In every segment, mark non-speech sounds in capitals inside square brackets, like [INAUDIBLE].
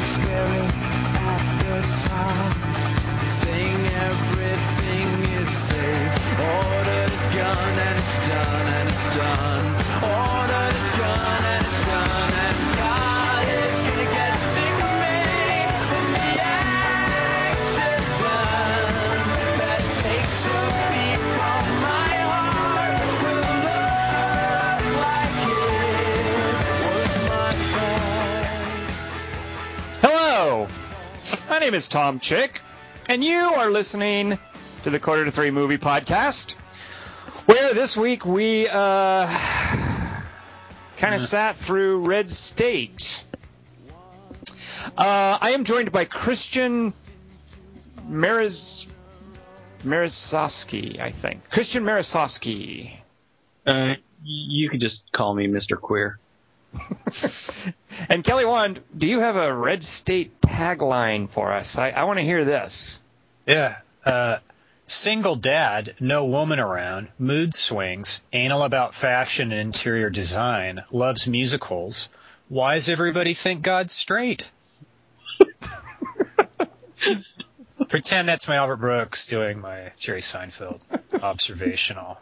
staring at the top, saying everything is safe. Order's gone and it's done and it's done. Order's gone and it's done and God is gonna get sick of me in my name is Tom Chick, and you are listening to the Quarter to Three Movie Podcast, where this week we uh, kind of sat through Red State. Uh, I am joined by Christian Mariz Marisowski, I think. Christian Marisowski. Uh, you could just call me Mr. Queer. [LAUGHS] And Kelly Wand, do you have a Red State tagline for us? I, I want to hear this. Yeah. Uh, single dad, no woman around, mood swings, anal about fashion and interior design, loves musicals. Why does everybody think God's straight? [LAUGHS] Pretend that's my Albert Brooks doing my Jerry Seinfeld observational.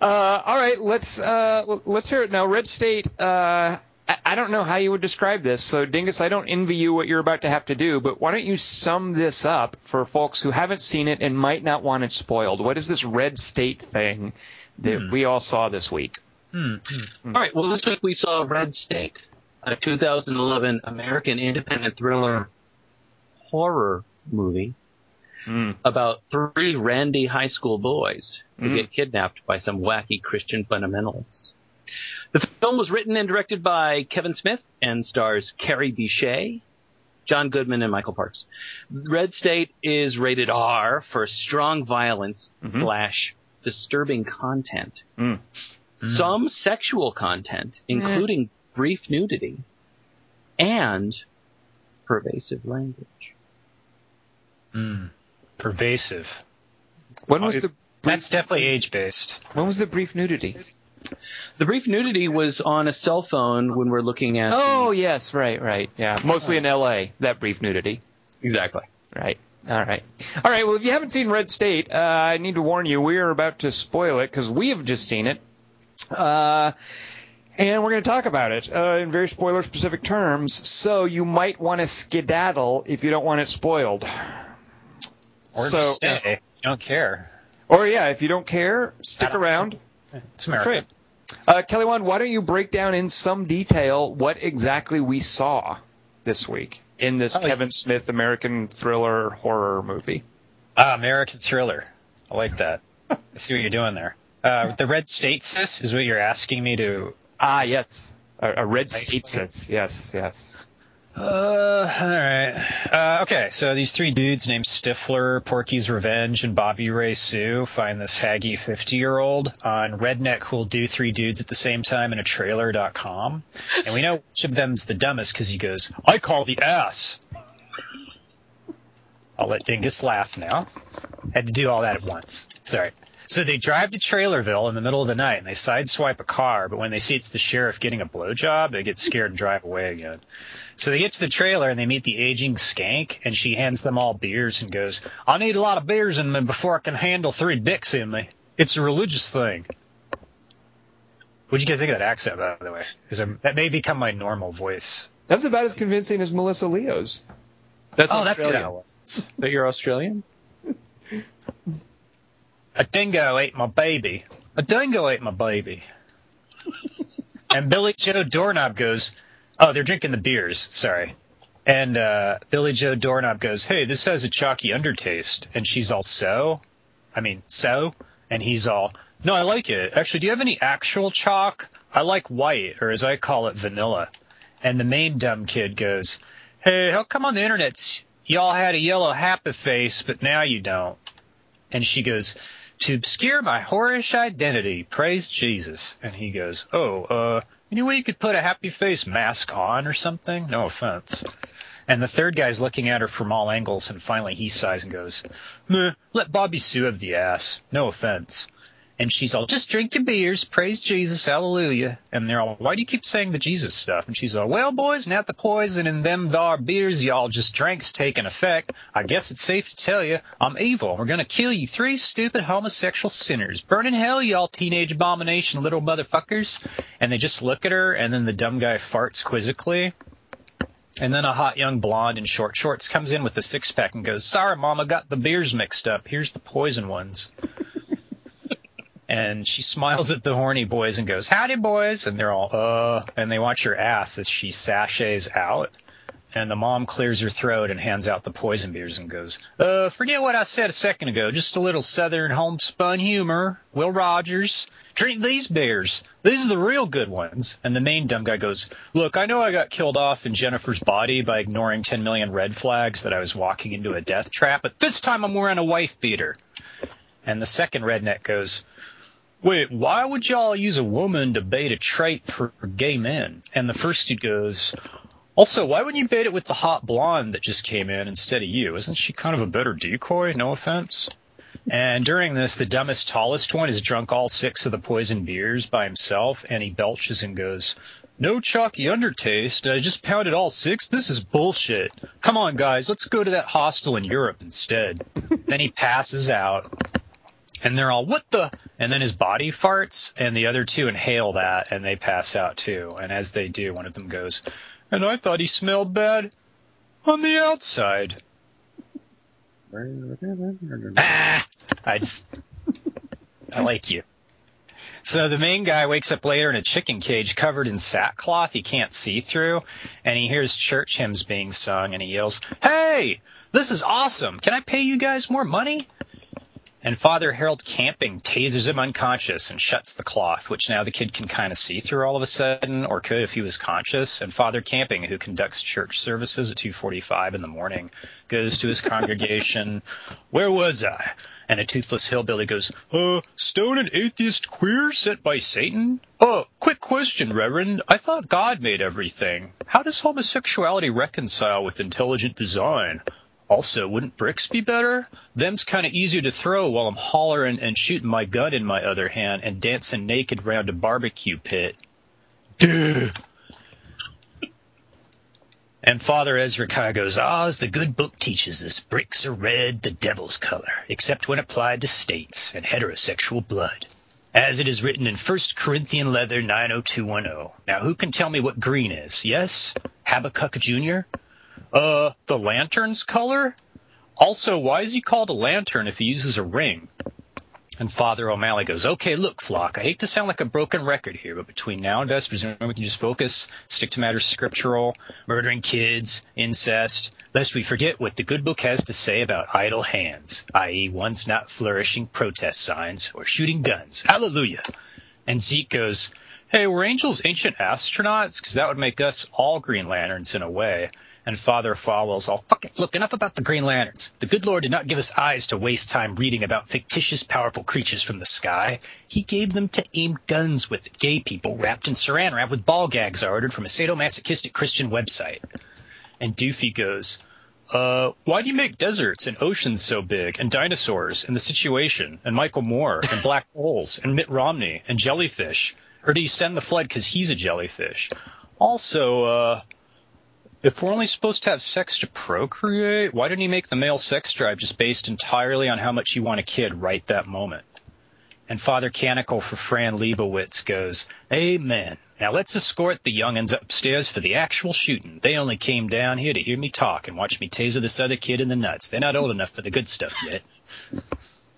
Uh, all right, let's uh, let's hear it now. Red State. Uh, I, I don't know how you would describe this, so Dingus, I don't envy you what you're about to have to do. But why don't you sum this up for folks who haven't seen it and might not want it spoiled? What is this Red State thing that we all saw this week? Hmm. All right. Well, this week we saw Red State, a 2011 American independent thriller horror movie about three randy high school boys who Mm. get kidnapped by some wacky Christian fundamentalists. The film was written and directed by Kevin Smith and stars Kerry Bishé, John Goodman, and Michael Parks. Red State is rated R for strong violence Mhm. slash disturbing content. Mm. Some sexual content, including brief nudity and pervasive language. Mm. Pervasive. When was the That's definitely age based. when was the brief nudity? The brief nudity was on a cell phone when we're looking at. Oh yes, right, right, yeah. Mostly in L.A. That brief nudity. exactly. Right. All right. All right. Well, if you haven't seen Red State, uh, I need to warn you, we are about to spoil it because we have just seen it. Uh, and we're going to talk about it uh, in very spoiler specific terms. So you might want to skedaddle if you don't want it spoiled. Or So- just stay. You don't care. Or, yeah, if you don't care, stick don't- around. It's America. Great. Uh, Kelly Wand, why don't you break down in some detail what exactly we saw this week in this Oh. Kevin Smith American thriller horror movie? Ah, American thriller. I like that. I see what you're doing there. Uh, the red state sis is what you're asking me to. Ah, yes. A, a red statesis. Yes, yes. Uh, all right. Uh, okay, so these three dudes named Stifler, Porky's Revenge, and Bobby Ray Sue find this haggy 50 year old on Redneck who'll do three dudes at the same time in a trailer.com. And we know which of them's the dumbest because he goes, I call the ass. I'll let Dingus laugh now. Had to do all that at once. Sorry. So they drive to Trailerville in the middle of the night and they sideswipe a car, but when they see it's the sheriff getting a blowjob, they get scared and drive away again. So they get to the trailer and they meet the aging skank, and she hands them all beers and goes, I need a lot of beers in me before I can handle three dicks in me. It's a religious thing. What'd you guys think of that accent, by the way? 'Cause I'm- that may become my normal voice. That's about as convincing as Melissa Leo's. That's Oh, that's Australian. what Is that you're Australian? [LAUGHS] A dingo ate my baby. A dingo ate my baby. [LAUGHS] and Billy Joe Doorknob goes, Oh, they're drinking the beers. Sorry. And uh, Billy Joe Doorknob goes, Hey, this has a chalky undertaste. And she's all, So? I mean, so? And he's all, No, I like it. Actually, do you have any actual chalk? I like white, or as I call it, vanilla. And the main dumb kid goes, Hey, how come on the internet y'all had a yellow happy face, but now you don't? And she goes, to obscure my whorish identity, praise Jesus. And he goes, oh, uh, any way you could put a happy face mask on or something? No offense. And the third guy's looking at her from all angles, and finally he sighs and goes, Meh, let Bobby Sue have the ass. No offense. And she's all, just drink your beers, praise Jesus, hallelujah. And they're all, why do you keep saying the Jesus stuff? And she's all, well, boys, now the poison in them thar beers y'all just drank's taking effect, I guess it's safe to tell you, I'm evil. We're gonna kill you three stupid homosexual sinners. Burn in hell, y'all teenage abomination little motherfuckers. And they just look at her, and then the dumb guy farts quizzically. And then a hot young blonde in short shorts comes in with a six pack and goes, Sorry, Mama, got the beers mixed up. Here's the poison ones. And she smiles at the horny boys and goes, Howdy, boys. And they're all, uh, and they watch her ass as she sachets out. And the mom clears her throat and hands out the poison beers and goes, Uh, forget what I said a second ago. Just a little southern homespun humor. Will Rogers. Drink these beers. These are the real good ones. And the main dumb guy goes, Look, I know I got killed off in Jennifer's body by ignoring 10 million red flags that I was walking into a death trap, but this time I'm wearing a wife beater. And the second redneck goes, Wait, why would y'all use a woman to bait a trait for gay men? And the first dude goes, also, why wouldn't you bait it with the hot blonde that just came in instead of you? Isn't she kind of a better decoy? No offense. And during this, the dumbest, tallest one has drunk all six of the poison beers by himself, and he belches and goes, No chalky undertaste. I just pounded all six. This is bullshit. Come on, guys, let's go to that hostel in Europe instead. [LAUGHS] then he passes out, and they're all, What the? And then his body farts, and the other two inhale that, and they pass out too. And as they do, one of them goes, And I thought he smelled bad on the outside. Ah, [LAUGHS] I just, I like you. So the main guy wakes up later in a chicken cage covered in sackcloth he can't see through, and he hears church hymns being sung, and he yells, Hey, this is awesome. Can I pay you guys more money? And Father Harold Camping tasers him unconscious and shuts the cloth, which now the kid can kind of see through all of a sudden, or could if he was conscious. And Father Camping, who conducts church services at 2:45 in the morning, goes to his congregation. [LAUGHS] Where was I? And a toothless hillbilly goes, Uh, stone an atheist queer sent by Satan? Uh, quick question, Reverend. I thought God made everything. How does homosexuality reconcile with intelligent design? Also, wouldn't bricks be better? Them's kind of easier to throw while I'm hollering and shooting my gun in my other hand and dancing naked round a barbecue pit. Duh. And Father Ezra kind of goes, Ah, as the good book teaches us, bricks are red, the devil's color, except when applied to states and heterosexual blood. As it is written in 1 Corinthian Leather 90210. Now, who can tell me what green is? Yes? Habakkuk Jr.? Uh, the lantern's color? Also, why is he called a lantern if he uses a ring? And Father O'Malley goes, okay, look, Flock, I hate to sound like a broken record here, but between now and Vespers, we can just focus, stick to matters scriptural, murdering kids, incest, lest we forget what the good book has to say about idle hands, i.e., ones not flourishing protest signs or shooting guns. Hallelujah. And Zeke goes, hey, were angels ancient astronauts? Because that would make us all Green Lanterns in a way. And Father Falwell's all, fucking it, look, enough about the Green Lanterns. The good Lord did not give us eyes to waste time reading about fictitious, powerful creatures from the sky. He gave them to aim guns with gay people wrapped in saran wrap with ball gags I ordered from a sadomasochistic Christian website. And Doofy goes, uh, why do you make deserts and oceans so big, and dinosaurs, and the situation, and Michael Moore, and black [LAUGHS] holes, and Mitt Romney, and jellyfish? Or do you send the flood because he's a jellyfish? Also, uh, if we're only supposed to have sex to procreate, why didn't he make the male sex drive just based entirely on how much you want a kid right that moment? And Father Canicle for Fran Lebowitz goes, Amen. Now let's escort the young'uns upstairs for the actual shooting. They only came down here to hear me talk and watch me taser this other kid in the nuts. They're not old enough for the good stuff yet.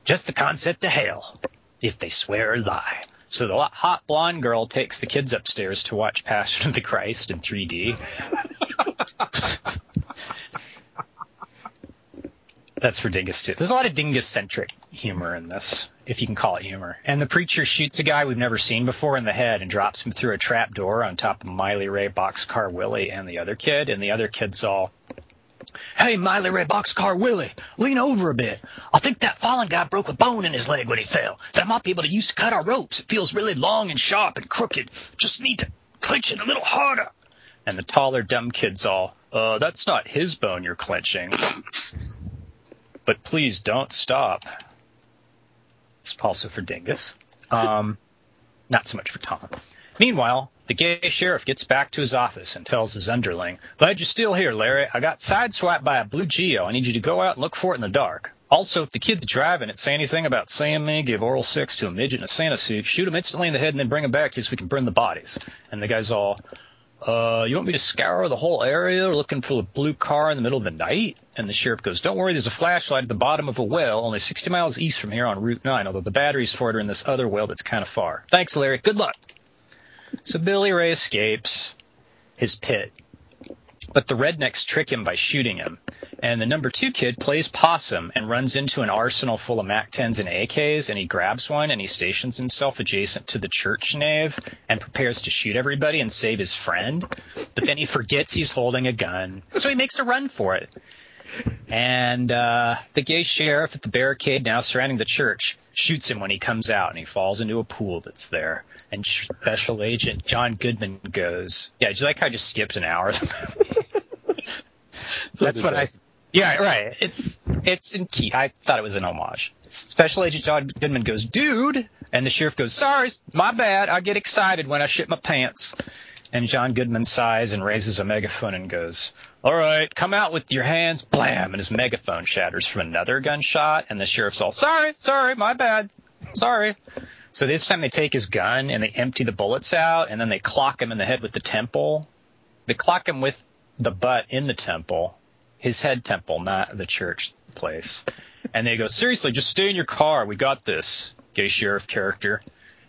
Just the concept of hell, if they swear or lie. So the hot blonde girl takes the kids upstairs to watch Passion of the Christ in 3D. [LAUGHS] That's for Dingus too. There's a lot of Dingus centric humor in this, if you can call it humor. And the preacher shoots a guy we've never seen before in the head and drops him through a trap door on top of Miley Ray Boxcar Willie and the other kid. And the other kid's all, Hey, Miley Ray Boxcar Willie, lean over a bit. I think that fallen guy broke a bone in his leg when he fell that I might be able to use to cut our ropes. It feels really long and sharp and crooked. Just need to clench it a little harder. And the taller, dumb kid's all, uh, that's not his bone you're clenching. But please don't stop. It's also for Dingus. Um, not so much for Tom. Meanwhile, the gay sheriff gets back to his office and tells his underling, Glad you're still here, Larry. I got sideswiped by a blue Geo. I need you to go out and look for it in the dark. Also, if the kid's driving it, say anything about seeing me, give oral sex to a midget in a Santa suit, shoot him instantly in the head and then bring him back so we can burn the bodies. And the guy's all, uh, you want me to scour the whole area looking for a blue car in the middle of the night? And the sheriff goes, don't worry, there's a flashlight at the bottom of a well only 60 miles east from here on Route 9, although the batteries for it are in this other well that's kind of far. Thanks, Larry. Good luck. So Billy Ray escapes his pit, but the rednecks trick him by shooting him. And the number two kid plays possum and runs into an arsenal full of MAC 10s and AKs, and he grabs one and he stations himself adjacent to the church nave and prepares to shoot everybody and save his friend. But then he forgets he's holding a gun, so he makes a run for it. And uh, the gay sheriff at the barricade now surrounding the church shoots him when he comes out, and he falls into a pool that's there. And Special Agent John Goodman goes, "Yeah, do you like how I just skipped an hour?" [LAUGHS] that's what I. Yeah, right. It's it's in key. I thought it was an homage. Special Agent John Goodman goes, "Dude," and the sheriff goes, "Sorry, my bad. I get excited when I shit my pants." And John Goodman sighs and raises a megaphone and goes, All right, come out with your hands. Blam! And his megaphone shatters from another gunshot. And the sheriff's all, Sorry, sorry, my bad. Sorry. So this time they take his gun and they empty the bullets out and then they clock him in the head with the temple. They clock him with the butt in the temple, his head temple, not the church place. And they go, Seriously, just stay in your car. We got this, gay sheriff character.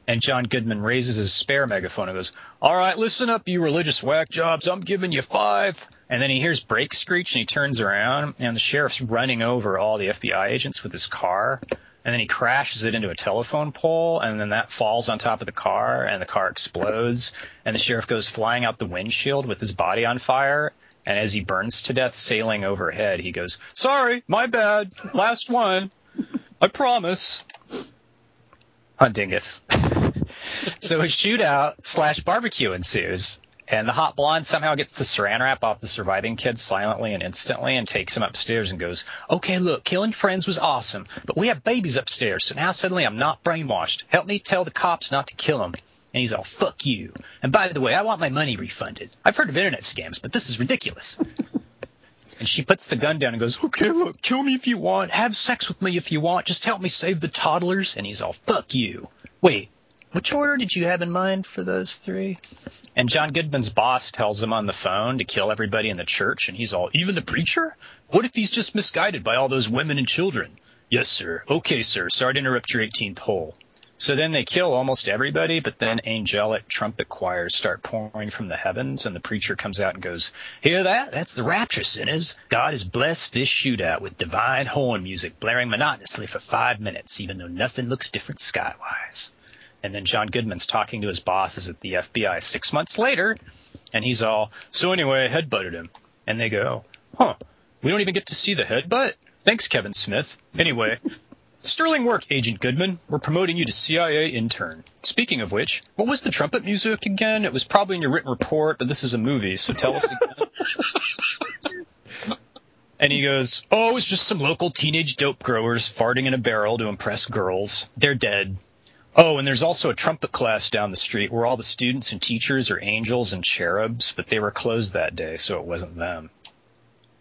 And John Goodman raises his spare megaphone and goes, All right, listen up, you religious whack jobs. I'm giving you five. And then he hears brake screech and he turns around and the sheriff's running over all the FBI agents with his car. And then he crashes it into a telephone pole and then that falls on top of the car and the car explodes. And the sheriff goes flying out the windshield with his body on fire. And as he burns to death sailing overhead, he goes, Sorry, my bad. Last one. I promise. Hundingus. [LAUGHS] so a shootout slash barbecue ensues, and the hot blonde somehow gets the saran wrap off the surviving kid silently and instantly and takes him upstairs and goes, Okay, look, killing friends was awesome, but we have babies upstairs, so now suddenly I'm not brainwashed. Help me tell the cops not to kill them. And he's all, fuck you. And by the way, I want my money refunded. I've heard of internet scams, but this is ridiculous. [LAUGHS] And she puts the gun down and goes, Okay, look, kill me if you want. Have sex with me if you want. Just help me save the toddlers. And he's all, Fuck you. Wait, which order did you have in mind for those three? And John Goodman's boss tells him on the phone to kill everybody in the church. And he's all, Even the preacher? What if he's just misguided by all those women and children? Yes, sir. Okay, sir. Sorry to interrupt your 18th hole. So then they kill almost everybody, but then angelic trumpet choirs start pouring from the heavens, and the preacher comes out and goes, Hear that? That's the rapture, sinners. God has blessed this shootout with divine horn music blaring monotonously for five minutes, even though nothing looks different skywise. And then John Goodman's talking to his bosses at the FBI six months later, and he's all, So anyway, I headbutted him. And they go, Huh, we don't even get to see the headbutt? Thanks, Kevin Smith. Anyway, Sterling work, Agent Goodman. We're promoting you to CIA intern. Speaking of which, what was the trumpet music again? It was probably in your written report, but this is a movie, so tell us again. [LAUGHS] and he goes, Oh, it's just some local teenage dope growers farting in a barrel to impress girls. They're dead. Oh, and there's also a trumpet class down the street where all the students and teachers are angels and cherubs, but they were closed that day, so it wasn't them.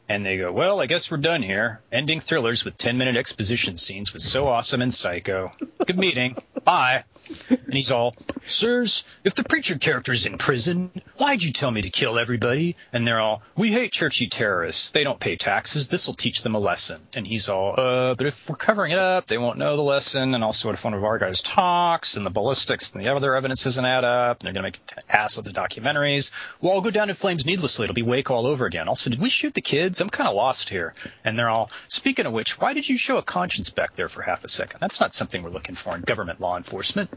And they go, well, I guess we're done here. Ending thrillers with 10 minute exposition scenes was so awesome and psycho. Good meeting. Bye. And he's all, Sirs, if the preacher character's in prison, why'd you tell me to kill everybody? And they're all, We hate churchy terrorists. They don't pay taxes. This'll teach them a lesson. And he's all, Uh, but if we're covering it up, they won't know the lesson. And also, if one of our guys talks and the ballistics and the other evidence doesn't add up, and they're going to make assloads of the documentaries, we'll all go down in flames needlessly. It'll be Waco all over again. Also, did we shoot the kids? I'm kind of lost here. And they're all, Speaking of which, why did you show a conscience back there for half a second? That's not something we're looking for in government law enforcement.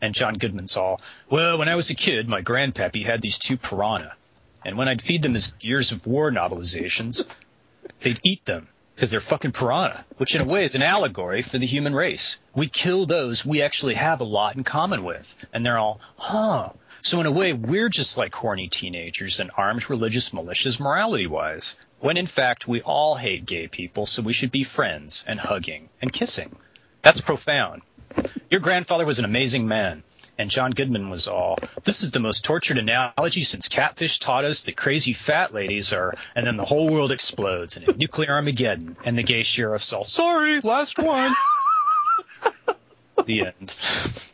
And John Goodman's all, well, when I was a kid, my grandpappy had these two piranha. And when I'd feed them as Gears of War novelizations, they'd eat them because they're fucking piranha, which in a way is an allegory for the human race. We kill those we actually have a lot in common with. And they're all, huh. So in a way, we're just like horny teenagers and armed religious militias morality wise. When in fact, we all hate gay people, so we should be friends and hugging and kissing. That's profound. Your grandfather was an amazing man. And John Goodman was all, this is the most tortured analogy since catfish taught us that crazy fat ladies are, and then the whole world explodes in a nuclear Armageddon. And the gay sheriff's all, sorry, last one. [LAUGHS] the end.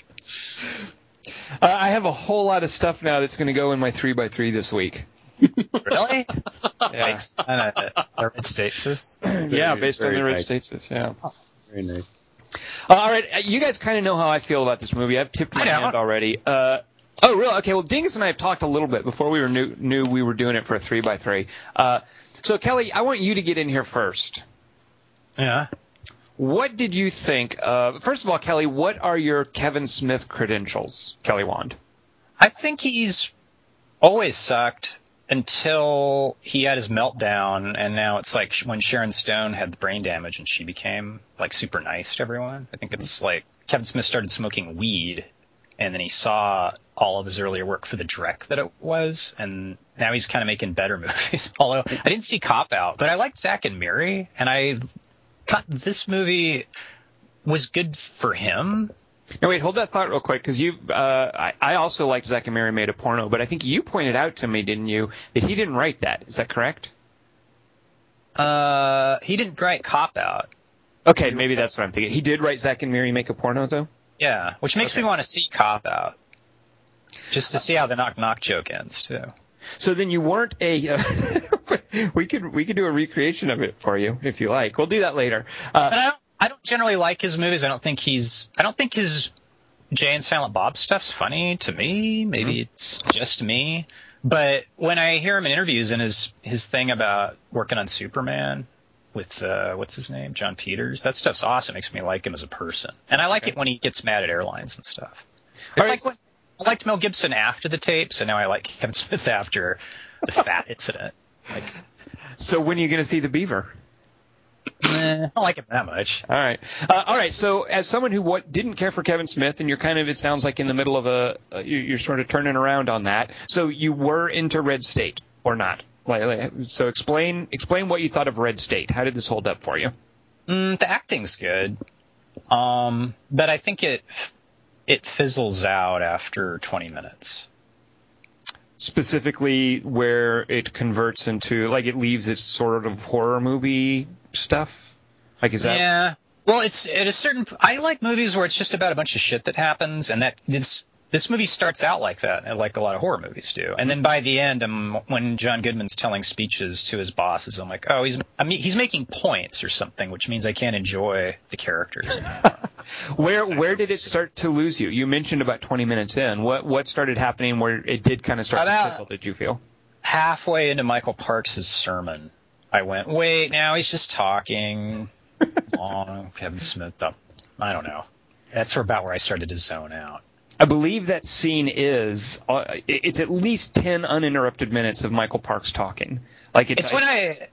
Uh, I have a whole lot of stuff now that's going to go in my three by three this week. [LAUGHS] Really? Yeah, Based on a, a red status. yeah based on very the Rich nice. States. Yeah. Very nice. Uh, all right, uh, you guys kind of know how I feel about this movie. I've tipped my hand already. Uh, oh, really? Okay. Well, Dingus and I have talked a little bit before we were knew, knew we were doing it for a three by three. Uh, so, Kelly, I want you to get in here first. Yeah. What did you think? Uh, first of all, Kelly, what are your Kevin Smith credentials, Kelly Wand? I think he's always sucked until he had his meltdown, and now it's like when Sharon Stone had the brain damage and she became like super nice to everyone. I think it's like Kevin Smith started smoking weed, and then he saw all of his earlier work for the Drek that it was, and now he's kind of making better [LAUGHS] movies. Although I didn't see Cop Out, but I liked Zack and Miri, and I thought this movie was good for him. No, wait, hold that thought real quick, because you, uh, I, I also liked Zack and Miri made a porno, but I think you pointed out to me, didn't you, that he didn't write that? Is that correct? Uh, he didn't write Cop Out. Okay, maybe that's what I'm thinking. He did write Zack and Miri make a porno, though. Yeah, which makes Okay. me want to see Cop Out, just to see how the knock knock joke ends too. So then you weren't a. Uh, [LAUGHS] we could we could do a recreation of it for you if you like. We'll do that later. Uh, But I don't, I don't generally like his movies. I don't think he's. I don't think his Jay and Silent Bob stuff's funny to me. Maybe it's just me. But when I hear him in interviews and his his thing about working on Superman with uh, what's his name, Jon Peters, that stuff's awesome. It makes me like him as a person, and I like Okay. it when he gets mad at airlines and stuff. All It's right, like when I liked Mel Gibson after the tape, so now I like Kevin Smith after the fat incident. Like, so when are you going to see the Beaver? eh, I don't like him that much. All right, uh, all right. So as someone who what didn't care for Kevin Smith, and you're kind of it sounds like in the middle of a uh, you- you're sort of turning around on that. So you were into Red State or not? Like, like, so explain explain what you thought of Red State. How did this hold up for you? Mm, the acting's good, um, but I think it it fizzles out after 20 minutes. specifically where it converts into like it leaves its sort of horror movie stuff like is that Yeah. Well, it's at a certain. I like movies where it's just about a bunch of shit that happens, and that this this movie starts out like that, like a lot of horror movies do. And then by the end, I'm, when John Goodman's telling speeches to his bosses, I'm like, oh, he's I mean, he's making points or something, which means I can't enjoy the characters. [LAUGHS] where where did it start to lose you you mentioned about 20 minutes in what what started happening where it did kind of start to About- fizzle did you feel halfway into Michael Parks' sermon, I went, wait, now he's just talking. [LAUGHS] Long Kevin Smith. Up. I don't know. That's about where I started to zone out. i believe that scene is uh, it's at least 10 uninterrupted minutes of michael parks talking like it's, It's when I.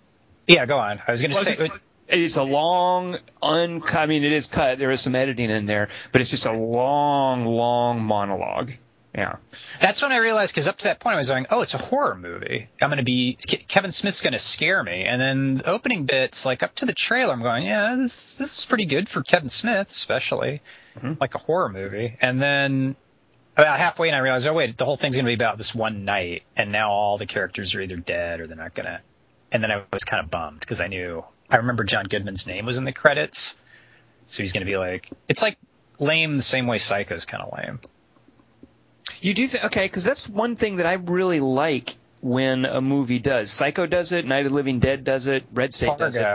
Yeah, go on. I was going to Well, say. it's, it's a long uncut i mean it is cut. There is some editing in there but it's just a long long monologue. Yeah. That's when I realized because up to that point I was going, oh, it's a horror movie. I'm going to be Kevin Smith's going to scare me, and then the opening bits, like up to the trailer, I'm going, yeah, this this is pretty good for Kevin Smith, especially. Mm-hmm. Like a horror movie. And then about halfway, in, I realized, oh wait, the whole thing's going to be about this one night, and now all the characters are either dead or they're not going to. And then I was kind of bummed because I knew I remember John Goodman's name was in the credits, so he's going to be like, it's like lame the same way Psycho's kind of lame. You do think okay? Because that's one thing that I really like when a movie does. Psycho does it. Night of the Living Dead does it. Red State does it.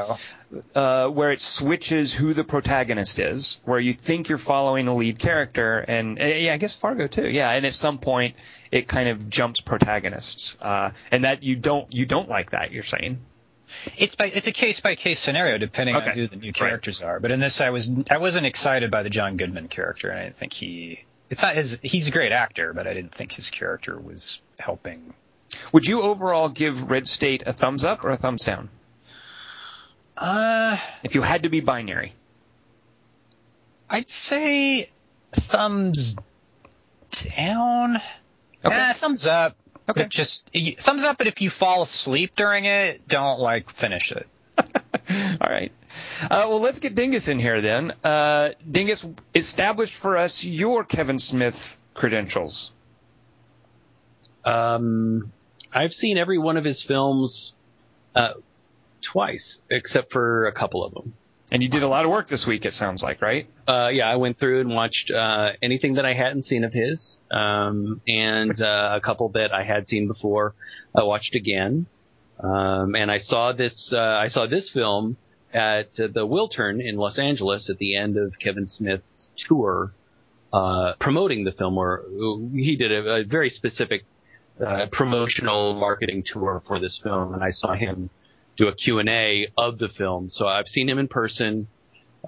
Uh, where it switches who the protagonist is, where you think you're following a lead character, and uh, yeah, I guess Fargo too. Yeah, and at some point it kind of jumps protagonists, uh, and that you don't you don't like that. You're saying. It's by it's a case by case scenario depending Okay. on who the new characters are. But in this, I was I wasn't excited by the John Goodman character, and I didn't think he. It's not his. He's a great actor, but I didn't think his character was helping. Would you overall give Red State a thumbs up or a thumbs down? Uh, If you had to be binary. I'd say thumbs down. Okay. Eh, thumbs up. Okay. But just thumbs up. But if you fall asleep during it, don't like finish it. [LAUGHS] All right. Uh, well, let's get Dingus in here then. Uh, Dingus, establish for us your Kevin Smith credentials. Um, I've seen every one of his films uh, twice, except for a couple of them. And you did a lot of work this week, it sounds like, right? Uh, yeah, I went through and watched uh, anything that I hadn't seen of his, um, and uh, a couple that I had seen before. I watched again, um, and I saw this. Uh, I saw this film at uh, the Wiltern in Los Angeles at the end of Kevin Smith's tour, uh, promoting the film. Where he did a, a very specific uh, promotional marketing tour for this film, and I saw him do a Q&A of the film. So I've seen him in person.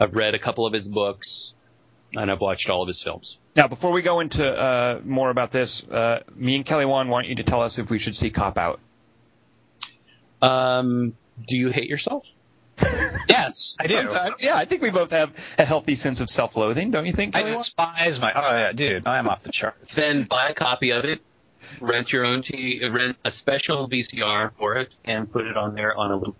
I've read a couple of his books, and I've watched all of his films. Now, before we go into uh, more about this, uh, me and Kelly Wand want you to tell us if we should see Cop Out. Um, do you hate yourself? [LAUGHS] Yes, I do. Sometimes, yeah, I think we both have a healthy sense of self-loathing, don't you think? I Kelly Wand? despise my. Oh yeah, dude, I am off the charts. Then buy a copy of it, rent your own t- rent a special VCR for it, and put it on there on a loop.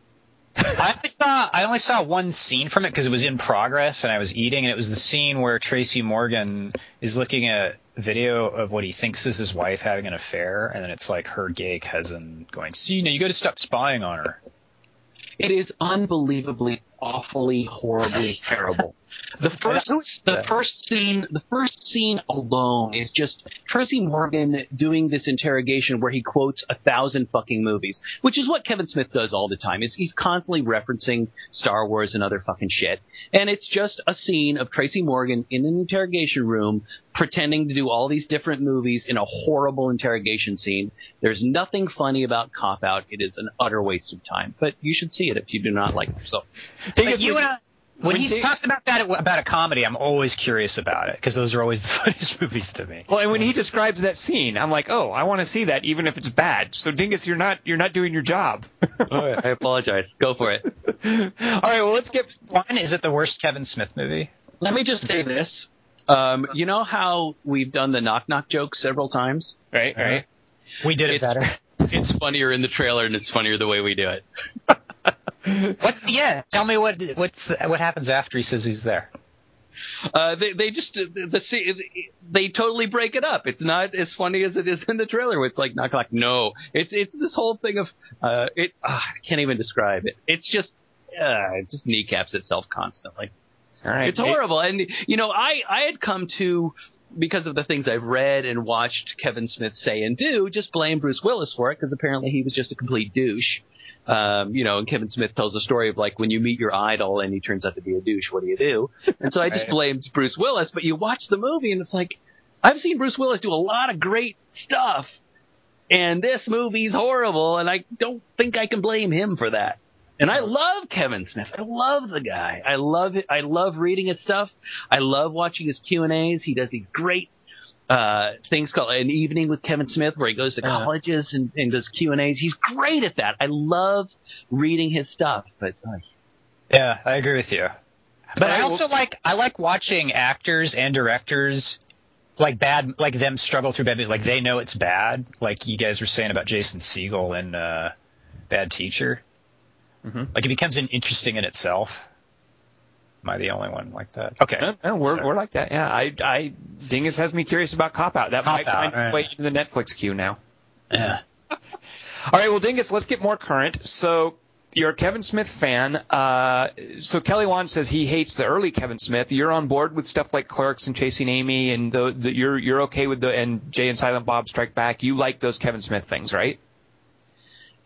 [LAUGHS] I only saw I only saw one scene from it because it was in progress and I was eating, and it was the scene where Tracy Morgan is looking at video of what he thinks is his wife having an affair, and then it's like her gay cousin going, "See, now you got to stop spying on her." It is unbelievably, awfully, horribly [LAUGHS] terrible. The first, the first scene, the first scene alone is just Tracy Morgan doing this interrogation where he quotes a thousand fucking movies, which is what Kevin Smith does all the time. Is he's constantly referencing Star Wars and other fucking shit, and it's just a scene of Tracy Morgan in an interrogation room pretending to do all these different movies in a horrible interrogation scene. There's nothing funny about Cop Out. It is an utter waste of time. But you should see it if you do not like yourself. But you and I, when, when he Dave- talks about that about a comedy, I'm always curious about it because those are always [LAUGHS] the funniest movies to me. Well, and when he describes that scene, I'm like, oh, I want to see that, even if it's bad. So, Dingus, you're not you're not doing your job. [LAUGHS] All right, I apologize. Go for it. [LAUGHS] All right, well, let's get One is it the worst Kevin Smith movie? Let me just say this. Um, you know how we've done the knock knock joke several times? right, right. We did it It's- better. It's funnier in the trailer and it's funnier the way we do it. What? Yeah. Tell me what what's what happens after he says he's there. Uh, they they just the, the they totally break it up. It's not as funny as it is in the trailer. It's like knock knock. No, it's it's this whole thing of uh, it. Uh, I can't even describe it. It's just uh, it just kneecaps itself constantly. All right. It's horrible. And you know, I I had come to because of the things I've read and watched Kevin Smith say and do, just blame Bruce Willis for it because apparently he was just a complete douche. Um, you know, and Kevin Smith tells a story of like when you meet your idol and he turns out to be a douche, what do you do? And so I just [LAUGHS] blamed Bruce Willis, but you watch the movie and it's like, I've seen Bruce Willis do a lot of great stuff, and this movie's horrible, and I don't think I can blame him for that. And I love Kevin Smith. I love the guy. I love it. I love reading his stuff. I love watching his Q and A's. He does these great uh, things called an evening with Kevin Smith, where he goes to Uh-huh. colleges and, and does Q and A's. He's great at that. I love reading his stuff. But uh, Yeah, I agree with you. But I also like I like watching actors and directors like bad like them struggle through bad movies. Like they know it's bad. Like you guys were saying about Jason Segel in uh, Bad Teacher. Mhm. Like it becomes an interesting in itself. Am I the only one like that? Okay. No, no, we're, we're like that. Yeah, I, I, Dingus has me curious about Cop Out. That Cop might Out, find its right. way into the Netflix queue now. Yeah. [LAUGHS] All right, well, Dingus, let's get more current. So, you're a Kevin Smith fan. Uh, so Kelly Wand says he hates the early Kevin Smith. You're on board with stuff like Clerks and Chasing Amy, and the, the, you're you're okay with the and Jay and Silent Bob Strike Back. You like those Kevin Smith things, right?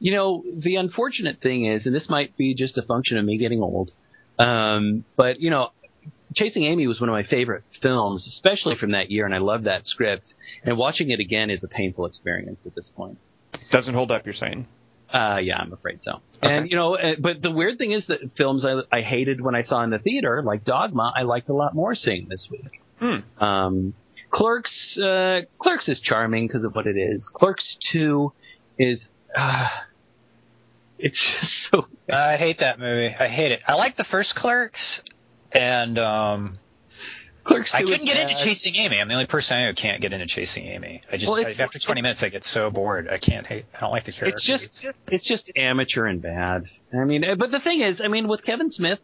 You know, the unfortunate thing is, and this might be just a function of me getting old, um, but you know, Chasing Amy was one of my favorite films, especially from that year, and I love that script. And watching it again is a painful experience at this point. Doesn't hold up. You're saying? Uh, yeah, I'm afraid so. And you know, uh, but the weird thing is that films I, I hated when I saw in the theater, like Dogma, I liked a lot more seeing this week. Hmm. Um, Clerks, uh, Clerks is charming because of what it is. Clerks Two is, uh, it's just so. I hate that movie. I hate it. I like the first Clerks, and um, Clerks I couldn't get into. Chasing Amy. I'm the only person I know who can't get into Chasing Amy. I just Well, I- after 20 minutes I get so bored. I can't hate. I don't like the character. It's just it's just amateur and bad. I mean, but the thing is, I mean, with Kevin Smith,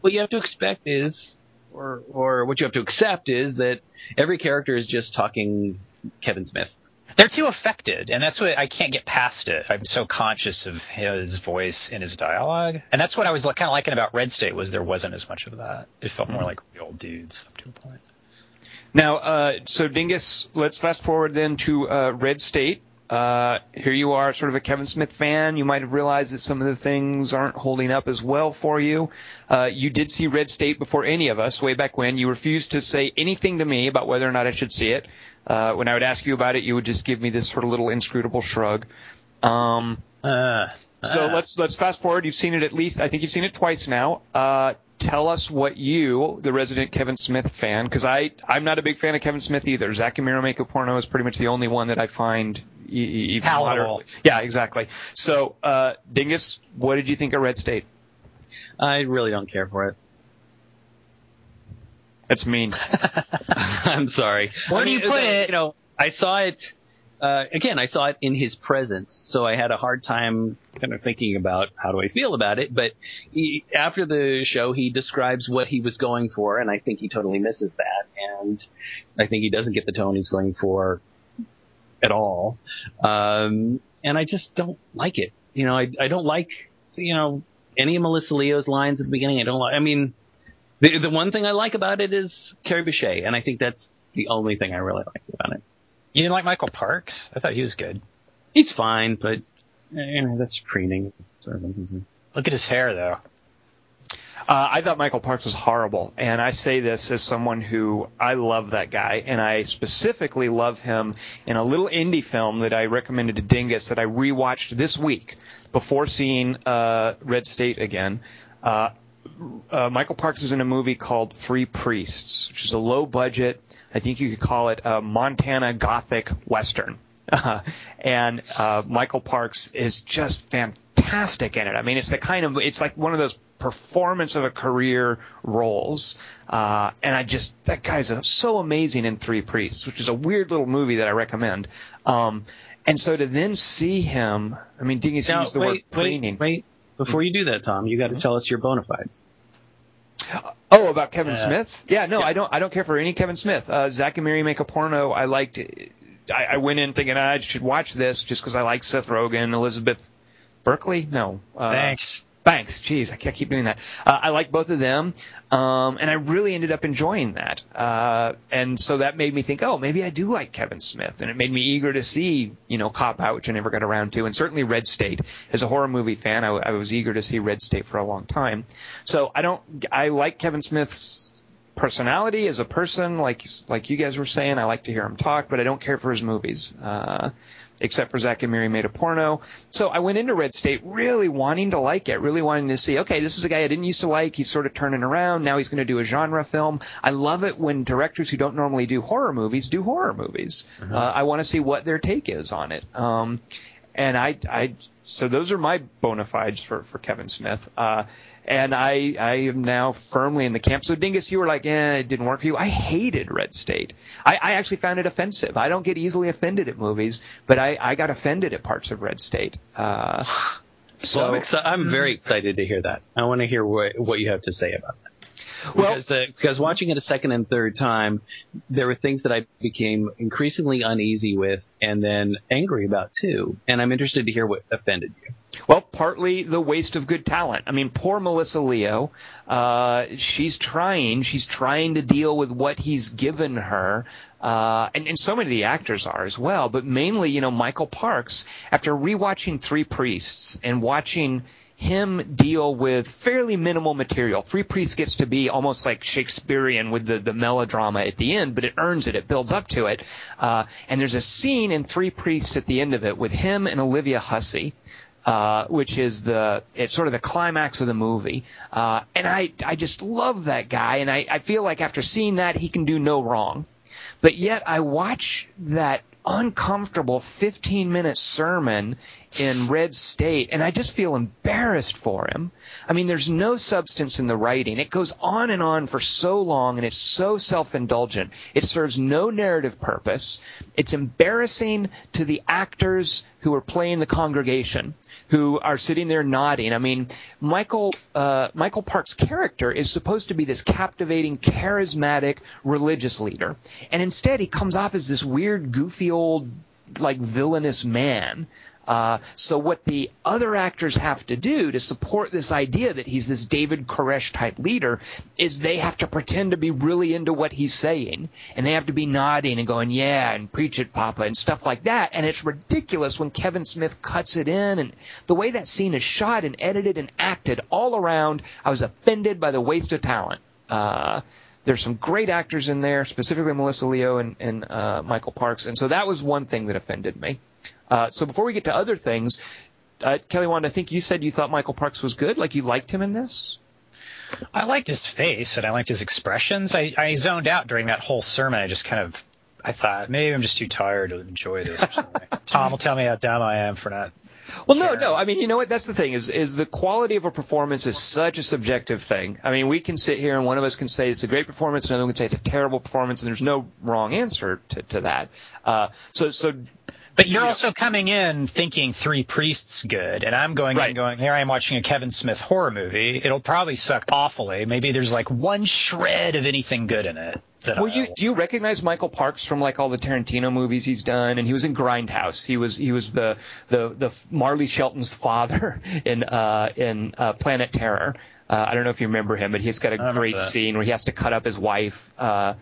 what you have to expect is, or or what you have to accept is that every character is just talking Kevin Smith. They're too affected, and that's what I can't get past it. I'm so conscious of his voice in his dialogue, and that's what I was kind of liking about Red State was there wasn't as much of that. It felt more like real dudes up to a point. Now, uh, so Dingus, let's fast forward then to uh, Red State. Uh, here you are, sort of a Kevin Smith fan. You might have realized that some of the things aren't holding up as well for you. Uh, you did see Red State before any of us, way back when. You refused to say anything to me about whether or not I should see it. Uh, when I would ask you about it, you would just give me this sort of little inscrutable shrug. Um, Uh, so ah. let's let's fast forward. You've seen it at least. I think you've seen it twice now. Tell us what you, the resident Kevin Smith fan, because I I'm not a big fan of Kevin Smith either. Zach and Miri Make a Porno is pretty much the only one that I find even Palatable. Yeah, exactly. So, uh, Dingus, what did you think of Red State? I really don't care for it. That's mean. [LAUGHS] I'm sorry. Where I do you mean, put it? You know, I saw it. Uh, again, I saw it in his presence, so I had a hard time kind of thinking about how do I feel about it. But he, after the show, he describes what he was going for, and I think he totally misses that. And I think he doesn't get the tone he's going for at all. Um, and I just don't like it. You know, I, I don't like, you know, any of Melissa Leo's lines at the beginning. I don't like, I mean, the, the one thing I like about it is Kerry Bishé, and I think that's the only thing I really like about it. You didn't like Michael Parks? I thought he was good. He's fine, but eh, you know that's preening. Sort of thing. Look at his hair though. Uh, I thought Michael Parks was horrible, and I say this as someone who I love that guy, and I specifically love him in a little indie film that I recommended to Dingus that I rewatched this week before seeing uh, Red State again. Uh, uh, Michael Parks is in a movie called Three Priests, which is a low budget. I think you could call it a Montana Gothic Western. Uh, [LAUGHS] and uh, Michael Parks is just fantastic in it. I mean, it's the kind of it's like one of those performance of a career roles. Uh, and I just that guy's so amazing in Three Priests, which is a weird little movie that I recommend. Um, and so to then see him, I mean, Dingus used the wait, word wait, preening. wait. Before you do that, Tom, you got to tell us your bona fides. Oh, about Kevin Yeah. Smith? Yeah, no, I don't. I don't care for any Kevin Smith. Uh, Zach and Miri make a porno. I liked. I, I went in thinking I should watch this just because I like Seth Rogen, Elizabeth Berkley. No, uh, Thanks. Thanks. Jeez, I can't keep doing that. Uh, I like both of them, um, and I really ended up enjoying that. Uh, and so that made me think, oh, maybe I do like Kevin Smith, and it made me eager to see, you know, Cop Out, which I never got around to, and certainly Red State. As a horror movie fan, I, I was eager to see Red State for a long time. So I don't, I like Kevin Smith's personality as a person, like like you guys were saying. I like to hear him talk, but I don't care for his movies. Uh, except for Zach and Miri made a porno. So I went into Red State really wanting to like it, really wanting to see, okay, this is a guy I didn't used to like. He's sort of turning around. Now he's going to do a genre film. I love it when directors who don't normally do horror movies do horror movies. Uh, I want to see what their take is on it. Um, and I, I, so those are my bona fides for, for Kevin Smith. Uh, and I, I am now firmly in the camp. So Dingus, you were like, eh, it didn't work for you. I hated Red State. I, I actually found it offensive. I don't get easily offended at movies, but I, I got offended at parts of Red State. Uh, so well, I'm, exci- I'm very excited to hear that. I want to hear what what you have to say about that. Well- because the, because watching it a second and third time, there were things that I became increasingly uneasy with, and then angry about too. And I'm interested to hear what offended you. Well, partly the waste of good talent. I mean, poor Melissa Leo. Uh, she's trying. She's trying to deal with what he's given her. Uh, and, and so many of the actors are as well, but mainly, you know, Michael Parks, after rewatching Three Priests and watching him deal with fairly minimal material. Three Priests gets to be almost like Shakespearean with the, the melodrama at the end, but it earns it. It builds up to it. Uh, and there's a scene in Three Priests at the end of it with him and Olivia Hussey uh, which is the it's sort of the climax of the movie. Uh, and I I just love that guy, and I, I feel like after seeing that he can do no wrong. But yet I watch that uncomfortable 15 minute sermon in Red State, and I just feel embarrassed for him. I mean, there's no substance in the writing. It goes on and on for so long, and it's so self-indulgent. It serves no narrative purpose. It's embarrassing to the actors who are playing the congregation, who are sitting there nodding. I mean, Michael uh, Michael Park's character is supposed to be this captivating, charismatic religious leader, and instead he comes off as this weird, goofy old like villainous man. Uh, so what the other actors have to do to support this idea that he's this David Koresh type leader is they have to pretend to be really into what he's saying, and they have to be nodding and going, "Yeah," and preach it, Papa, and stuff like that. And it's ridiculous when Kevin Smith cuts it in, and the way that scene is shot and edited and acted all around. I was offended by the waste of talent. Uh, there's some great actors in there, specifically Melissa Leo and, and uh, Michael Parks, and so that was one thing that offended me. Uh, so before we get to other things, uh, Kelly Wand, I think you said you thought Michael Parks was good, like you liked him in this. I liked his face and I liked his expressions. I, I zoned out during that whole sermon. I just kind of, I thought maybe I'm just too tired to enjoy this. [LAUGHS] Tom will tell me how dumb I am for not well, no, no. I mean, you know what? That's the thing is is the quality of a performance is such a subjective thing. I mean, we can sit here and one of us can say it's a great performance, and another one can say it's a terrible performance, and there's no wrong answer to, to that. Uh, so, so but you're also coming in thinking Three Priests good, and I'm going Right. in going, here I am watching a Kevin Smith horror movie. It'll probably suck awfully. Maybe there's like one shred of anything good in it. Well, you do you recognize Michael Parks from like all the Tarantino movies he's done, and he was in Grindhouse. He was he was the the the Marley Shelton's father [LAUGHS] in uh in uh, Planet Terror. Uh, I don't know if you remember him, but he's got a great that. scene where he has to cut up his wife. Uh,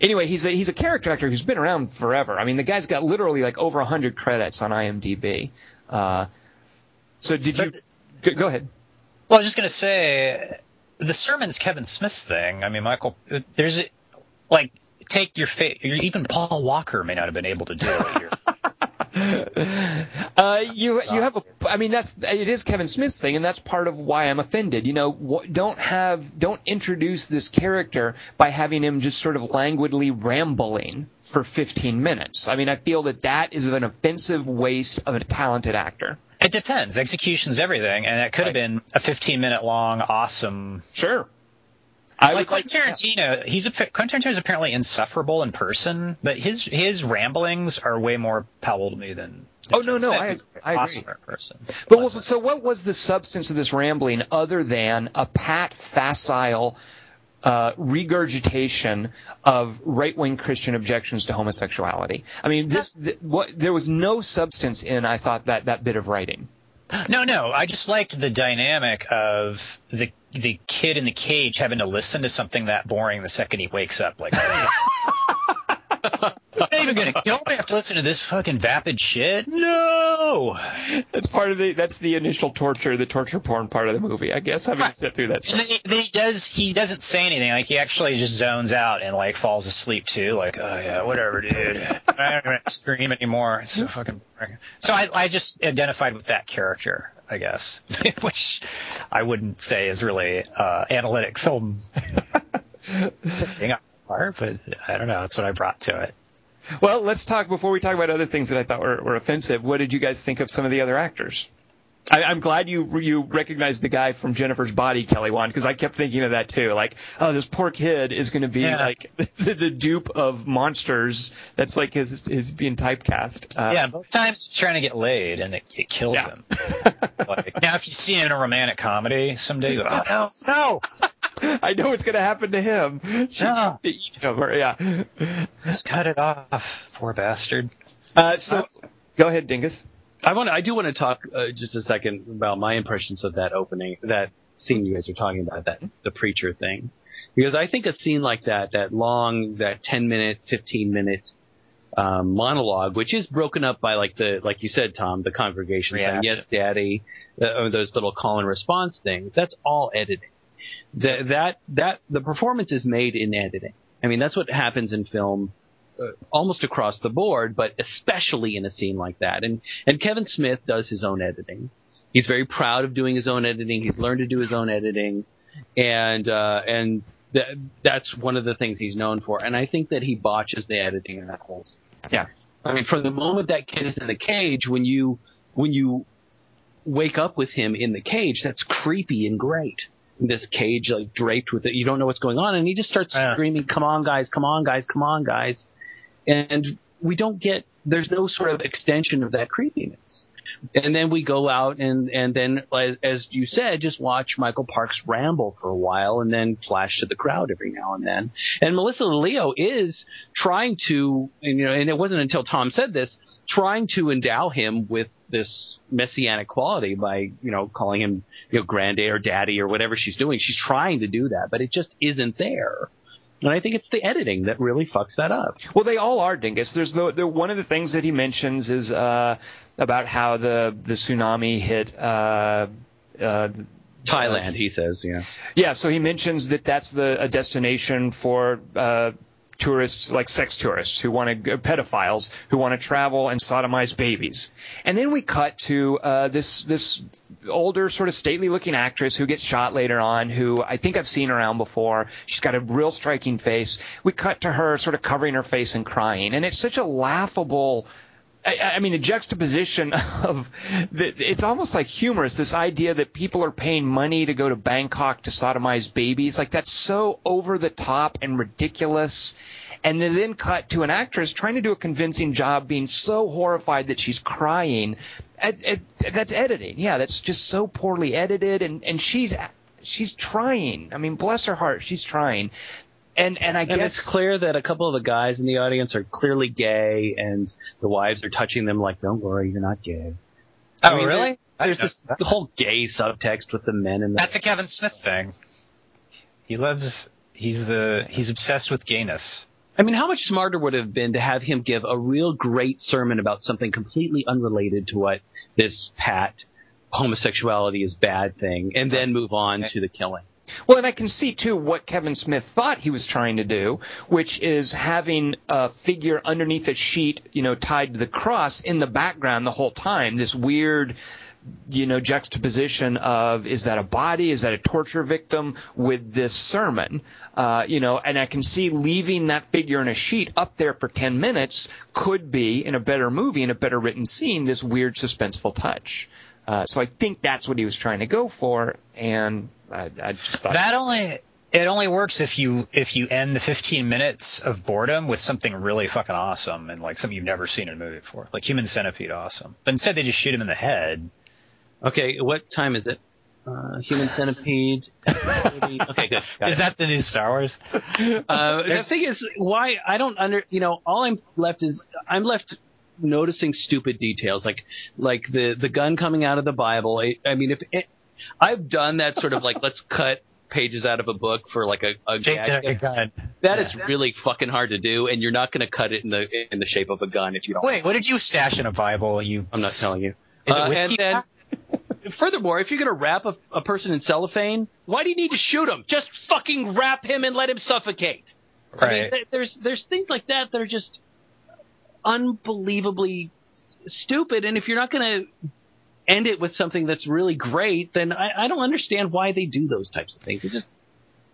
anyway, he's a he's a character actor who's been around forever. I mean, the guy's got literally like over hundred credits on IMDb. Uh, so did you? Go, go ahead. Well, I was just gonna say, the sermon's Kevin Smith's thing. I mean, Michael, there's like take your fa- Even Paul Walker may not have been able to do it. Here. [LAUGHS] Uh, you you have a. I mean, that's it is Kevin Smith's thing, and that's part of why I'm offended. You know, don't have don't introduce this character by having him just sort of languidly rambling for 15 minutes. I mean, I feel that that is an offensive waste of a talented actor. it depends. Execution's everything, and it could have Right. been a 15 minute long, awesome Sure. I like Quentin Tarantino, he's a Quentin Tarantino is apparently insufferable in person, but his his ramblings are way more palatable to me than. Oh, no, no, I- I agree. awesome person. But what, so what was the substance of this rambling other than a pat, facile uh, regurgitation of right-wing Christian objections to homosexuality? I mean, this th- what there was no substance in. I thought that that bit of writing. No, no, I just liked the dynamic of the the kid in the cage having to listen to something that boring the second he wakes up. Like, [LAUGHS] I'm not even gonna kill me. I have to listen to this fucking vapid shit. No. That's part of the. That's the initial torture, the torture porn part of the movie. I guess having to sit through that. And then he, then he does. He doesn't say anything. Like he actually just zones out and like falls asleep too. Like, oh yeah, whatever, dude. I don't even scream anymore. It's so fucking. boring. So I, I just identified with that character, I guess, [LAUGHS] which I wouldn't say is really uh, analytic film thing on my part, but I don't know. That's what I brought to it. Well, let's talk before we talk about other things that I thought were, were offensive. What did you guys think of some of the other actors? I, I'm glad you you recognized the guy from Jennifer's Body, Kelly Wand, because I kept thinking of that too. Like, oh, this poor kid is going to be Yeah. like [LAUGHS] the, the dupe of monsters. That's like his his being typecast. Uh, Yeah, both times he's trying to get laid and it, it kills Yeah. him. Like, now, if you see him in a romantic comedy someday, go, oh, no, no. [LAUGHS] I know it's going to happen to him. She's trying to eat him. Or, yeah. Just cut it off, poor bastard. Uh, so, go ahead, Dingus. I want. I do want to talk uh, just a second about my impressions of that opening, that scene you guys are talking about, that the preacher thing, because I think a scene like that, that long, that ten minute, fifteen minute um, monologue, which is broken up by like the, like you said, Tom, the congregation saying "Yes, Daddy," uh, those little call and response things. That's all editing. That that that the performance is made in editing. I mean, that's what happens in film uh, almost across the board, but especially in a scene like that. And and Kevin Smith does his own editing. He's very proud of doing his own editing. He's learned to do his own editing, and uh, and th- that's one of the things he's known for. And I think that he botches the editing in that whole scene. Yeah. I mean, from the moment that kid is in the cage, when you when you wake up with him in the cage. That's creepy and great. This cage like draped with it. You don't know what's going on, and he just starts Yeah. screaming, "Come on, guys! Come on, guys! Come on, guys!" And we don't get. There's no sort of extension of that creepiness. And then we go out and and then as, as you said, just watch Michael Parks ramble for a while, and then flash to the crowd every now and then. And Melissa Leo is trying to, and, you know, and it wasn't until Tom said this, trying to endow him with this messianic quality by, you know, calling him, you know, granddad or daddy or whatever she's doing. She's trying to do that, but it just isn't there. And I think it's the editing that really fucks that up. Well, they all are dingus. There's the, the one of the things that he mentions is uh, about how the the tsunami hit. Uh, uh, Thailand, he says, yeah. yeah, so he mentions that that's the a destination for uh, tourists, like sex tourists who want to pedophiles who want to travel and sodomize babies. And then we cut to uh, this this older, sort of stately looking actress who gets shot later on. Who I think I've seen around before. She's got a real striking face. We cut to her sort of covering her face and crying, and it's such a laughable. I, I mean, the juxtaposition [LAUGHS] of the, it's almost like humorous. This idea that people are paying money to go to Bangkok to sodomize babies, like that's so over the top and ridiculous. And then, cut to an actress trying to do a convincing job, being so horrified that she's crying. That's editing. Yeah, that's just so poorly edited, and and she's she's trying. I mean, bless her heart, she's trying. And and I And guess it's clear that a couple of the guys in the audience are clearly gay, and the wives are touching them like, "Don't worry, you're not gay." Oh, I mean, really? There's this whole gay subtext with the men in the. That's a Kevin Smith thing. He loves. He's the. He's obsessed with gayness. I mean, how much smarter would it have been to have him give a real great sermon about something completely unrelated to what this pat homosexuality is bad thing, and then move on to the killing. Well, and I can see too what Kevin Smith thought he was trying to do, which is having a figure underneath a sheet, you know, tied to the cross in the background the whole time. This weird, you know, juxtaposition of is that a body, is that a torture victim with this sermon, uh, you know, and I can see leaving that figure in a sheet up there for ten minutes could be in a better movie, in a better written scene, this weird suspenseful touch. Uh, so I think that's what he was trying to go for, and I, I just thought That only. It only works if you if you end the 15 minutes of boredom with something really fucking awesome and like something you've never seen in a movie before, like Human Centipede, awesome. But instead, they just shoot him in the head. Okay, what time is it? Uh, Human Centipede. okay, good. Got Is it. that the new Star Wars? Uh, the thing is, why I don't under, you know, all I'm left is I'm left noticing stupid details, like like the the gun coming out of the Bible. I, I mean, if it, I've done that sort of like let's cut pages out of a book for like a, a Jake gag. took a gun. That is really fucking hard to do, and you're not going to cut it in the in the shape of a gun if you don't. Wait, what did you stash in a Bible? You? I'm not telling you. Is it Uh, whiskey? and then, furthermore, if you're going to wrap a, a person in cellophane, why do you need to shoot him? Just fucking wrap him and let him suffocate. I mean, Right. th- there's there's things like that that are just unbelievably stupid. And if you're not going to end it with something that's really great, then I, I don't understand why they do those types of things. It just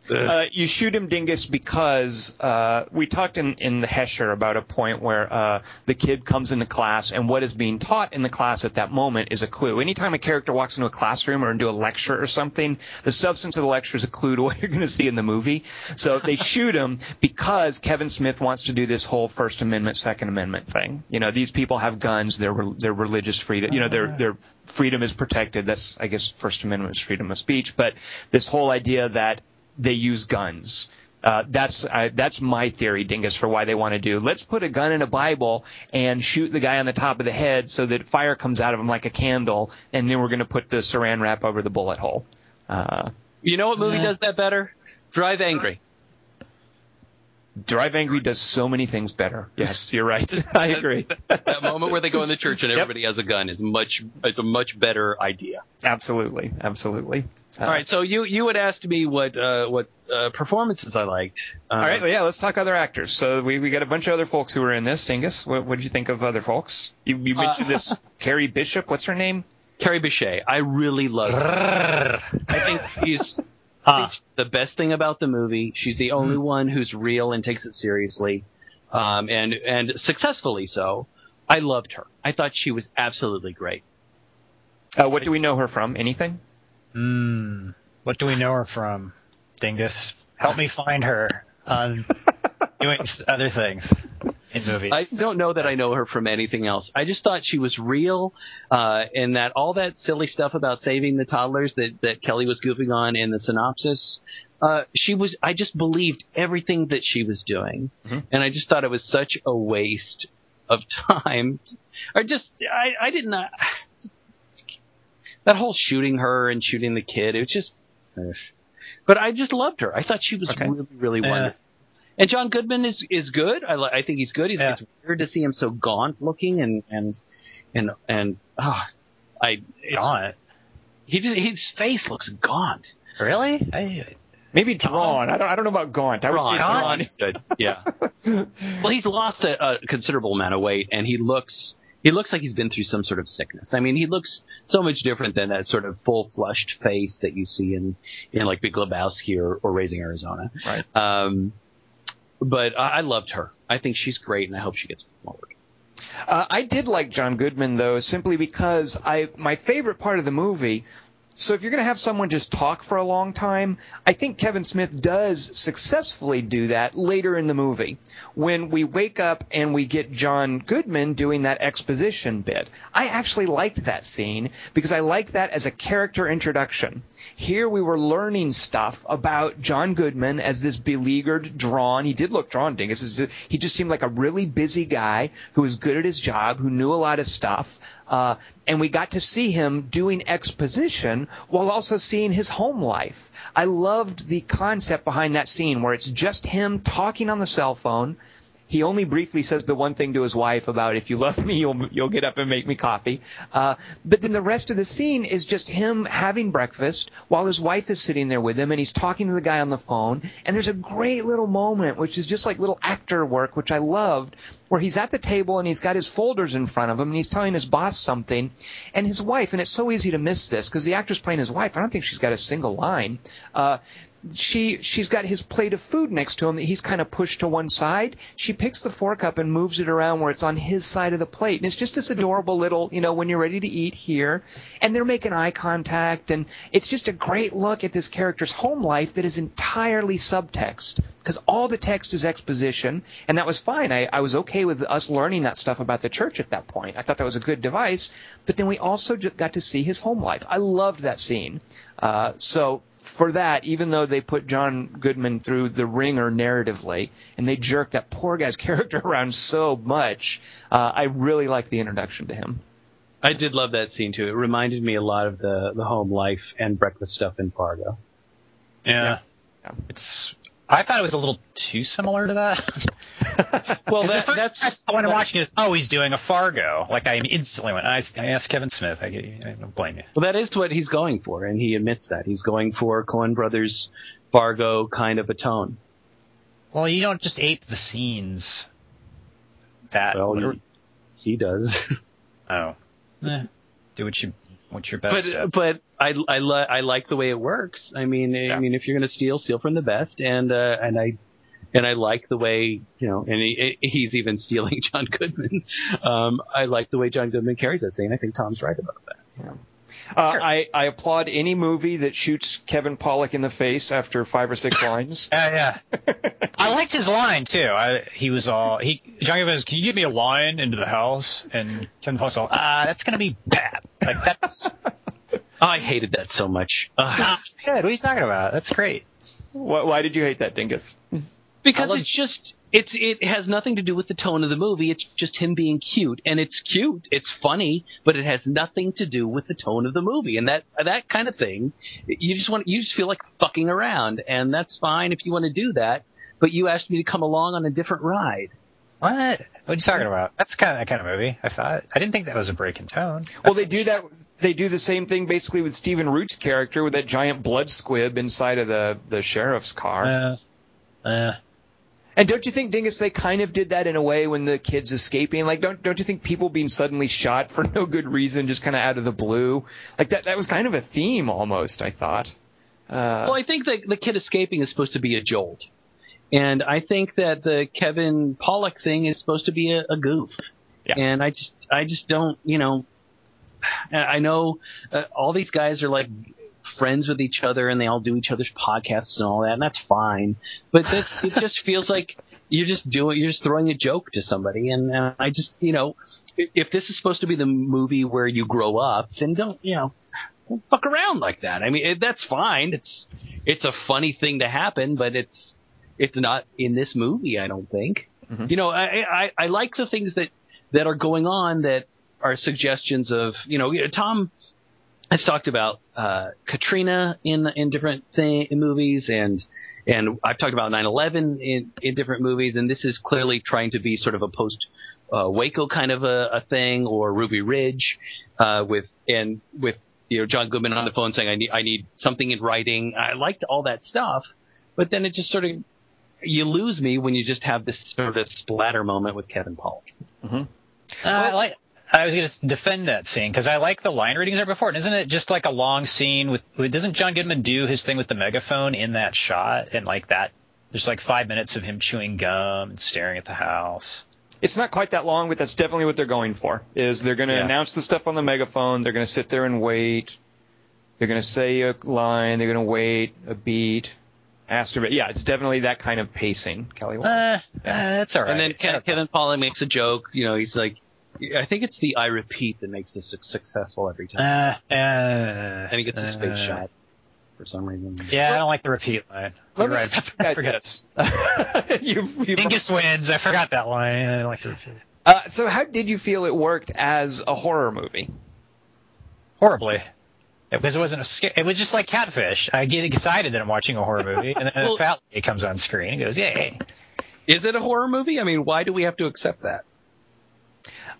Uh, you shoot him, Dingus, because uh, we talked in, in the Hesher about a point where uh, the kid comes into class, and what is being taught in the class at that moment is a clue. Anytime a character walks into a classroom or into a lecture or something, the substance of the lecture is a clue to [LAUGHS] what you're going to see in the movie. So they [LAUGHS] shoot him because Kevin Smith wants to do this whole First Amendment, Second Amendment thing. You know, these people have guns; their their religious freedom, you know, their their freedom is protected. That's I guess First Amendment is freedom of speech, but this whole idea that they use guns. Uh, that's uh, that's my theory, Dingus, for why they want to do. Let's put a gun in a Bible and shoot the guy on the top of the head so that fire comes out of him like a candle, and then we're going to put the saran wrap over the bullet hole. Uh, you know what movie does that better? Drive Angry. Drive Angry does so many things better. Yes, you're right. [LAUGHS] I agree. that moment where they go in the church and everybody has a gun is much is a much better idea. absolutely, absolutely. Uh, All right, so you you had asked me what uh, what uh, performances I liked. Uh, All right, well, yeah, let's talk other actors. So we, we got a bunch of other folks who were in this. Dingus, what what did you think of other folks? You, you mentioned this [LAUGHS] Carrie Bishop. What's her name? Kerry Bishé, I really love her. I think she's Huh. the best thing about the movie. She's the only one who's real and takes it seriously, um, and and successfully so. I loved her. I thought she was absolutely great. Uh, what do we know her from? Anything? Hmm. What do we know her from? Dingus, help me find her on [LAUGHS] doing s- other things in movies. I don't know that I know her from anything else. I just thought she was real, uh, and that all that silly stuff about saving the toddlers that, that Kelly was goofing on in the synopsis, uh, she was, I just believed everything that she was doing. Mhm. And I just thought it was such a waste of [LAUGHS] time. Or just, I, I did not, that whole shooting her and shooting the kid, it was just, but I just loved her. I thought she was Okay. really, really Yeah. wonderful. And John Goodman is is good. I I think he's good. He's, Yeah. It's weird to see him so gaunt looking and and and and oh, I Gaunt. he just his face looks gaunt. Really? I, Maybe drawn. I don't. I don't know about gaunt. I would say is good. [LAUGHS] Yeah. well, he's lost a, a considerable amount of weight, and he looks he looks like he's been through some sort of sickness. I mean, he looks so much different than that sort of full flushed face that you see in in like Big Lebowski or, or Raising Arizona. Right. Um, but I, I loved her. I think she's great, and I hope she gets forward. Uh, I did like John Goodman though, simply because I my favorite part of the movie. So if you're going to have someone just talk for a long time, I think Kevin Smith does successfully do that later in the movie. When we wake up and we get John Goodman doing that exposition bit. I actually liked that scene because I like that as a character introduction. Here we were learning stuff about John Goodman as this beleaguered, drawn. He did look drawn, Dingus. He just seemed like a really busy guy who was good at his job, who knew a lot of stuff. Uh, and we got to see him doing exposition while also seeing his home life. I loved the concept behind that scene where it's just him talking on the cell phone. He only briefly says the one thing to his wife about if you love me, you'll you'll get up and make me coffee. Uh, but then the rest of the scene is just him having breakfast while his wife is sitting there with him, and he's talking to the guy on the phone. And there's a great little moment, which is just like little actor work, which I loved, where he's at the table and he's got his folders in front of him, and he's telling his boss something, and his wife, and it's so easy to miss this because the actor's playing his wife. I don't think she's got a single line. Uh, she she's got his plate of food next to him that he's kind of pushed to one side. She picks the fork up and moves it around where it's on his side of the plate, and it's just this adorable little, you know, when you're ready to eat here, and they're making eye contact, and it's just a great look at this character's home life that is entirely subtext because all the text is exposition, and that was fine. I, I was okay with us learning that stuff about the church at that point. I thought that was a good device, but then we also got to see his home life. I loved that scene. Uh, so for that, even though they put John Goodman through the ringer narratively, and they jerked that poor guy's [LAUGHS] character around so much, uh, I really liked the introduction to him. I did love that scene too. It reminded me a lot of the the home life and breakfast stuff in Fargo. yeah. Yeah. It's. I thought it was a little too similar to that. [LAUGHS] [LAUGHS] Well, that, the first that's when I'm watching is, oh, he's doing a Fargo. Like I instantly went. I, I asked Kevin Smith. I, I don't blame you. well, that is what he's going for, and he admits that he's going for Coen Brothers Fargo kind of a tone. Well, you don't just ape the scenes. That Well, literally- he, he does. [LAUGHS] oh, eh, do what you what's your best. but but I I, li- I like the way it works. I mean I mean if you're going to steal, steal from the best, and uh, and I and I like the way you know, and he, he's even stealing [LAUGHS] John Goodman. Um, I like the way John Goodman carries that scene. I think Tom's right about that. Uh, Sure. I, I applaud any movie that shoots Kevin Pollak in the face after five or six [COUGHS] lines. Yeah, yeah. [LAUGHS] I liked his line too. I, he was all he. John Goodman was, "Can you give me a line into the house?" And Kevin Pollak's all, "Ah, that's gonna be bad." Like that's [LAUGHS] I hated that so much. Ugh. ah, good. What are you talking about? That's great. Why, why did you hate that, Dingus? Because love- it's just it's it has nothing to do with the tone of the movie. It's just him being cute, and it's cute. It's funny, but it has nothing to do with the tone of the movie. And that that kind of thing, you just want you just feel like fucking around, and that's fine if you want to do that. But you asked me to come along on a different ride. What? What are you talking about? That's kind of that kind of movie. I thought. I didn't think that was a break in tone. Well, they do that. They do the same thing basically with Stephen Root's character with that giant blood squib inside of the the sheriff's car. Uh, uh, And don't you think, Dingus, they kind of did that in a way when the kid's escaping? Like, don't don't you think people being suddenly shot for [LAUGHS] no good reason, just kind of out of the blue, like that? That was kind of a theme almost. I thought. Uh, Well, I think that the kid escaping is supposed to be a jolt, and I think that the Kevin Pollak thing is supposed to be a, a goof. Yeah. And I just I just don't you know [SIGHS] I know uh, all these guys are like friends with each other and they all do each other's podcasts and all that, and that's fine. But this, [LAUGHS] it just feels like you're just doing, you're just throwing a joke to somebody, and, and I just, you know, if- this is supposed to be the movie where you grow up, then don't, you know, don't fuck around like that. I mean, it, that's fine. It's it's a funny thing to happen, but it's it's not in this movie. I don't think. Mm-hmm. You know, I, I I like the things that that are going on that are suggestions of you know Tom has talked about uh, Katrina in in different thing, in movies and. And I've talked about 9/11 in, in different movies, and this is clearly trying to be sort of a post uh, Waco kind of a, a thing, or Ruby Ridge, uh, with and with you know John Goodman on the phone saying I need I need something in writing. I liked all that stuff, but then it just sort of you lose me when you just have this sort of splatter moment with Kevin Pollak. Uh, I like. I was going to defend that scene because I like the line readings there before. And isn't it just like a long scene with, with? Doesn't John Goodman do his thing with the megaphone in that shot? And like that, there's like five minutes of him chewing gum and staring at the house. It's not quite that long, but that's definitely what they're going for. Is they're going to Yeah. announce the stuff on the megaphone. They're going to sit there and wait. They're going to say a line. They're going to wait a beat. Masturbate. Yeah, it's definitely that kind of pacing, Kelly. Wand. Uh, uh, that's all right. And then Ke- Kevin Pollock makes a joke. You know, he's like, I think it's the I repeat that makes this successful every time. Uh, uh, and he gets a space uh, shot for some reason. Yeah, I don't like the repeat line. Let You're me right. ask you [LAUGHS] guys forgot. [LAUGHS] you've, you've, Dingus wins. I forgot that line. I don't like the repeat. uh, so, how did you feel it worked as a horror movie? Horribly. Because it wasn't a sca- it was just like catfish. I get excited that I'm watching a horror movie, and then [LAUGHS] Well- a fat lady comes on screen and goes, "Yay!" Is it a horror movie? I mean, why do we have to accept that?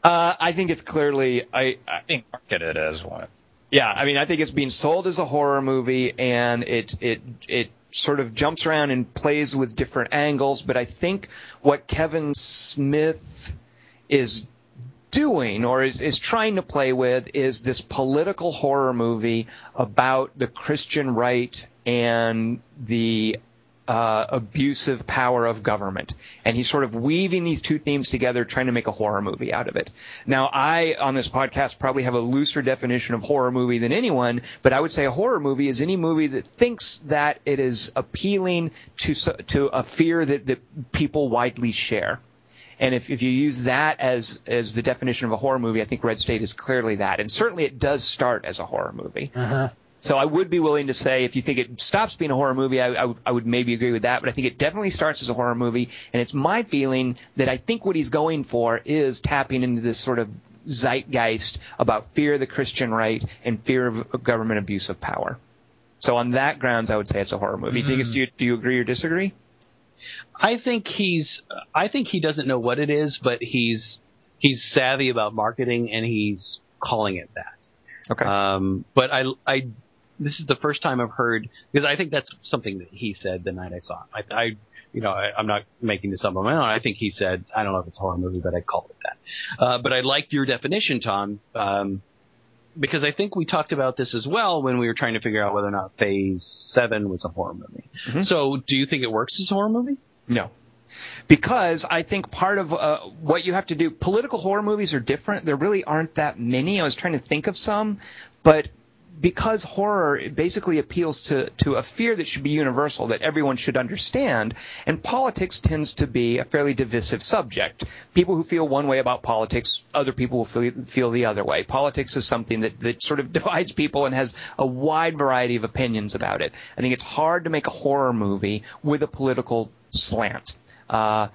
Uh, I think it's clearly. I, I Being marketed as one. Yeah, I mean, I think it's being sold as a horror movie, and it it it sort of jumps around and plays with different angles. But I think what Kevin Smith is doing or is, is trying to play with is this political horror movie about the Christian right and the uh, abusive power of government. And he's sort of weaving these two themes together, trying to make a horror movie out of it. Now, I, on this podcast, probably have a looser definition of horror movie than anyone, but I would say a horror movie is any movie that thinks that it is appealing to, to a fear that, that people widely share. And if, if you use that as as the definition of a horror movie, I think Red State is clearly that. And certainly it does start as a horror movie. So I would be willing to say if you think it stops being a horror movie, I, I, would, I would maybe agree with that. But I think it definitely starts as a horror movie. And it's my feeling that I think what he's going for is tapping into this sort of zeitgeist about fear of the Christian right and fear of government abuse of power. So on that grounds, I would say it's a horror movie. Dingus, do you, do you agree or disagree? I think he's. I think he doesn't know what it is, but he's he's savvy about marketing and he's calling it that. Okay. Um, but I, I, this is the first time I've heard because I think that's something that he said the night I saw it. I, I you know, I, I'm not making this up on my own. I think he said, I don't know if it's a horror movie, but I call it that. Uh, but I liked your definition, Tom, um, because I think we talked about this as well when we were trying to figure out whether or not Phase Seven was a horror movie. So, do you think it works as a horror movie? No. Because I think part of uh, what you have to do, political horror movies are different. There really aren't that many. I was trying to think of some, but because horror basically appeals to, to a fear that should be universal, that everyone should understand, and politics tends to be a fairly divisive subject. People who feel one way about politics, other people will feel, feel the other way. Politics is something that, that sort of [LAUGHS] divides people and has a wide variety of opinions about it. I think it's hard to make a horror movie with a political slant. Uh,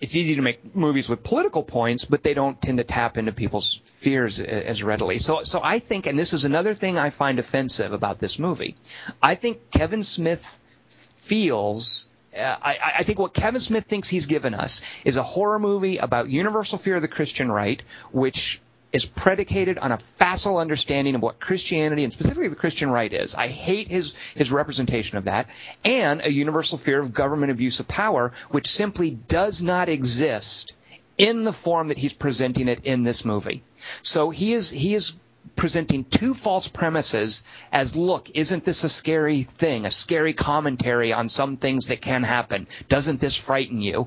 it's easy to make movies with political points, but they don't tend to tap into people's fears as readily. So, so I think, and this is another thing I find offensive about this movie. I think Kevin Smith feels. Uh, I, I think what Kevin Smith thinks he's given us is a horror movie about universal fear of the Christian right, which is predicated on a facile understanding of what Christianity and specifically the Christian right is. I hate his his representation of that, and a universal fear of government abuse of power, which simply does not exist in the form that he's presenting it in this movie. So he is he is presenting two false premises as look, isn't this a scary thing, a scary commentary on some things that can happen? Doesn't this frighten you?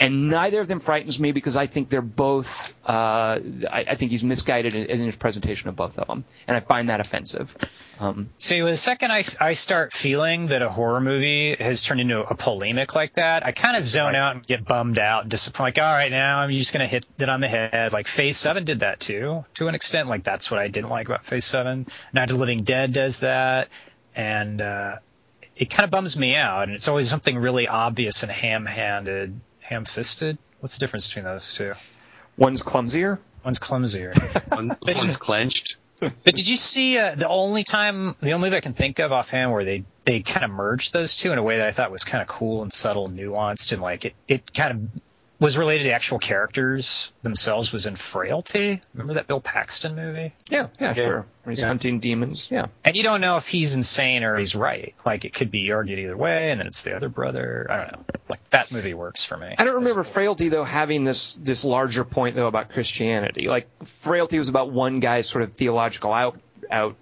And neither of them frightens me because I think they're both. Uh, I, I think he's misguided in, in his presentation of both of them, and I find that offensive. Um, See, the second I, I start feeling that a horror movie has turned into a polemic like that, I kind of zone out and get bummed out and disappointed. Like, all right, now I'm just going to hit it on the head. Like, Phase 7 did that too, to an extent. Like, that's what I didn't like about Phase 7. Night of the Living Dead does that. And, uh, it kind of bums me out. And it's always something really obvious and ham handed, ham fisted. What's the difference between those two? one's clumsier. One's clumsier. [LAUGHS] One, one's clenched. But did you see uh, the only time, the only movie I can think of offhand where they they kind of merged those two in a way that I thought was kind of cool and subtle and nuanced and like it it kind of was related to actual characters themselves was in Frailty. Remember that Bill Paxton movie? Yeah, yeah, sure. He's Yeah. hunting demons. Yeah. And you don't know if he's insane or he's right. Like it could be argued either way, and then it's the other brother. I don't know. Like that movie works for me. I don't remember Frailty though having this this larger point though about Christianity. Like Frailty was about one guy's sort of theological out out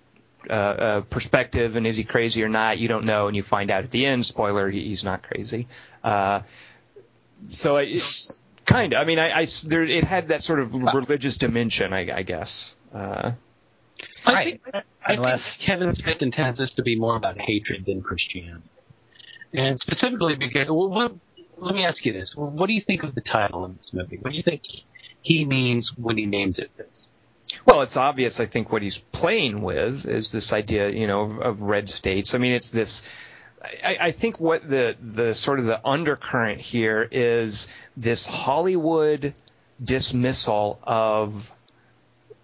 uh, uh, perspective, and is he crazy or not? You don't know, and you find out at the end. Spoiler: he, he's not crazy. Uh, so I- it's kind of. I mean, I, I there, it had that sort of religious dimension, I, I guess. Uh, I Right. think, I Unless- think Kevin Smith intends this to be more about hatred than Christianity. And specifically because, well, what, let me ask you this. What do you think of the title of this movie? What do you think he means when he names it this? Well, it's obvious. I think what he's playing with is this idea, you know, of, of red states. I mean, it's this. I, I think what the the sort of the undercurrent here is this Hollywood dismissal of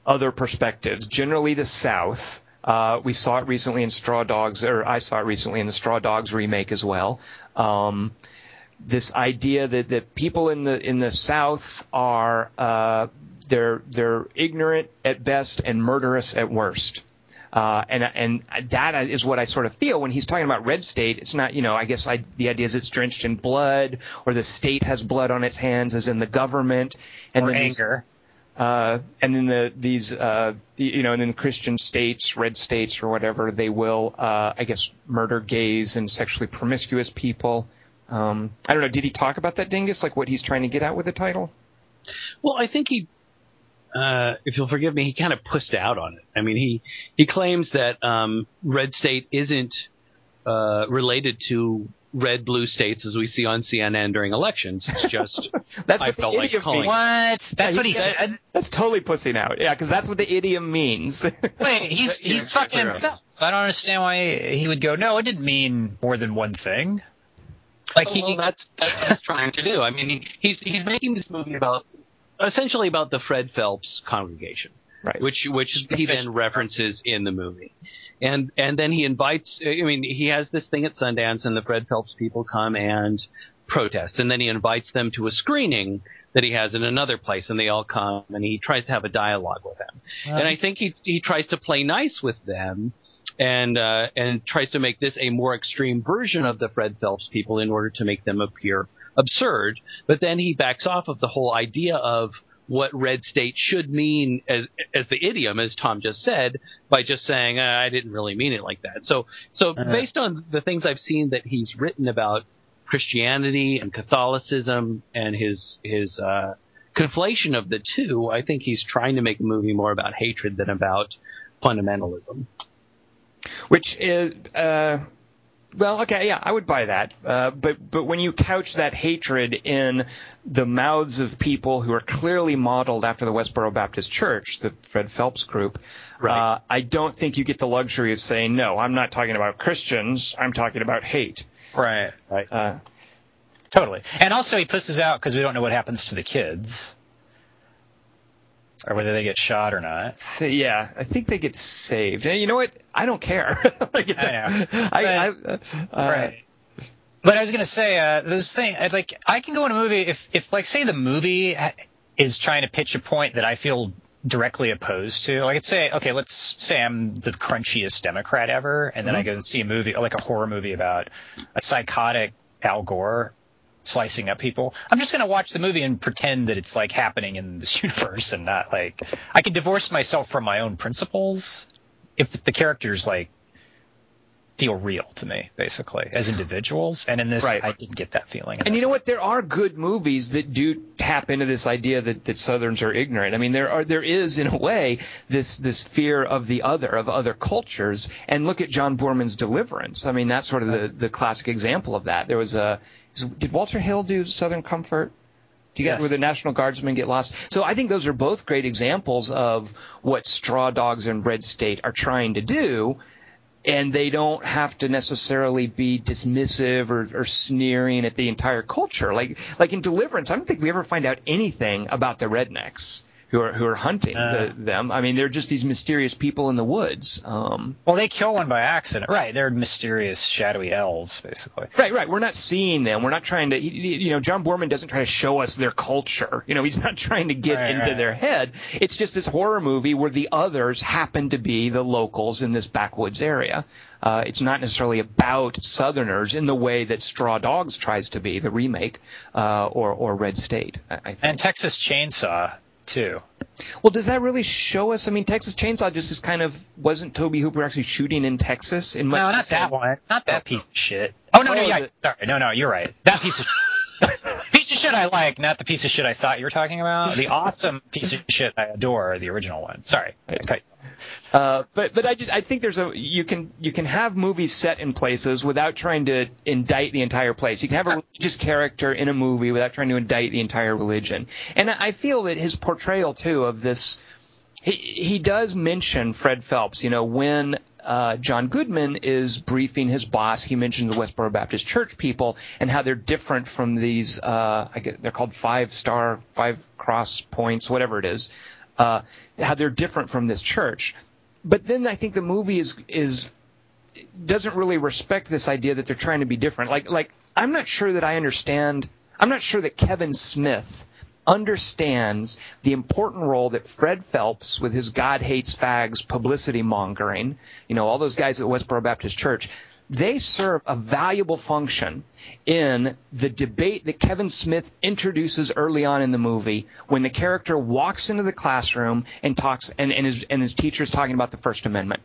other perspectives, generally the South. Uh, we saw it recently in Straw Dogs, or I saw it recently in the Straw Dogs remake as well. Um, this idea that, that people in the in the South are uh, they're they're ignorant at best and murderous at worst. Uh, and and that is what I sort of feel when he's talking about red state. It's not, you know, I guess I, the idea is it's drenched in blood, or the state has blood on its hands, as in the government, and or then these- anger. uh, and then the these uh, the, you know, and then Christian states, red states or whatever, they will, uh, I guess, murder gays and sexually promiscuous people. Um, I don't know. Did he talk about that, Dingus? Like what he's trying to get at with the title? Well, I think he, uh, if you'll forgive me, he kind of pussed out on it. I mean, he he claims that um, red state isn't uh, related to red blue states as we see on CNN during elections. It's just [LAUGHS] That's I what felt the like calling means. What? That's what he said. That's totally pussing out. Yeah, because that's what the idiom means. [LAUGHS] Wait, he's Yeah, he's sure, fucking sure. himself. I don't understand why he would go. No, it didn't mean more than one thing. Like he, well, that's that's what he's trying to do. I mean, he, he's he's making this movie about essentially about the Fred Phelps congregation, right. which which he then references in the movie, and and then he invites. I mean, he has this thing at Sundance, and the Fred Phelps people come and protest, and then he invites them to a screening that he has in another place, and they all come, and he tries to have a dialogue with them, and I think he he tries to play nice with them. And uh, and tries to make this a more extreme version of the Fred Phelps people in order to make them appear absurd. But then he backs off of the whole idea of what red state should mean as as the idiom, as Tom just said, by just saying uh, I didn't really mean it like that. So so Uh-huh. based on the things I've seen that he's written about Christianity and Catholicism and his his uh, conflation of the two, I think he's trying to make a movie more about hatred than about fundamentalism. Which is uh, well, okay, yeah, I would buy that. Uh, but but when you couch that hatred in the mouths of people who are clearly modeled after the Westboro Baptist Church, the Fred Phelps group, Right. uh, I don't think you get the luxury of saying no. I'm not talking about Christians. I'm talking about hate. right, Right. Uh, totally. And also, he pusses out because we don't know what happens to the kids, or whether they get shot or not. yeah, I think they get saved. And you know what? I don't care. [LAUGHS] Like, I know. I, I, uh, right. But I was gonna say, uh, this thing, I'd like, I can go in a movie if, if, like, say the movie is trying to pitch a point that I feel directly opposed to. Like, I'd say, okay, let's say I'm the crunchiest Democrat ever, and then I go and see a movie, like a horror movie about a psychotic Al Gore slicing up people. I'm just gonna watch the movie and pretend that it's like happening in this [LAUGHS] universe, and not like I can divorce myself from my own principles if the character's like feel real to me, basically, as individuals. And in this, Right. I didn't get that feeling. And you know what? There are good movies that do tap into this idea that, that Southerns are ignorant. I mean, there are there is in a way this this fear of the other, of other cultures. And look at John Boorman's Deliverance. I mean, that's sort of the, the classic example of that. There was a did Walter Hill do Southern Comfort? Do you get Yes. where the National Guardsmen get lost? So I think those are both great examples of what Straw Dogs and Red State are trying to do and they don't have to necessarily be dismissive or, or sneering at the entire culture. Like like in Deliverance, I don't think we ever find out anything about the rednecks who are who are hunting Uh. the, them. I mean, they're just these mysterious people in the woods. Um, well, they kill one by accident, right? They're mysterious, shadowy elves, basically. right, right. We're not seeing them. We're not trying to. You know, John Boorman doesn't try to show us their culture. You know, he's not [LAUGHS] trying to get Right, into right. their head. It's just this horror movie where the others happen to be the locals in this backwoods area. Uh, it's not necessarily about Southerners in the way that Straw Dogs tries to be, the remake, uh, or or Red State. I, I think. And Texas Chainsaw too. Well, does that really show us? I mean, Texas Chainsaw just is kind of wasn't Tobe Hooper actually shooting in Texas in much No, not that one. Not that piece of shit. Oh no, no, Oh, yeah. the- Sorry, no, no, you're right. That piece of [LAUGHS] [LAUGHS] piece of shit I like, not the piece of shit I thought you were talking about. The awesome piece of shit I adore, the original one. Sorry, off. Uh, but but I just I think there's a you can you can have movies set in places without trying to indict the entire place. You can have a religious character in a movie without trying to indict the entire religion. And I feel that his portrayal too of this he he does mention Fred Phelps. You know when. Uh, John Goodman is briefing his boss. He mentions the Westboro Baptist Church people and how they're different from these. Uh, I get, they're called five star, five cross points, whatever it is. Uh, how they're different from this church but then I think the movie is is doesn't really respect this idea that they're trying to be different. Like like I'm not sure that I understand. I'm not sure that Kevin Smith understands the important role that Fred Phelps, with his God hates fags publicity mongering, you know, all those guys at Westboro Baptist Church, they serve a valuable function in the debate that Kevin Smith introduces early on in the movie when the character walks into the classroom and talks and, and his and his teacher's talking about the First Amendment.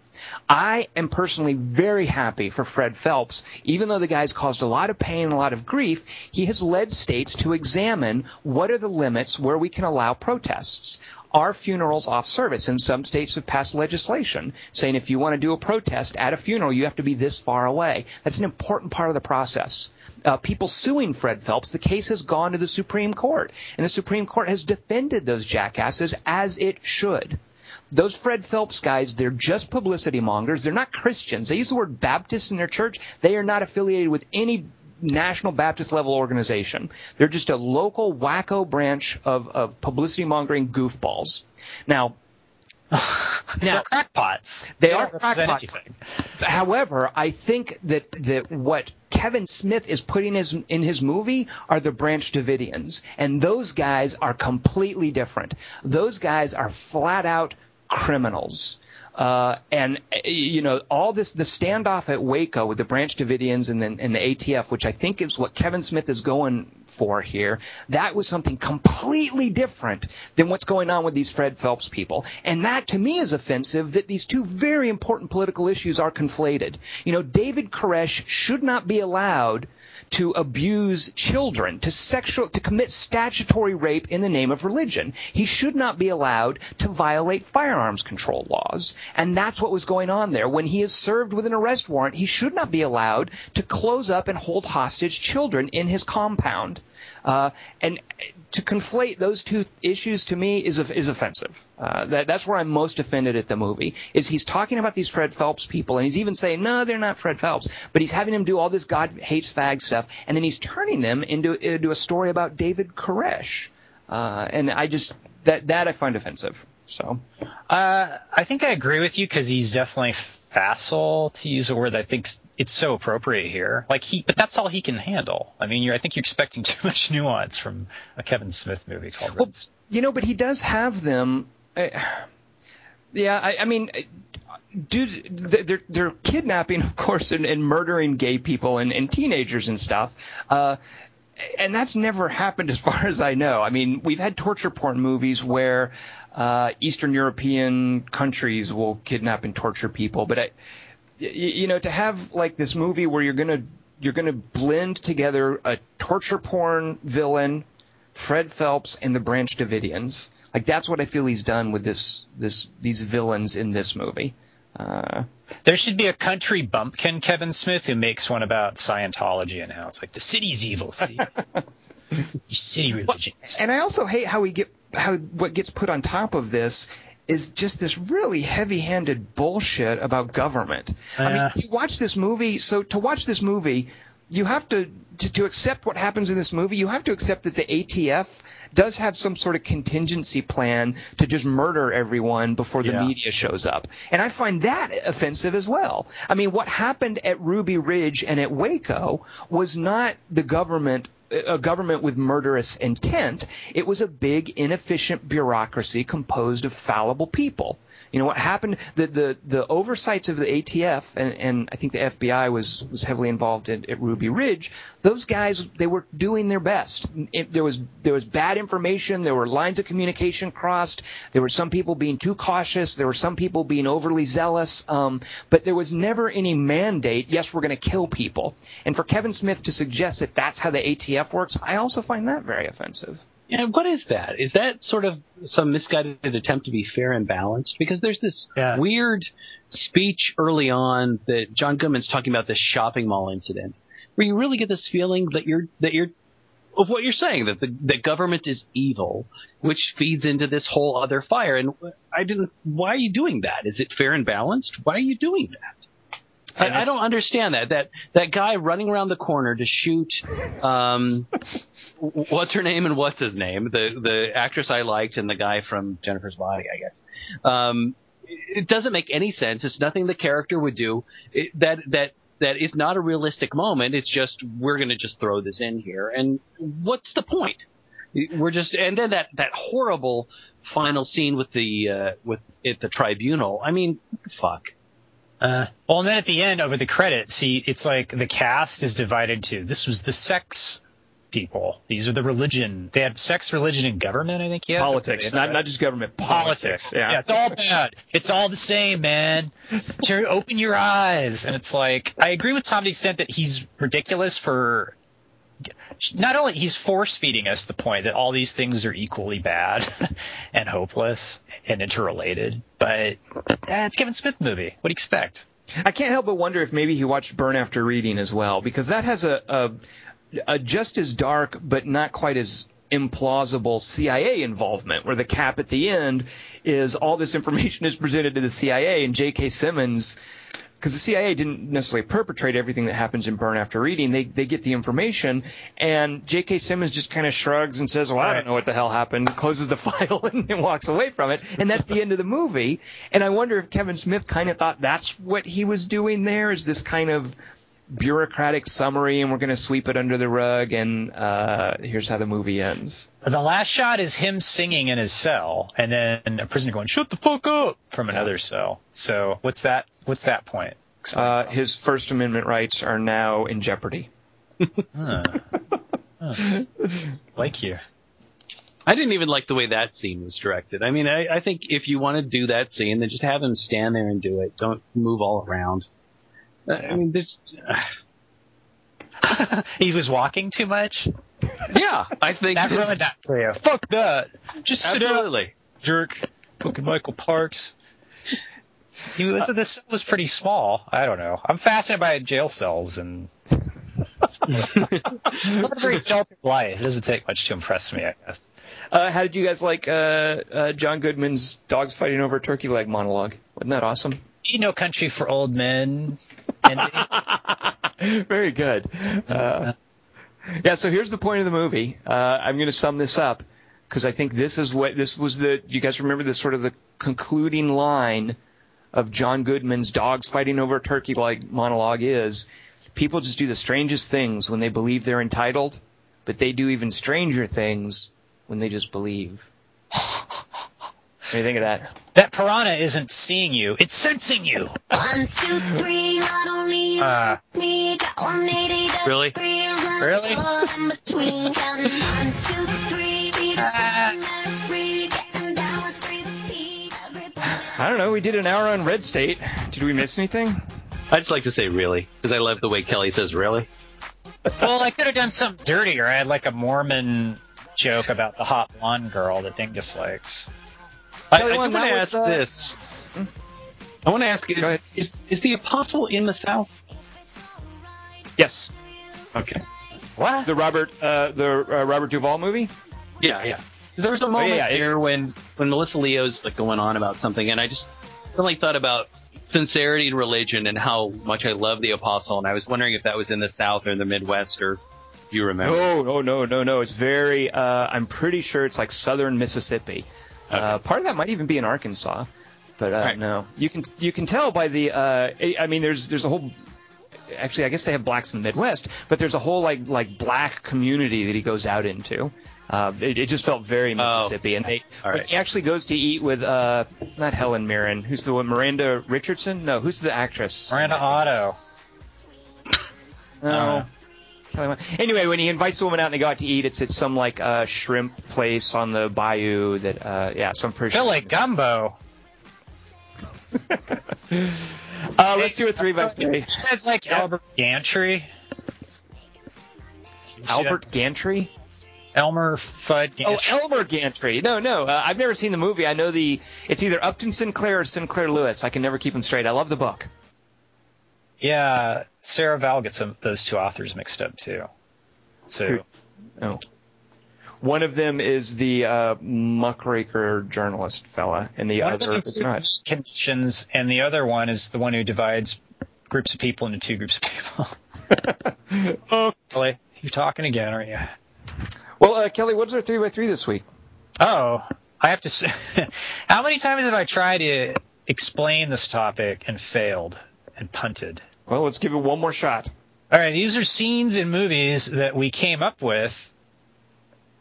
I am personally very happy for Fred Phelps, even though the guy's caused a lot of pain and a lot of grief, he has led states to examine what are the limits where we can allow protests are funerals off service? And some states have passed legislation saying if you want to do a protest at a funeral, you have to be this far away. That's an important part of the process. Uh, people suing Fred Phelps, the case has gone to the Supreme Court, and the Supreme Court has defended those jackasses as it should. Those Fred Phelps guys, they're just publicity mongers. They're not Christians. They use the word Baptist in their church. They are not affiliated with any National Baptist level organization. They're just a local wacko branch of, of publicity mongering goofballs. Now, [LAUGHS] They're crackpots. They don't are crackpots. However, I think that that what Kevin Smith is putting his, in his movie are the Branch Davidians, and those guys are completely different. Those guys are flat out criminals. Uh, and uh, you know all this the standoff at Waco with the Branch Davidians and then and the ATF, which I think is what Kevin Smith is going for here. That was something completely different than what's going on with these Fred Phelps people, and that to me is offensive. That these two very important political issues are conflated. You know, David Koresh should not be allowed to abuse children, to sexual, to commit statutory rape in the name of religion. He should not be allowed to violate firearms control laws. And that's what was going on there. When he is served with an arrest warrant, he should not be allowed to close up and hold hostage children in his compound. Uh, and to conflate those two issues to me is is offensive. Uh, that, that's where I'm most offended at the movie. Is he's talking about these Fred Phelps people, and he's even saying no, they're not Fred Phelps, but he's having them do all this God hates fag stuff, and then he's turning them into into a story about David Koresh. Uh, and I just that that I find offensive. So Uh, I think I agree with you because he's definitely facile to use a word that I think it's so appropriate here. Like he, but that's all he can handle. I mean, you're, I think you're expecting [LAUGHS] too much nuance from a Kevin Smith movie called. Well, you know, but he does have them. Uh, yeah, I, I mean, dude, they're they're kidnapping, of course, and, and murdering gay people and, and teenagers and stuff. Uh, and that's never happened as far [LAUGHS] as I know. I mean, we've had torture porn movies where uh, Eastern European countries will kidnap and torture people, but I, you know, to have like this movie where you're gonna you're gonna blend together a torture porn villain, Fred Phelps, and the Branch Davidians. Like that's what I feel he's done with this this these villains in this movie. Uh, There should be a country bumpkin Kevin Smith who makes one about Scientology and how it's like the city's evil. See, [LAUGHS] city religions. and I also hate how we get how what gets put on top of this is just this really heavy-handed bullshit about government. I mean, you watch this movie, so to watch this movie, you have to, to to accept what happens in this movie. You have to accept that the ATF does have some sort of contingency plan to just murder everyone before the Yeah. media shows up, and I find that offensive as well. I mean, what happened at Ruby Ridge and at Waco was not the government a government with murderous intent. It was a big, inefficient bureaucracy composed of fallible people. You know what happened? The the, the oversights of the ATF and, and I think the FBI was was heavily involved in, at Ruby Ridge. Those guys they were doing their best. It, there was there was bad information. There were lines of communication crossed. There were some people being too cautious. There were some people being overly zealous. Um, but there was never any mandate. Yes, we're going to kill people. And for Kevin Smith to suggest that that's how the ATF works, I also find that very offensive. Yeah, what is that? Is that sort of some misguided attempt to be fair and balanced? Because there's this Yeah. weird speech early on that John Goodman's talking about this shopping mall incident, where you really get this feeling that you're that you're of what you're saying that the the government is evil, which feeds into this whole other fire. And I didn't. Why are you doing that? Is it fair and balanced? Why are you doing that? I, I don't understand that. That that guy running around the corner to shoot, um, [LAUGHS] what's her name and what's his name? The the actress I liked and the guy from Jennifer's Body, I guess. Um, it it doesn't make any sense. It's nothing the character would do. It, that that that is not a realistic moment. It's just we're going to just throw this in here. And what's the point? We're just and then that that horrible final scene with the uh, with at the tribunal. I mean, fuck. Uh, well, and then at the end, over the credits, see, it's like the cast is divided to this was the sex people. These are the religion. They had sex, religion, and government. I think yes. Politics, not not just government. Politics. Yeah. yeah. it's all bad. It's all the same, man. Open your eyes. And it's like, I agree with Tom to the extent that he's ridiculous for. Not only he's force feeding us the point that all these things are equally bad [LAUGHS] and hopeless and interrelated, but eh, it's Kevin Smith movie. What do you expect? I can't help but wonder if maybe he watched Burn After Reading as well, because that has a, a, a just as dark but not quite as implausible CIA involvement, where the cap at the end is all this information is presented to the CIA, and J.K. Simmons, because the CIA didn't necessarily perpetrate everything that happens in Burn After Reading, they they get the information, and J.K. Simmons just kind of shrugs and says, "Well, I don't know what the hell happened," [LAUGHS] closes the [LAUGHS] file and, and walks away from it, and that's the end of the movie. And I wonder if Kevin Smith kind of thought that's what he was doing there, is this kind of bureaucratic summary, and we're going to sweep it under the rug, and uh, here's how the movie ends. The last shot is him singing in his cell, and then a prisoner going "Shut the fuck up" from another cell. So what's that? What's that point? Uh, his First Amendment rights are now in jeopardy. [LAUGHS] Huh. Huh. Like you. I didn't even like the way that scene was directed. I mean, I, I think if you want to do that scene, then just have him stand there and do it. Don't move all around. Uh, I mean, this. [LAUGHS] he was walking too much. [LAUGHS] yeah, I think That ruined that for you. Fuck that. Just sit Absolutely. down, jerk. Fucking Michael Parks. He was, the cell was pretty small. I don't know. I'm fascinated by jail cells and. [LAUGHS] Not a very sheltered life. It doesn't take much to impress me, I guess. Uh, how did you guys like uh, uh, John Goodman's dogs fighting over a turkey leg monologue? Wasn't that awesome? You know, country for old men. And [LAUGHS] Very good. Uh, yeah, so here's the point of the movie. Uh, I'm going to sum this up because I think this is what this was the. You guys remember this sort of the concluding line of John Goodman's dogs fighting over a turkey like monologue is people just do the strangest things when they believe they're entitled, but they do even stranger things when they just believe. What do you think of that? that piranha isn't seeing you, it's sensing you. One, two, three, not only you, Uh, me, got 180 Really? degrees and Really? in between. One, two, three, beat it, let it free, getting down with three feet. I don't know. We did an hour on Red State. Did we miss anything? I just like to say really because I love the way Kelly says really. Well, I could have done something dirtier. I had like a Mormon joke about the hot blonde girl that Dingus likes. I, I do want to ask uh, this. I want to ask Go is, is is the apostle in the South? Yes, Okay. What? the Robert uh, the uh, Robert Duvall movie. Yeah, yeah. 'Cause there was a moment Oh, yeah, it's- there when when Melissa Leo's like going on about something, and I just suddenly thought about sincerity in religion and how much I love the apostle, and I was wondering if that was in the South or in the Midwest, or if you remember. No, no, no, no, no. It's very. Uh, I'm pretty sure it's like southern Mississippi. Uh, part of that might even be in Arkansas, but uh, Right. no. You can you can tell by the. Uh, I mean, there's there's a whole. Actually, I guess they have blacks in the Midwest, but there's a whole like like black community that he goes out into. Uh, it, it just felt very Mississippi, and they right. he actually goes to eat with uh, not Helen Mirren, who's the one, Miranda Richardson? No, who's the actress? Miranda Otto. No. Uh, Kelly Anyway, when he invites the woman out and they go out to eat, it's at some like uh, shrimp place on the bayou. That uh, yeah, so I'm pretty Feel sure. like gumbo. [LAUGHS] Uh, let's do a three by three. It's like Albert Gantry. Albert Gantry. Elmer Fudd Gantry. Oh, Elmer Gantry. No, no, uh, I've never seen the movie. I know the. It's either Upton Sinclair or Sinclair Lewis. I can never keep them straight. I love the book. Yeah, Sarah Val gets some, those two authors mixed up too. So Oh. One of them is the uh, muckraker journalist fella, and the one other is not. conditions, and the other one is the one who divides groups of people into two groups of people. oh. [LAUGHS] [LAUGHS] Kelly, you're talking again, aren't you? Well, uh, Kelly, what's our three by three this week? Oh, I have to say, [LAUGHS] how many times have I tried to explain this topic and failed and punted? Well, let's give it one more shot. All right, these are scenes in movies that we came up with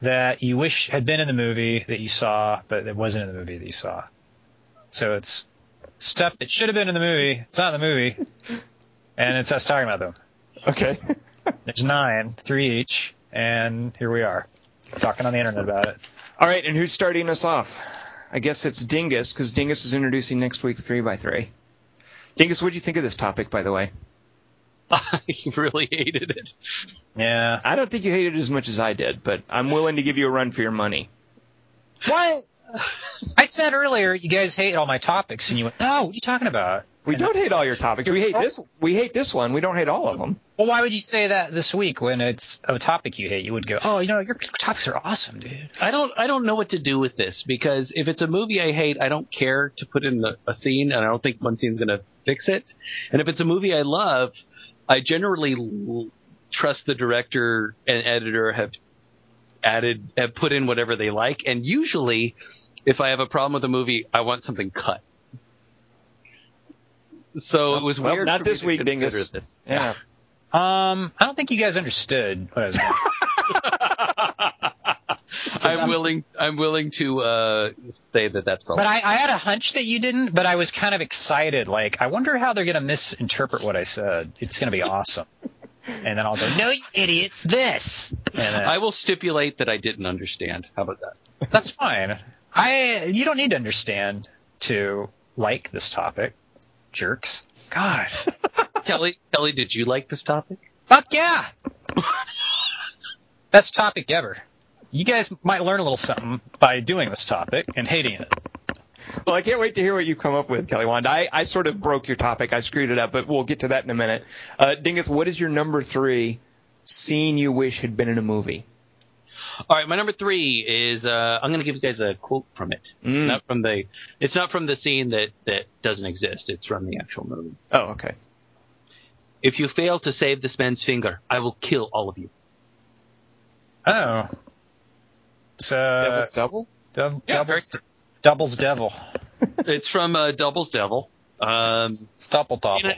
that you wish had been in the movie that you saw, but it wasn't in the movie that you saw. So it's stuff that should have been in the movie. It's not in the movie, [LAUGHS] and it's us talking about them. Okay. [LAUGHS] There's nine, three each, and here we are talking on the internet about it. All right, and who's starting us off? I guess it's Dingus, because Dingus is introducing next week's 3x3. Dingus, what'd you think of this topic, by the way? [LAUGHS] I really hated it. Yeah. I don't think you hated it as much as I did, but I'm willing to give you a run for your money. What? I said earlier you guys hate all my topics, and you went, "No, what are you talking about?" We don't hate all your topics. We hate this. We hate this one. We don't hate all of them. Well, why would you say that this week when it's a topic you hate? You would go, "Oh, you know, your topics are awesome, dude." I don't I don't know what to do with this because if it's a movie I hate, I don't care to put in a, a scene, and I don't think one scene's going to fix it. And if it's a movie I love, I generally l- trust the director and editor have added have put in whatever they like. And usually, if I have a problem with a movie, I want something cut. So it was Well, weird. not for me this to week, consider Dingus. this. Yeah. Um, I don't think you guys understood what I was. I'm [LAUGHS] I'm- willing. I'm willing to uh, say that that's probably. But I, I had a hunch that you didn't, but I was kind of excited. Like, I wonder how they're going to misinterpret what I said. It's going to be awesome. And then I'll go, no, you idiots, this. And then, I will stipulate that I didn't understand. How about that? that's fine. I, you don't need to understand to like this topic, jerks. God. [LAUGHS] Kelly, Kelly, did you like this topic? Fuck yeah. Best topic ever. You guys might learn a little something by doing this topic and hating it. Well, I can't wait to hear what you come up with, Kelly Wand. I, I sort of broke your topic. I screwed it up, but we'll get to that in a minute. Uh, Dingus, what is your number three scene you wish had been in a movie? All right, my number three is uh, I'm going to give you guys a quote from it. Mm. Not from the. It's not from the scene that that doesn't exist. It's from the actual movie. Oh, okay. If you fail to save this man's finger, I will kill all of you. Oh. It's, uh, Devil's Double? dub- Yeah, doubles, doubles devil. it's from uh, Double's Devil. Um, Double double.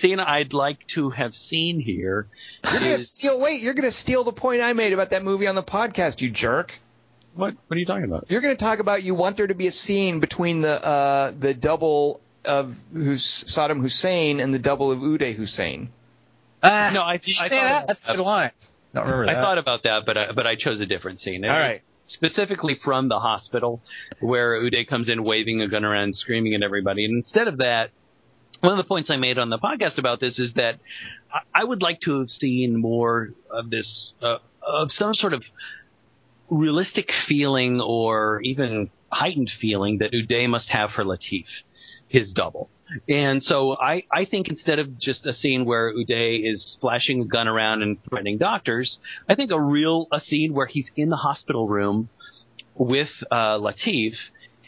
Scene, scene I'd like to have seen here You're gonna is steal. Wait, you're gonna steal the point I made about that movie on the podcast, you jerk. what? What are you talking about? You're gonna talk about you want there to be a scene between the uh, the double of who's Saddam Hussein and the double of Uday Hussein. Ah, No, I- did you I say thought that? about That's a that. good line. Don't remember I thought about that, but I, but I chose a different scene. It All was right. Specifically from the hospital, where Uday comes in waving a gun around, screaming at everybody, and instead of that, one of the points I made on the podcast about this is that I, would like to have seen more of this, uh, of some sort of realistic feeling or even heightened feeling that Uday must have for Latif, his double. And so I, I think instead of just a scene where Uday is flashing a gun around and threatening doctors, I think a real a scene where he's in the hospital room with uh, Latif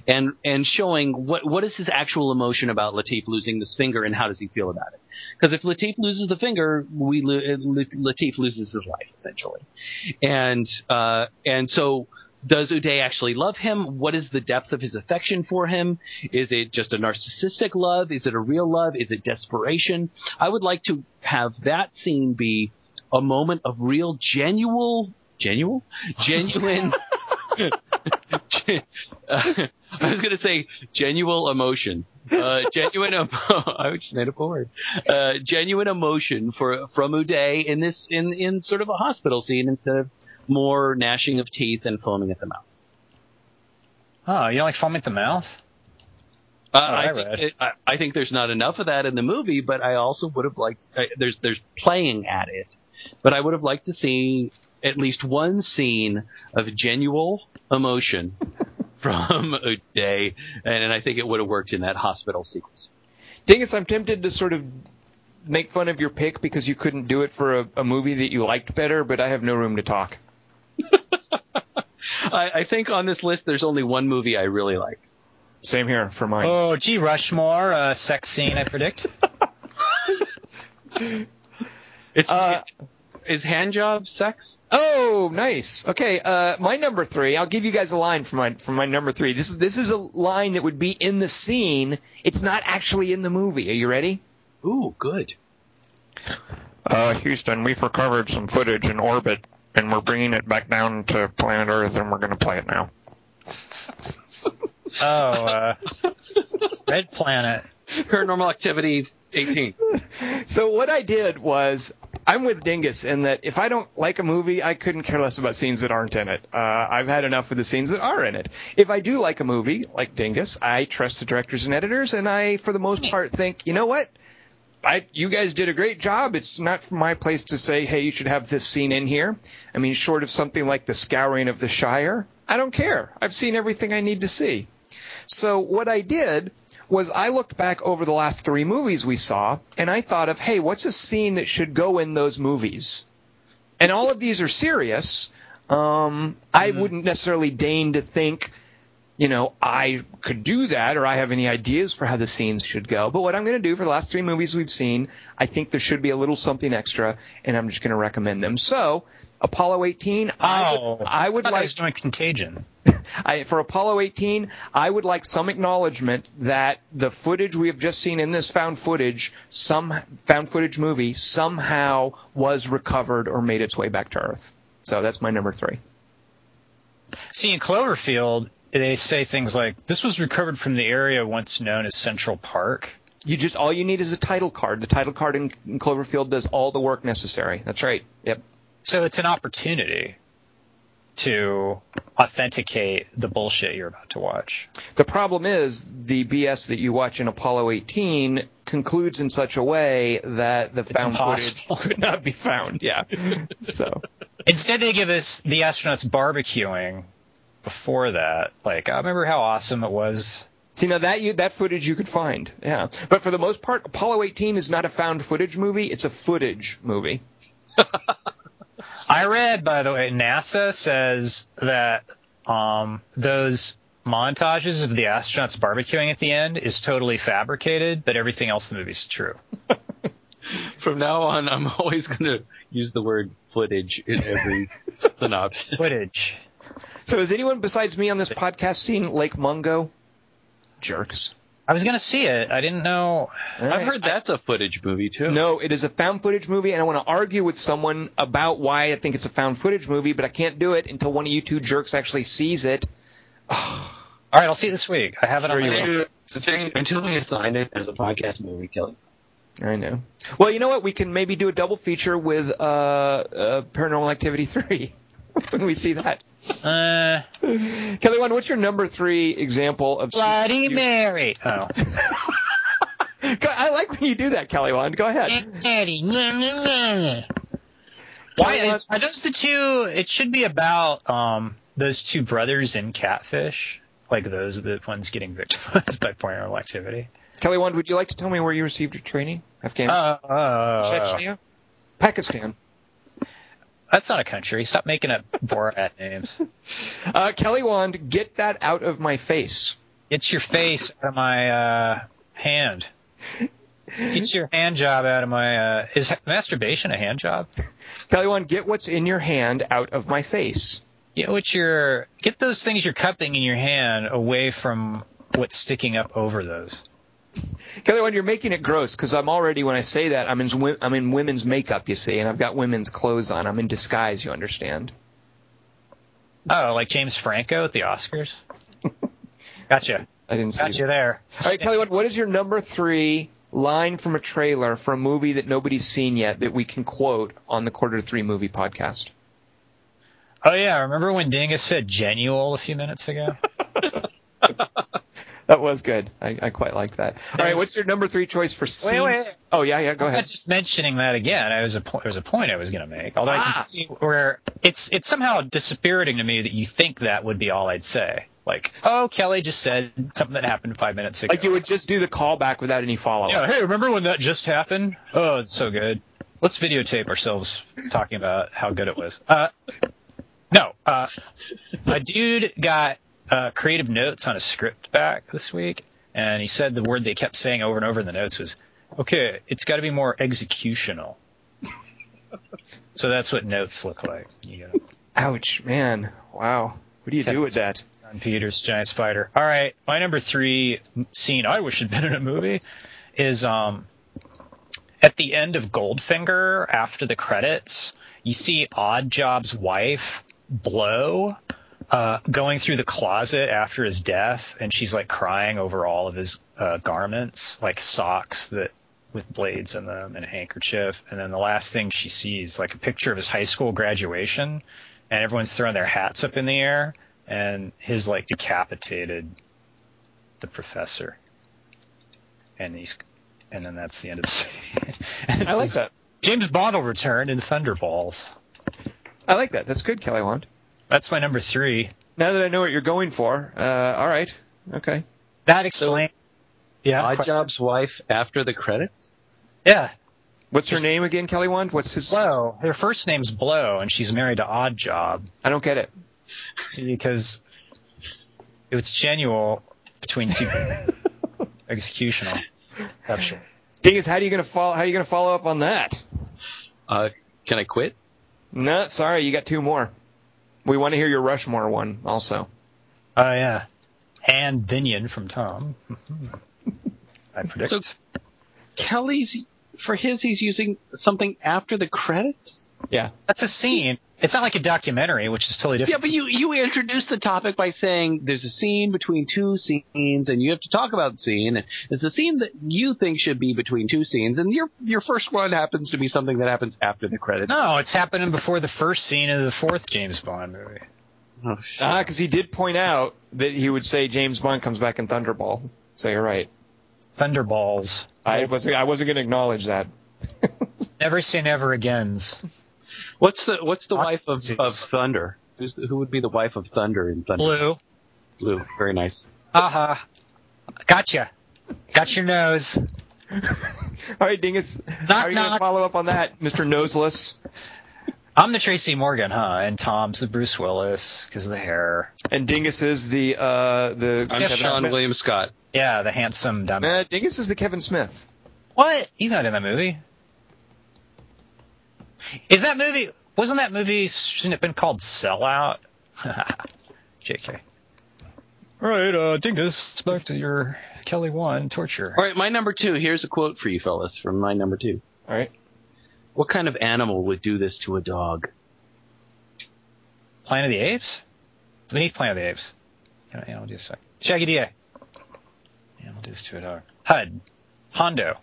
and and showing what what is his actual emotion about Latif losing this finger and how does he feel about it? Because if Latif loses the finger, we lo- Latif loses his life essentially, and uh, and so does Uday actually love him? What is the depth of his affection for him? Is it just a narcissistic love? Is it a real love? Is it desperation? I would like to have that scene be a moment of real, genuine, genuine, genuine. [LAUGHS] [LAUGHS] uh, [LAUGHS] I was going to say genuine emotion. Uh, [LAUGHS] genuine, emo- [LAUGHS] I just made up a word. Uh, genuine emotion for from Uday in this in in sort of a hospital scene instead of more gnashing of teeth and foaming at the mouth. Oh, you don't like foaming at the mouth? Uh, I I, read. think, I, I think there's not enough of that in the movie, but I also would have liked. Uh, there's there's playing at it, but I would have liked to see at least one scene of genuine emotion from [LAUGHS] Uday, and, and I think it would have worked in that hospital sequence. Dingus, I'm tempted to sort of make fun of your pick because you couldn't do it for a, a movie that you liked better, but I have no room to talk. [LAUGHS] I, I think on this list there's only one movie I really like. Same here for mine. Oh, gee, Rushmore, uh, sex scene, I predict. [LAUGHS] It's Uh, is hand job sex? Oh, nice. Okay, uh, my number three. I'll give you guys a line from my from my number three. This is this is a line that would be in the scene. It's not actually in the movie. Are you ready? Ooh, good. Uh, Houston, we've recovered some footage in orbit, and we're bringing it back down to planet Earth, and we're going to play it now. [LAUGHS] Oh, uh, [LAUGHS] Red Planet. Paranormal Activity 18. So what I did was I'm with Dingus in that if I don't like a movie, I couldn't care less about scenes that aren't in it. Uh, I've had enough of the scenes that are in it. If I do like a movie, like Dingus, I trust the directors and editors, and I, for the most part, think, you know what? I, you guys did a great job. It's not my place to say, hey, you should have this scene in here. I mean, short of something like the scouring of the Shire, I don't care. I've seen everything I need to see. So what I did was I looked back over the last three movies we saw, and I thought of, hey, what's a scene that should go in those movies? And all of these are serious. Um, I wouldn't necessarily deign to think, you know, I could do that or I have any ideas for how the scenes should go. But what I'm going to do for the last three movies we've seen, I think there should be a little something extra, and I'm just going to recommend them. So, Apollo 18, I Oh, would, I would I like was doing Contagion. [LAUGHS] I, for Apollo 18, I would like some acknowledgement that the footage we have just seen in this found footage, some found footage movie, somehow was recovered or made its way back to Earth. So that's my number three. See, in Cloverfield, they say things like, this was recovered from the area once known as Central Park. You just all you need is a title card. The title card in, in Cloverfield does all the work necessary. That's right. Yep. So it's an opportunity to authenticate the bullshit you're about to watch. The problem is the BS that you watch in Apollo 18 concludes in such a way that the It's found impossible. footage could not be found. [LAUGHS] Yeah. so. Instead, they give us the astronauts barbecuing before that. Like, I remember how awesome it was. See now that you that footage you could find, yeah. But for the most part, Apollo 18 is not a found footage movie; it's a footage movie. [LAUGHS] I read, by the way, NASA says that um, those montages of the astronauts barbecuing at the end is totally fabricated, but everything else in the movie is true. [LAUGHS] From now on, I'm always going to use the word footage in every [LAUGHS] synopsis. Footage. So has anyone besides me on this podcast seen Lake Mungo? Jerks. I was gonna see it. I didn't know. I've heard that's a footage movie too. No, it is a found footage movie, and I want to argue with someone about why I think it's a found footage movie, but I can't do it until one of you two jerks actually sees it. All right, I'll see it this week. I have it on my Until list. we- Until we assign it as a podcast movie, Kelly. I know. Well, you know what? We can maybe do a double feature with uh, uh, Paranormal Activity 3 [LAUGHS] when we see that. Uh, Kelly, one, what's your number three example of Bloody you- Mary. [LAUGHS] Oh, I like when you do that, Kelly Wand. Go ahead. Why is, are those the two? It should be about um those two brothers in Catfish, like those the ones getting victimized [LAUGHS] by paranormal activity. Kelly Wand, would you like to tell me where you received your training? Afghanistan? Uh, uh, Chechnya? Pakistan. That's not a country. Stop making up Borat [LAUGHS] names. Uh, Kelly Wand, get that out of my face. Get your face out of my uh, hand. Get your hand job out of my. Uh, is masturbation a hand job? [LAUGHS] Kelly Wand, get what's in your hand out of my face. Get what your get those things you're cupping in your hand away from what's sticking up over those. Kelly Wand, you're making it gross because I'm already, when I say that, I'm in, I'm in women's makeup, you see, and I've got women's clothes on. I'm in disguise, you understand? Oh, like James Franco at the Oscars. [LAUGHS] Gotcha. I didn't see Got you that. there. All right, Kelly what is your number three line from a trailer for a movie that nobody's seen yet that we can quote on the Quarter to Three movie podcast? Oh yeah, remember when Dingus said genual a few minutes ago? [LAUGHS] [LAUGHS] That was good. I, I quite like that. All right, what's your number three choice for scenes? wait. Oh yeah, yeah. Go I'm ahead. just mentioning that again. I was a po- there was a point I was going to make. Although I Ah. can see where it's it's somehow dispiriting to me that you think that would be all I'd say. Like, oh, Kelly just said something that happened five minutes ago. Like you would just do the callback without any follow up. Yeah, hey, remember when that just happened? Oh, it's so good. Let's videotape ourselves talking about how good it was. Uh, no, uh, a dude got uh, creative notes on a script back this week, and he said the word they kept saying over and over in the notes was, "Okay, it's got to be more executional." [LAUGHS] so that's what notes look like. You got Ouch, man. Wow. What do you do with that? Jon Peters, giant spider. All right, my number three scene I wish had been in a movie is um at the end of Goldfinger after the credits. You see Oddjob's wife blow. Uh, going through the closet after his death, and she's like crying over all of his uh, garments, like socks that with blades in them and a handkerchief. And then the last thing she sees, like a picture of his high school graduation, and everyone's throwing their hats up in the air, and his like decapitated the professor, and he's, and then that's the end of the [LAUGHS] I like that. James Bond will return in Thunderballs. I like that. That's good, Kelly Wand. That's my number three. Now that I know what you're going for, uh, all right. Okay. That explains. yeah, Oddjob's wife after the credits. Yeah, What's her name again, Kelly Wand? What's his? Blow. Her first name's Blow, and she's married to Oddjob. I don't get it. See, because it was genuine between two [LAUGHS] executional. Exceptional. Dingus, how are you gonna follow? How are you gonna follow up on that? Uh, can I quit? No, sorry, you got two more. We want to hear your Rushmore one also. Oh yeah, and Binion from Tom. [LAUGHS] I predict. So Kelly's for his, he's using something after the credits. Yeah. That's a scene. It's not like a documentary, which is totally different. Yeah, but you you introduced the topic by saying there's a scene between two scenes, and you have to talk about the scene. And it's a scene that you think should be between two scenes, and your your first one happens to be something that happens after the credits. no, it's happening before the first scene of the fourth James Bond movie. Oh, shit. Ah, because he did point out that he would say James Bond comes back in Thunderball. So you're right. Thunderballs. I wasn't. I wasn't going to acknowledge that. Never say never agains. What's the what's the wife of, of Thunder? Who's the, who would be the wife of Thunder in Thunder? Blue. Blue. Very nice. Aha. Gotcha. Got your nose. [LAUGHS] All right, Dingus. Knock, how are you going to follow up on that, Mr. Noseless? I'm the Tracy Morgan, huh? And Tom's the Bruce Willis because of the hair. And Dingus is the uh, the I'm Kevin Seann William Scott. Yeah, the handsome dumb. Uh, Dingus is the Kevin Smith. What? He's not in that movie. Is that movie? Wasn't that movie? Shouldn't it have been called Sellout? [LAUGHS] Jk. All right, uh, Dingus, back to your Kelly Wand torture. All right, my number two. Here's a quote for you fellas from my number two. All right. What kind of animal would do this to a dog? Planet of the Apes? Beneath Planet of the Apes. Yeah, yeah, I'll do a sec. Shaggy DA. Yeah, I'll do this to a dog. HUD. Hondo.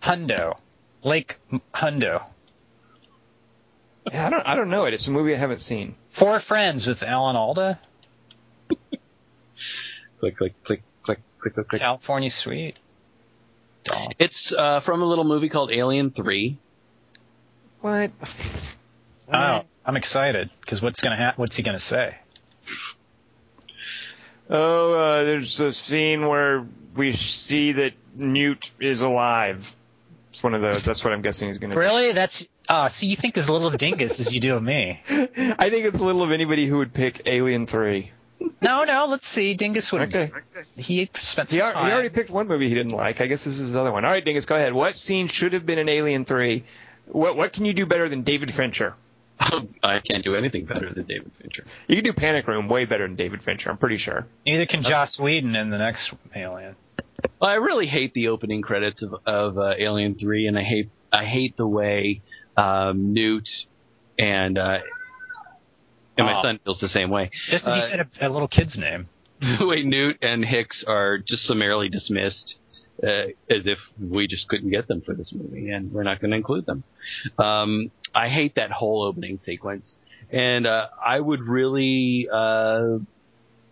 Hundo. Lake M- Hundo. Yeah, I don't. I don't know it. It's a movie I haven't seen. Four Friends with Alan Alda. [LAUGHS] Click, click, click, click, click, click, click. California Suite. doll. It's uh, from a little movie called Alien Three. What? Oh, I'm excited because what's gonna ha- what's he gonna say? Oh, uh, there's a scene where we see that Newt is alive. It's one of those. That's what I'm guessing he's going to Really? That's uh see you think as little of dingus as you do of me. [LAUGHS] I think it's little of anybody who would pick Alien 3. No, no, let's see. Dingus would Okay. he spent He, some al- time. he already picked one movie he didn't like. I guess this is his other one. All right, Dingus, go ahead. What scene should have been in Alien 3? What, what can you do better than David Fincher? I can't do anything better than David Fincher. You can do Panic Room way better than David Fincher, I'm pretty sure. Neither can Joss Whedon in the next Alien. Well, I really hate the opening credits of, of uh, Alien Three, and I hate I hate the way um, Newt and uh, and my Oh. son feels the same way. Just as you Uh, said a, a little kid's name. [LAUGHS] the way Newt and Hicks are just summarily dismissed uh, as if we just couldn't get them for this movie and we're not going to include them. Um, I hate that whole opening sequence. And uh, I would really uh,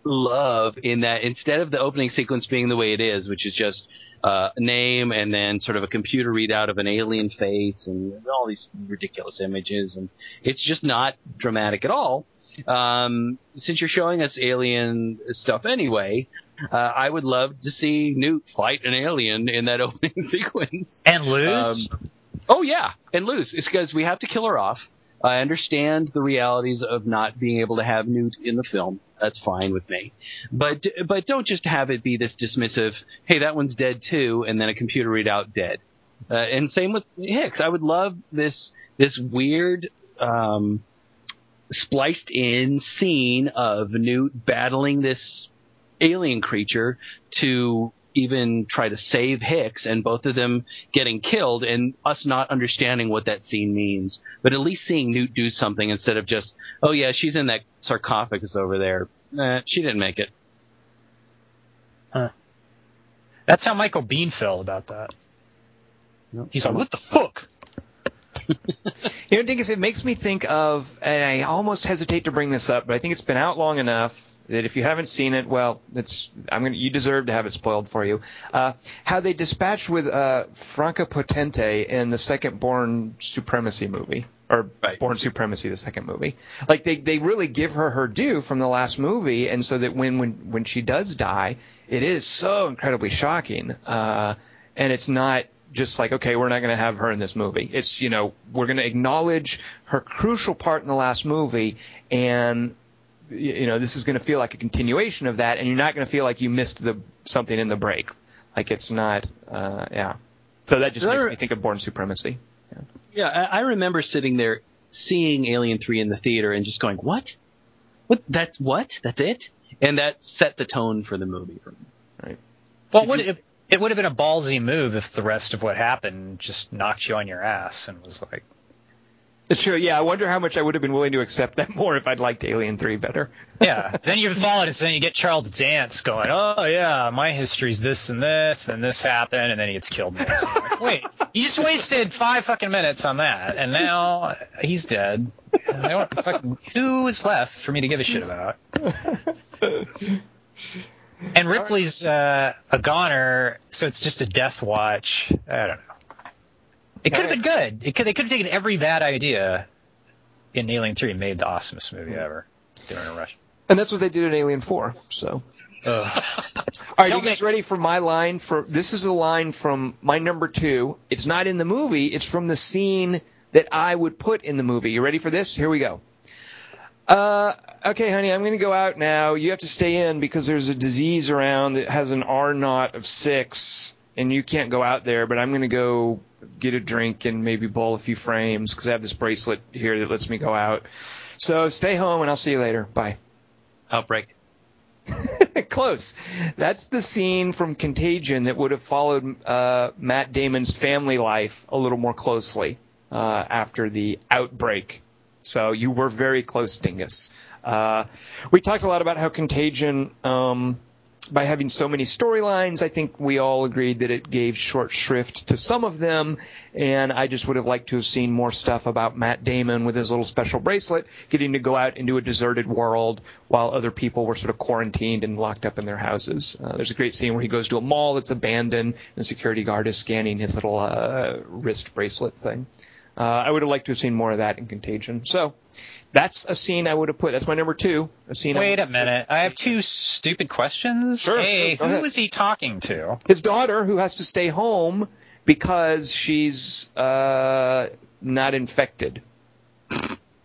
love in that instead of the opening sequence being the way it is, which is just uh, a name and then sort of a computer readout of an alien face and all these ridiculous images, and it's just not dramatic at all um, since you're showing us alien stuff anyway, uh, I would love to see Newt fight an alien in that [LAUGHS] opening sequence. And lose? Um, oh yeah, and lose. It's because we have to kill her off. I understand the realities of not being able to have Newt in the film. That's fine with me, but but don't just have it be this dismissive. Hey, that one's dead too, and then a computer readout dead. Uh, and same with Hicks. I would love this this weird. Um, spliced in scene of Newt battling this alien creature to even try to save Hicks and both of them getting killed and us not understanding what that scene means. But at least seeing Newt do something instead of just, oh yeah, she's in that sarcophagus over there. Nah, she didn't make it. Huh. That's how Michael Biehn felt about that. He's like, what the fuck? [LAUGHS] You know, Dingus, it makes me think of, and I almost hesitate to bring this up, but I think it's been out long enough that if you haven't seen it, well, it's I'm gonna you deserve to have it spoiled for you. Uh, how they dispatched with uh, Franka Potente in the second Bourne Supremacy movie, or Right. Bourne Supremacy, the second movie. Like they they really give her her due from the last movie, and so that when when when she does die, it is so incredibly shocking, uh, and it's not just like okay we're not going to have her in this movie it's you know we're going to acknowledge her crucial part in the last movie and you know this is going to feel like a continuation of that and you're not going to feel like you missed the something in the break like it's not uh yeah so that just makes There- me think of bourne supremacy Yeah, I, I remember sitting there seeing Alien Three in the theater and just going, "What? What? That's what? That's it?" And that set the tone for the movie for me. Right. Well, what would, it, would have been a ballsy move if the rest of what happened just knocked you on your ass and was like, it's true yeah i wonder how much i would have been willing to accept that [LAUGHS] more if i'd liked alien 3 better yeah. then you follow it, and then you get Charles Dance going, oh yeah, my history's this and this, and this happened, and then he gets killed. in this. You're like, [LAUGHS] Wait, you just wasted five fucking minutes on that, and now he's dead. I don't fucking, who is left for me to give a shit about? [LAUGHS] And Ripley's uh, a goner, so it's just a death watch. I don't know. It could have been good. It could, they could have taken every bad idea in Alien 3 and made the awesomest movie ever. They were in a rush. and that's what they did in alien 4 so [LAUGHS] All right, you guys ready for my line? For this is a line from my number two. It's not in the movie. It's from the scene that I would put in the movie. You ready for this? Here we go. Uh, okay, honey, I'm going to go out now. You have to stay in because there's a disease around that has an R naught of six, and you can't go out there. But I'm going to go get a drink and maybe bowl a few frames because I have this bracelet here that lets me go out. So stay home, and I'll see you later. Bye. Outbreak. [LAUGHS] Close. That's the scene from Contagion that would have followed uh, Matt Damon's family life a little more closely uh, after the outbreak. So you were very close, Dingus. Uh, we talked a lot about how Contagion um, by having so many storylines, I think we all agreed that it gave short shrift to some of them, and I just would have liked to have seen more stuff about Matt Damon with his little special bracelet, getting to go out into a deserted world while other people were sort of quarantined and locked up in their houses. Uh, there's a great scene where he goes to a mall that's abandoned, and the security guard is scanning his little uh, wrist bracelet thing. Uh, I would have liked to have seen more of that in Contagion. So that's a scene I would have put. That's my number two. A scene. Wait a minute. I have two stupid questions. Sure, hey, sure, who was he talking to? his daughter who has to stay home because she's uh, not infected.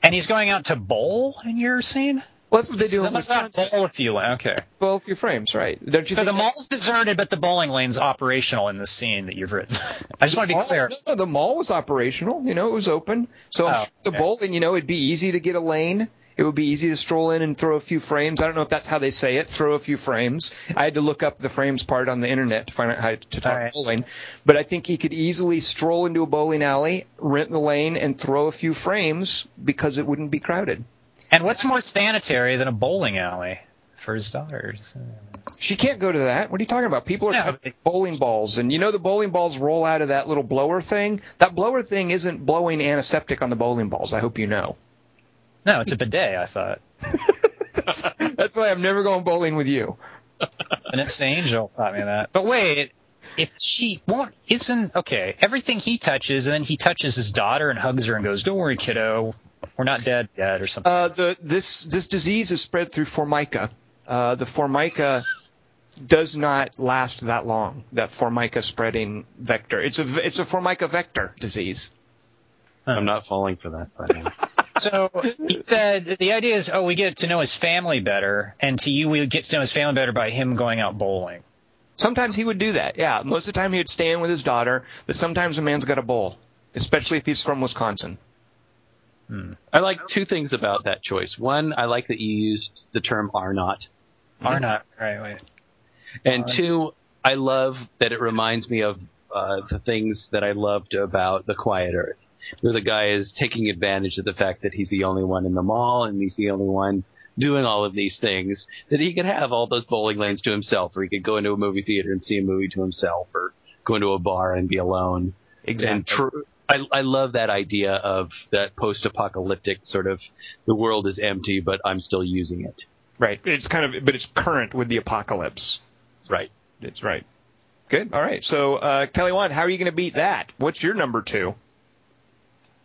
And he's going out to bowl in your scene? Well, that's what they do So in that must not bowl a few. Okay. Well, a few frames, right? Don't you So think the mall's deserted, but the bowling lane's operational in the scene that you've written. [LAUGHS] I just want to be Oh, clear. no, no, the mall was operational. You know, it was open. So Oh, sure the okay. bowling, you know, it'd be easy to get a lane. It would be easy to stroll in and throw a few frames. I don't know if that's how they say it. Throw a few frames. I had to look up the frames part on the internet to find out how to talk All right. bowling. But I think he could easily stroll into a bowling alley, rent the lane, and throw a few frames because it wouldn't be crowded. And what's more sanitary than a bowling alley for his daughters? She can't go to that. What are you talking about? People are No, touching bowling balls, and you know the bowling balls roll out of that little blower thing. That blower thing isn't blowing antiseptic on the bowling balls. I hope you know. No, it's a bidet, I thought. [LAUGHS] That's why I'm never going bowling with you. Vanessa Angel taught me that. But wait, if she won't, isn't, okay, everything he touches, and then he touches his daughter and hugs her and goes, don't worry, kiddo, we're not dead yet, or something. Uh, the this this disease is spread through formica. Uh, the formica does not last that long. That formica spreading vector. It's a it's a formica vector disease. I'm not falling for that. By the. [LAUGHS] So he said the idea is, oh, we get to know his family better, and to you, we get to know his family better by him going out bowling. Sometimes he would do that. Yeah, most of the time he would stay in with his daughter, but sometimes a man's got a bowl, especially if he's from Wisconsin. I like two things about that choice. One, I like that you used the term "are not," Are not, right? Wait. and two, I love that it reminds me of uh, the things that I loved about The Quiet Earth, where the guy is taking advantage of the fact that he's the only one in the mall and he's the only one doing all of these things. That he could have all those bowling lanes to himself, or he could go into a movie theater and see a movie to himself, or go into a bar and be alone. And tr- I, I love that idea of that post-apocalyptic sort of the world is empty, but I'm still using it. Right. It's kind of, but it's current with the apocalypse. Right. It's right. Good. All right. So, uh, Kelly Wand, how are you going to beat that? What's your number two?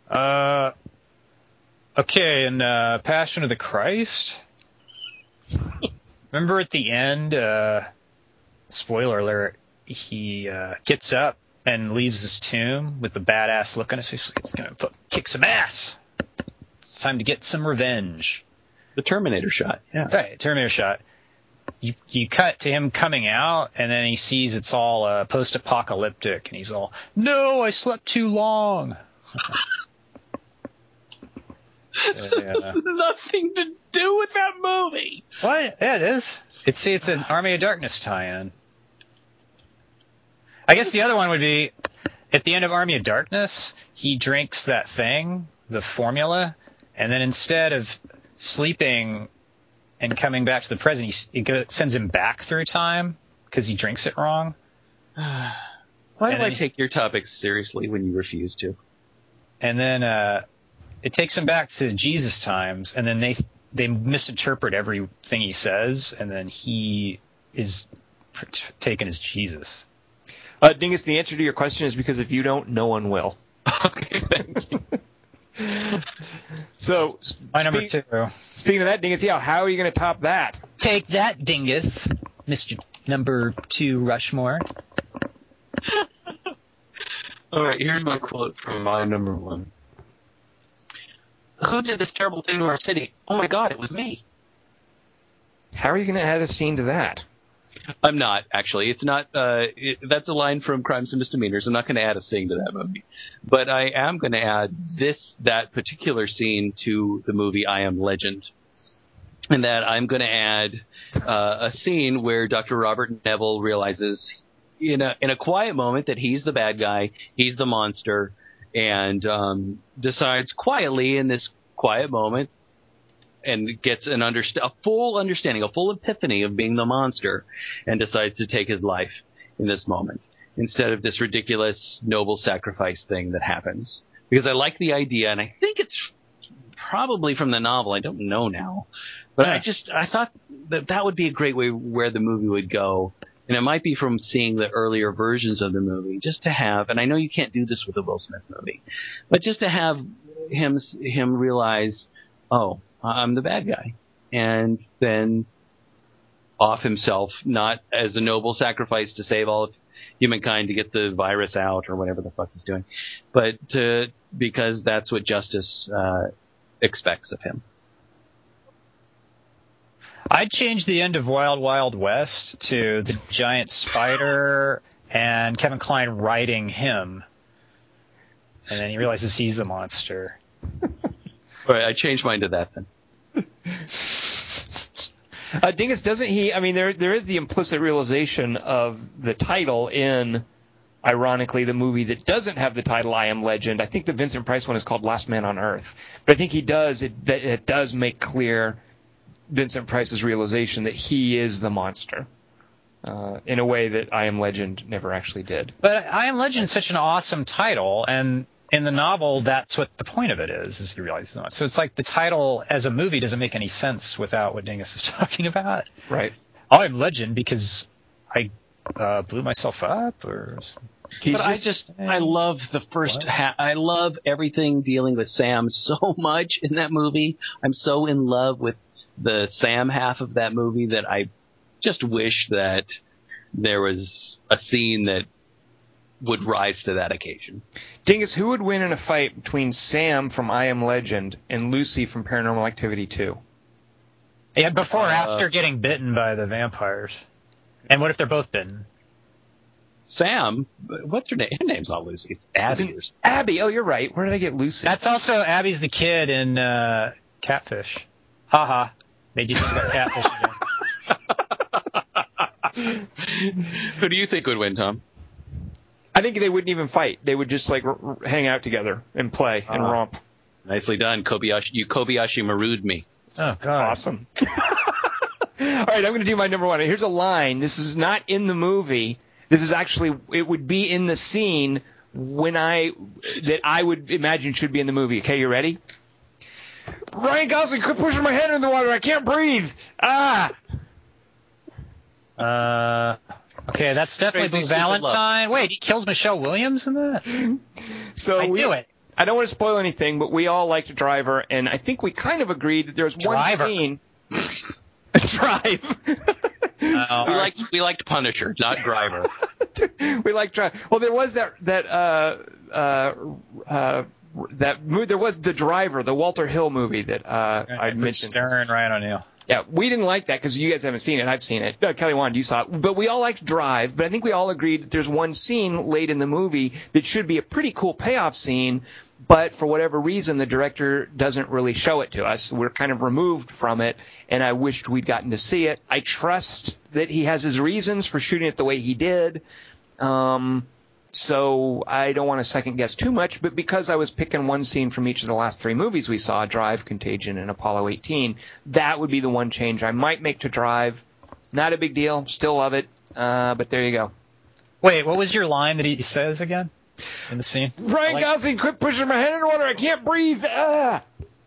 Uh, okay, and uh, Passion of the Christ. Remember at the end, uh, spoiler alert, he uh, gets up and leaves his tomb with the badass look on his face. like, It's gonna kick some ass. It's time to get some revenge. The Terminator shot. Yeah. Right, Terminator shot. You you cut to him coming out, and then he sees it's all uh, post-apocalyptic, and he's all, "No, I slept too long." [LAUGHS] yeah. Nothing to do with that movie. What? Yeah, it is. It's see, it's an Army of Darkness tie-in. I guess the other one would be at the end of Army of Darkness, he drinks that thing, the formula, and then instead of sleeping and coming back to the present, he, go, sends him back through time because he drinks it wrong. [SIGHS] Why And do I then- take your topics seriously when you refuse to? and then uh, it takes him back to Jesus times, and then they they misinterpret everything he says, and then he is taken as Jesus. Uh, Dingus, the answer to your question is because if you don't, no one will. [LAUGHS] Okay, thank you. So, My number speak- two. speaking of that, Dingus, yeah, how are you going to top that? Take that, dingus, Mister Number Two Rushmore. All right, here's my quote from my number one. Who did this terrible thing to our city? Oh my God, it was me. How are you going to add a scene to that? I'm not actually. It's not. Uh, it, that's a line from Crimes and Misdemeanors. I'm not going to add a scene to that movie, but I am going to add this that particular scene to the movie I Am Legend, and that I'm going to add uh, a scene where Dr. Robert Neville realizes in a in a quiet moment that he's the bad guy, he's the monster, and um, decides quietly in this quiet moment and gets an underst- a full understanding, a full epiphany of being the monster, and decides to take his life in this moment instead of this ridiculous noble sacrifice thing that happens. Because I like the idea, and I think it's probably from the novel. I don't know now, but I just I thought that that would be a great way where the movie would go. And it might be from seeing the earlier versions of the movie, just to have, and I know you can't do this with a Will Smith movie, but just to have him him realize, oh, I'm the bad guy, and then off himself, not as a noble sacrifice to save all of humankind to get the virus out or whatever the fuck he's doing, but to because that's what justice uh, expects of him. I'd change the end of Wild Wild West to the giant spider and Kevin Kline riding him. And then he realizes he's the monster. [LAUGHS] All right, I changed mine to that then. [LAUGHS] Uh, Dingus, doesn't he? I mean, there there is the implicit realization of the title in, ironically, the movie that doesn't have the title "I Am Legend." I think the Vincent Price one is called "Last Man on Earth," but I think he does it. That it does make clear Vincent Price's realization that he is the monster. Uh, in a way that I Am Legend never actually did. But I Am Legend is such an awesome title, and in the novel, that's what the point of it is, is he realizes he's the monster. So it's like the title as a movie doesn't make any sense without what Dingus is [LAUGHS] talking about. Right. I Am Legend because I uh, blew myself up, or He's but I just I love the first ha- I love everything dealing with Sam [LAUGHS] so much in that movie. I'm so in love with the Sam half of that movie that I just wish that there was a scene that would rise to that occasion. Dingus, who would win in a fight between Sam from I Am Legend and Lucy from Paranormal Activity 2? yeah, before or after getting bitten by the vampires. And what if they're both bitten? Sam, what's her name? Her name's not Lucy. It's Abby. Isn't- or something. Abby. Oh, you're right. Where did I get Lucy? That's also Abby's the kid in uh, Catfish. Haha. Made you think about Catfish again. [LAUGHS] Who do you think would win, Tom? I think they wouldn't even fight. They would just like r- r- hang out together and play and Ah. romp. Nicely done, Kobayashi. You Kobayashi Maru'd me. Oh, God. Awesome. [LAUGHS] All right, I'm going to do my number one. Here's a line. This is not in the movie. This is actually it would be in the scene when I that I would imagine should be in the movie. Okay, you ready? Ryan Gosling, quit pushing my head in the water. I can't breathe. Ah. Uh, okay, that's definitely Blue Valentine. Wait, he kills Michelle Williams in that? So I we, knew it. I don't want to spoil anything, but we all liked Driver, and I think we kind of agreed that there was one Driver. scene. [LAUGHS] Drive. [LAUGHS] Oh, We liked we liked Punisher, not Driver. [LAUGHS] we liked Drive. Well, there was that that uh uh uh that mo- there was the Driver, the Walter Hill movie that uh I Bruce mentioned. Dern and Ryan O'Neal. Yeah, we didn't like that because you guys haven't seen it. I've seen it. Uh, Kelly Wand, you saw it. But we all liked Drive. But I think we all agreed that there's one scene late in the movie that should be a pretty cool payoff scene. But for whatever reason, the director doesn't really show it to us. We're kind of removed from it, and I wished we'd gotten to see it. I trust that he has his reasons for shooting it the way he did. Um, so I don't want to second guess too much, but because I was picking one scene from each of the last three movies we saw, Drive, Contagion, and Apollo 18, that would be the one change I might make to Drive. Not a big deal, still love it, uh, but there you go. Wait, what was your line that he says again in the scene? Ryan like- Gosling, quit pushing my head in the water, I can't breathe. Ah!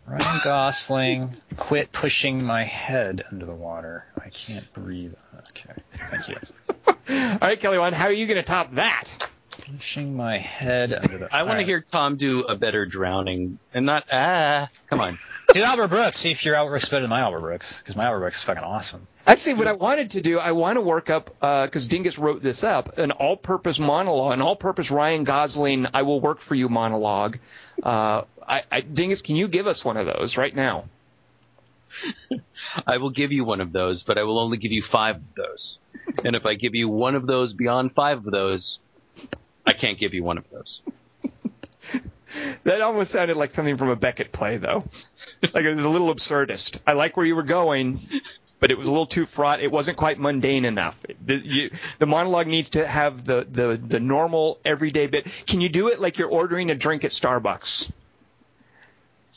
Ryan Gosling, quit pushing my head under the water. I can't breathe. Okay, thank you. [LAUGHS] All right, Kelly Wand, how are you going to top that? Pushing my head under the. I want to hear Tom do a better drowning and not ah. Come on. [LAUGHS] Do Albert Brooks. See if your Albert Brooks better than my Albert Brooks, because my Albert Brooks is fucking awesome. Actually, what I wanted to do, I want to work up because Dingus wrote this up, an all-purpose monologue, an all-purpose Ryan Gosling "I will work for you" monologue. Uh, I, I, Dingus, can you give us one of those right now? [LAUGHS] I will give you one of those, but I will only give you five of those. And if I give you one of those beyond five of those, I can't give you one of those. [LAUGHS] That almost sounded like something from a Beckett play, though. Like it was a little absurdist. I like where you were going, but it was a little too fraught. It wasn't quite mundane enough. The, you, the monologue needs to have the, the, the normal, everyday bit. Can you do it like you're ordering a drink at Starbucks?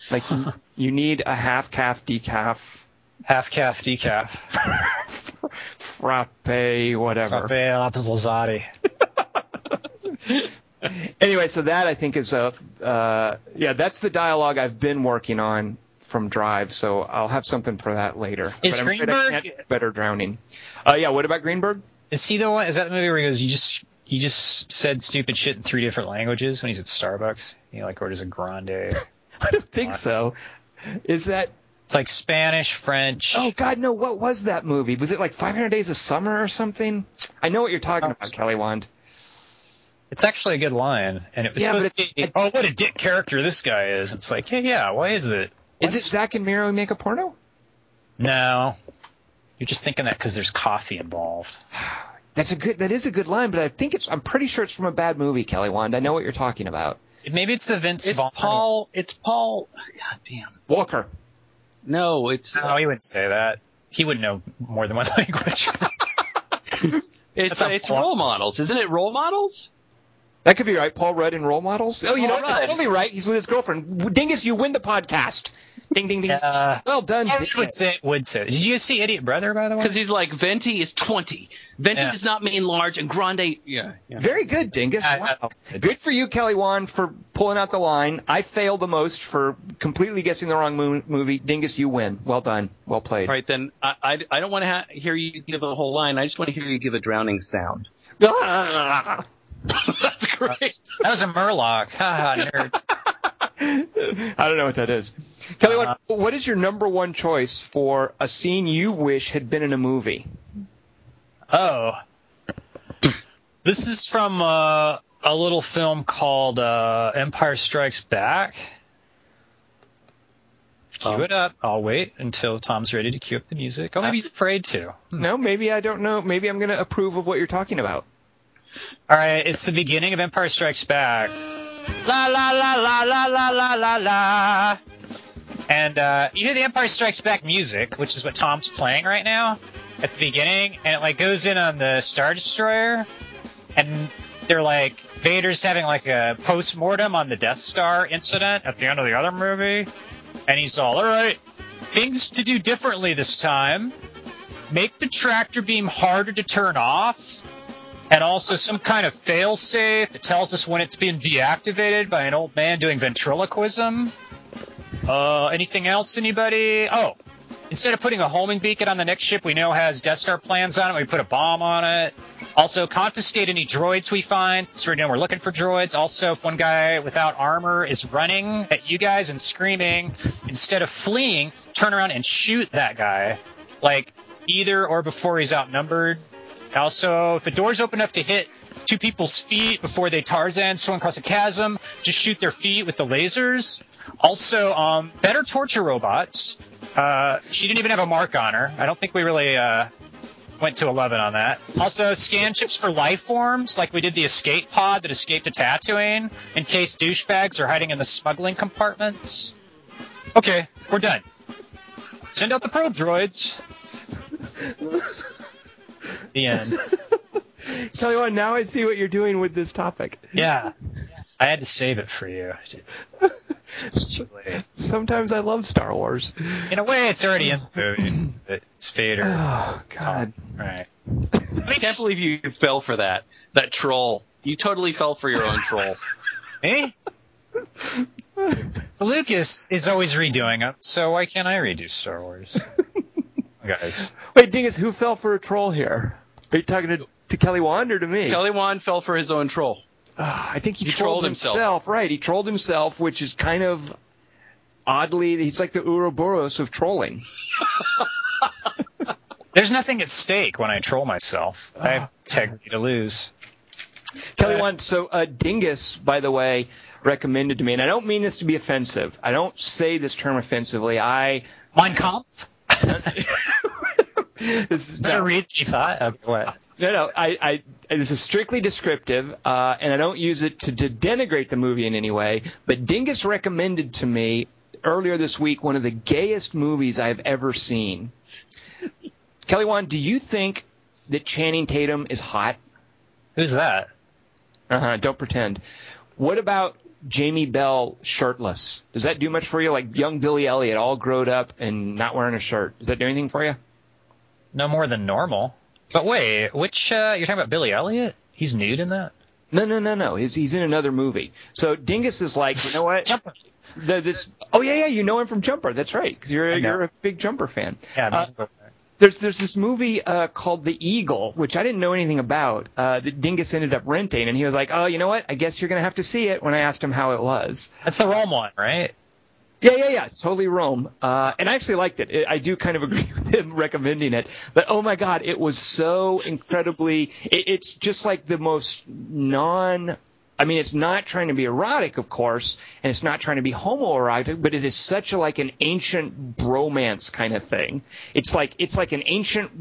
Like you, you need a half calf decaf Half calf decaf. [LAUGHS] frappe whatever. Rafael Appizzati. [LAUGHS] [LAUGHS] Anyway, so that I think is a uh, yeah, that's the dialogue I've been working on from Drive. So I'll have something for that later. Is but I'm afraid I Greenberg- better drowning? Uh, yeah. What about Greenberg? Is he the one? Is that the movie where he goes? You just you just said stupid shit in three different languages when he's at Starbucks. He like orders a grande. [LAUGHS] I don't think so. Is that? It's like Spanish, French. Oh God, no! What was that movie? Was it like 500 Days of Summer or something? I know what you're talking Oh, about, Kelly Wand. It's actually a good line, and it was Yeah, supposed to be, oh, what a dick character this guy is. It's like, hey, yeah. Why is it? Is it Zack and Miri make a porno? No, you're just thinking that because there's coffee involved. [SIGHS] That's a good. That is a good line, but I think it's. I'm pretty sure it's from a bad movie, Kelly Wand. I know what you're talking about. Maybe it's the Vince It's Vaughn. Paul. It's Paul. God damn. Walker. No, it's No, he wouldn't say that. He wouldn't know more than one [LAUGHS] language. [LAUGHS] it's a it's role models, isn't it? Role models. That could be right. Paul Rudd in Role Models. Oh, you know Paul what? That's Rudd. totally right. He's with his girlfriend. Dingus, you win the podcast. Ding, ding, ding. uh, well done. I Dingus. would say would say. Did you see Idiot Brother by the way? Because he's like venti is twenty. Venti Yeah. does not mean large, and grande. Yeah. yeah. Very good, Dingus. I- Wow. I- Good for you, Kelly Wand, for pulling out the line. I failed the most for completely guessing the wrong mo- movie. Dingus, you win. Well done. Well played. All right, then I, I, I don't want to ha- hear you give a whole line. I just want to hear you give a drowning sound. I That's [LAUGHS] great. That was a Murloc. Haha, nerd. [LAUGHS] I don't know what that is. Kelly, Wand, what is your number one choice for a scene you wish had been in a movie? Oh. This is from uh, a little film called uh, Empire Strikes Back. Cue Oh. it up. I'll wait until Tom's ready to cue up the music. Oh, maybe he's afraid to. No, maybe I don't know. Maybe I'm going to approve of what you're talking about. All right, it's the beginning of Empire Strikes Back. La la la la la la la la la. And uh, you hear the Empire Strikes Back music, which is what Tom's playing right now at the beginning, and it like goes in on the Star Destroyer, and they're like Vader's having like a post mortem on the Death Star incident at the end of the other movie, and he's all, all right, things to do differently this time. Make the tractor beam harder to turn off and also some kind of failsafe that tells us when it's been deactivated by an old man doing ventriloquism. Uh, anything else, anybody? Oh, instead of putting a homing beacon on the next ship we know has Death Star plans on it, we put a bomb on it. Also, confiscate any droids we find, so we know we're looking for droids. Also, if one guy without armor is running at you guys and screaming, instead of fleeing, turn around and shoot that guy. Like, either or before he's outnumbered. Also, if the door's open enough to hit two people's feet before they Tarzan swing across a chasm, just shoot their feet with the lasers. Also, um, better torture robots. Uh, she didn't even have a mark on her. I don't think we really uh, went to 11 on that. Also, scan chips for life forms, like we did the escape pod that escaped to Tatooine, in case douchebags are hiding in the smuggling compartments. Okay, we're done. Send out the probe droids. [LAUGHS] the end. Tell you what, now I see what you're doing with this topic. Yeah. I had to save it for you. It's too late. Sometimes I love Star Wars. In a way, it's already in the movie. It's Vader. Oh God. Right. I can't believe you fell for that. That troll. You totally fell for your own troll. [LAUGHS] Me? So Lucas is always redoing them, so why can't I redo Star Wars? Guys. Wait, Dingus, who fell for a troll here? Are you talking to, to Kelly Wand or to me? Kelly Wand fell for his own troll. Ah, I think he, He trolled, trolled himself. himself. Right, he trolled himself, which is kind of oddly. He's like the Ouroboros of trolling. [LAUGHS] There's nothing at stake when I troll myself. I have integrity to lose. Kelly Uh, Wand. So uh, Dingus, by the way, recommended to me, and I don't mean this to be offensive. I don't say this term offensively. I Mein Kampf? This is Better read than you thought? What? No, no. I, I, this is strictly descriptive, uh, and I don't use it to, to denigrate the movie in any way. But Dingus recommended to me earlier this week one of the gayest movies I've ever seen. Kelly Wand, do you think that Channing Tatum is hot? Who's that? Uh huh. Don't pretend. What about Jamie Bell shirtless. Does that do much for you? Like young Billy Elliot, all grown up and not wearing a shirt. Does that do anything for you? No more than normal. But wait, which uh, you're talking about Billy Elliot? He's nude in that. No, no, no, no. He's he's in another movie. So Dingus is like, you know what? Jumper. The, this. Oh yeah, yeah. You know him from Jumper. That's right. Because you're you're a big Jumper fan. Yeah. Uh, There's there's this movie uh, called The Eagle, which I didn't know anything about. Uh, that Dingus ended up renting, and he was like, "Oh, you know what? I guess you're gonna have to see it." When I asked him how it was, that's the Rome one, right? yeah, yeah, yeah, it's totally Rome, uh, and I actually liked it. I- I do kind of [LAUGHS] agree with him recommending it, but oh my god, it was so incredibly. It, it's just like the most non. I mean, it's not trying to be erotic, of course, and it's not trying to be homoerotic, but it is such a like an ancient bromance kind of thing. It's like it's like an ancient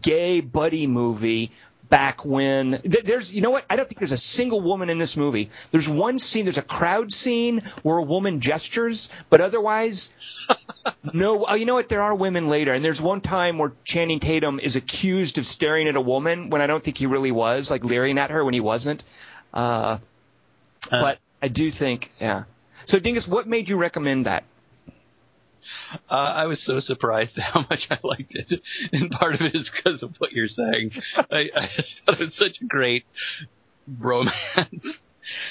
gay buddy movie back when there's you know what I don't think there's a single woman in this movie. There's one scene, there's a crowd scene where a woman gestures, but otherwise [LAUGHS] no. Oh, you know what? There are women later, and there's one time where Channing Tatum is accused of staring at a woman when I don't think he really was, like leering at her when he wasn't. Uh, but I do think, yeah. So Dingus, what made you recommend that? Uh, I was so surprised at [LAUGHS] how much I liked it, and part of it is because of what you're saying. [LAUGHS] I, I just thought it was such a great romance.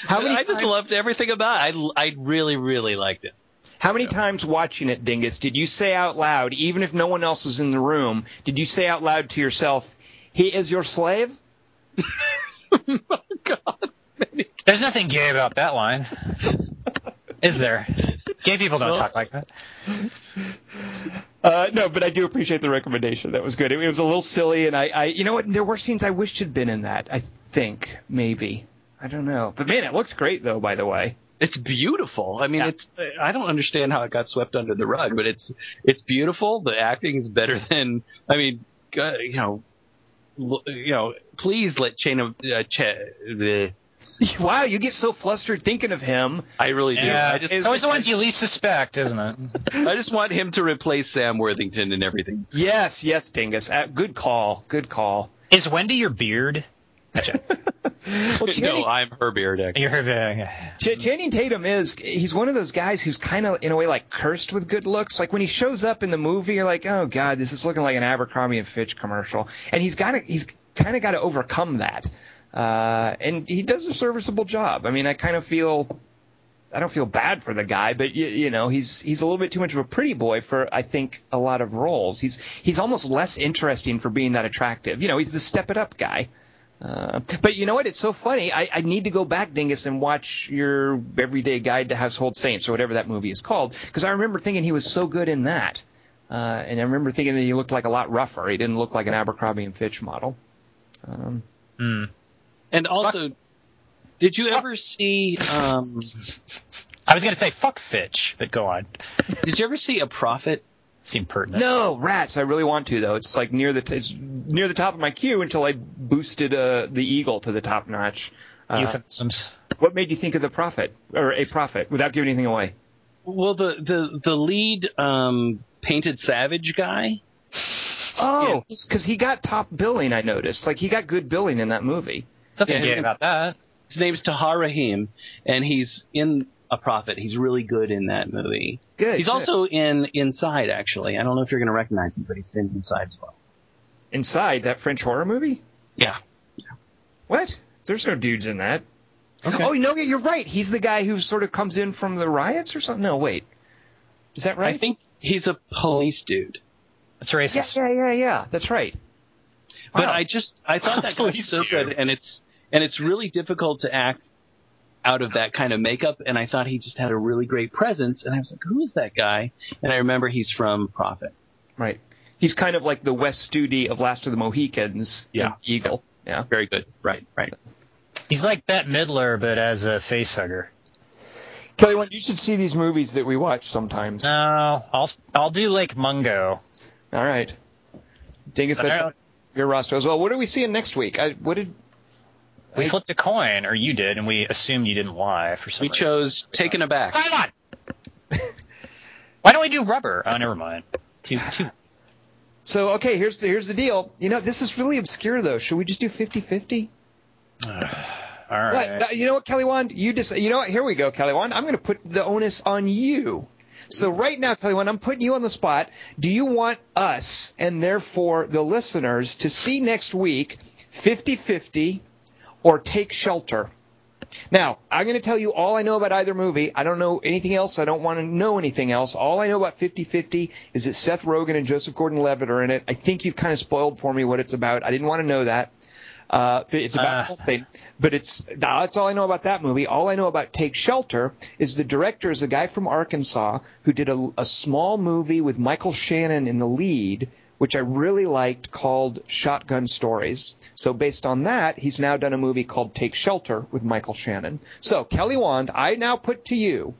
How many I just times- loved everything about it. I, I really, really liked it. How many times watching it, Dingus, did you say out loud, even if no one else was in the room, did you say out loud to yourself, "He is your slave"? [LAUGHS] oh [LAUGHS] God. There's nothing gay about that line, is there? Gay people don't Well- talk like that. Uh, no, but I do appreciate the recommendation. That was good. It, it was a little silly, and I, I, you know what? There were scenes I wished had been in that. I think maybe. I don't know, but man, it looked great though. By the way, It's beautiful. I mean, Yeah. it's. I don't understand how it got swept under the rug, but it's it's beautiful. The acting is better than. I mean, God, you know, l- you know. Please let Chain of. Uh, Ch- the, [LAUGHS] wow, you get so flustered thinking of him. I really do. Yeah, I just. it's always the ones you least suspect, isn't it? [LAUGHS] I just want him to replace Sam Worthington and everything. Yes, yes, Dingus. Uh, good call. Good call. Is Wendy your beard? [LAUGHS] Well, [LAUGHS] Channing, no, I'm her beard actor. You're uh, Ch- Channing Tatum is he's one of those guys who's kind of in a way like cursed with good looks. Like when he shows up in the movie, you're like, oh god, this is looking like an Abercrombie and Fitch commercial, and he's got to he's kind of got to overcome that. Uh, and he does a serviceable job. I mean, I kind of feel. I don't feel bad for the guy, but you, you know he's he's a little bit too much of a pretty boy for I think a lot of roles. He's he's almost less interesting for being that attractive. You know, he's the step it up guy. Uh, but you know what? It's so funny. I, I need to go back, Dingus, and watch your Everyday Guide to Household Saints or whatever that movie is called, because I remember thinking he was so good in that. Uh, and I remember thinking that he looked like a lot rougher. He didn't look like an Abercrombie and Fitch model. Um, hmm. And also, did you ever see? Um, I was gonna say fuck Fitch, but go on. did you ever see a prophet? Seemed pertinent. no, rats. I really want to though. It's like near the t- it's near the top of my queue until I boosted uh, the eagle to the top notch. Uh, Euphemisms. what made you think of the prophet or a prophet without giving anything away? Well, the the the lead um, painted savage guy. Oh, because he got top billing. I noticed. Like he got good billing in that movie. Something Yeah, about that. His name's Tahar Rahim, and he's in a prophet. He's really good in that movie. Good. He's good. also in Inside. Actually, I don't know if you're going to recognize him, but he's in Inside as well. inside that French horror movie. Yeah. What? There's no dudes in that. Okay. Oh, no, you're right. He's the guy who sort of comes in from the riots or something. No, wait. Is that right? I think he's a police dude. That's Yeah, racist. yeah, yeah, yeah. That's right. But Wow. I just I thought [LAUGHS] that guy was so do. good, and it's and it's really difficult to act out of that kind of makeup. And I thought he just had a really great presence, and I was like, who is that guy? And I remember he's from Prophet. Right. He's kind of like the Wes Studi of Last of the Mohicans. Yeah. Eagle. Yeah. Very good. Right. Right. He's like Bette Midler, but as a face hugger. Kelly, Wand, you should see these movies that we watch sometimes. No, I'll I'll do Lake Mungo. All right. Dingus, All that's your roster as well. What are we seeing next week? I, what did? We I- flipped a coin, or you did, and we assumed you didn't lie for some We reason. chose Taken Aback. Cylon! [LAUGHS] Why don't we do rubber? Oh, never mind. Too, too. So okay, here's the, here's the deal. You know, this is really obscure though. Should we just do 50-50? [SIGHS] All right. You know what, Kelly Wand? You just, you know what? Here we go, Kelly Wand. I'm going to put the onus on you. So right now, Kelly Wand, I'm putting you on the spot. Do you want us, and therefore the listeners, to see next week 50-50 or take shelter? Now, I'm going to tell you all I know about either movie. I don't know anything else. I don't want to know anything else. All I know about 50-50 is that Seth Rogen and Joseph Gordon-Levitt are in it. I think you've kind of spoiled for me what it's about. I didn't want to know that. Uh, it's about Uh. something, but it's that's all I know about that movie. All I know about Take Shelter is the director is a guy from Arkansas who did a, a small movie with Michael Shannon in the lead, which I really liked, called Shotgun Stories. So based on that, he's now done a movie called Take Shelter with Michael Shannon. So Kelly Wand, I now put to you.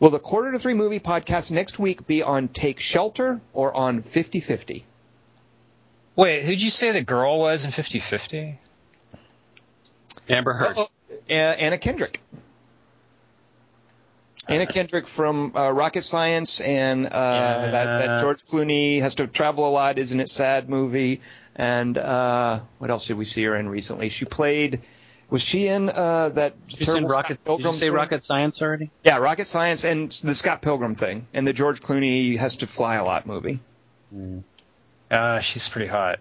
Will the quarter to three movie podcast next week be on Take Shelter or on 50-50? Wait, who'd you say the girl was in 50-50? Amber Heard. Uh-oh. Uh, Anna Kendrick. Anna Kendrick from uh, Rocket Science and uh, Yeah. that, that George Clooney has to travel a lot, isn't it? Sad movie. And uh, what else did we see her in recently? She played. Was she in uh, that Did say Scott rocket, did Pilgrim you say rocket science already? Yeah, Rocket Science and the Scott Pilgrim thing, and the George Clooney has to fly a lot movie. Uh, she's pretty hot.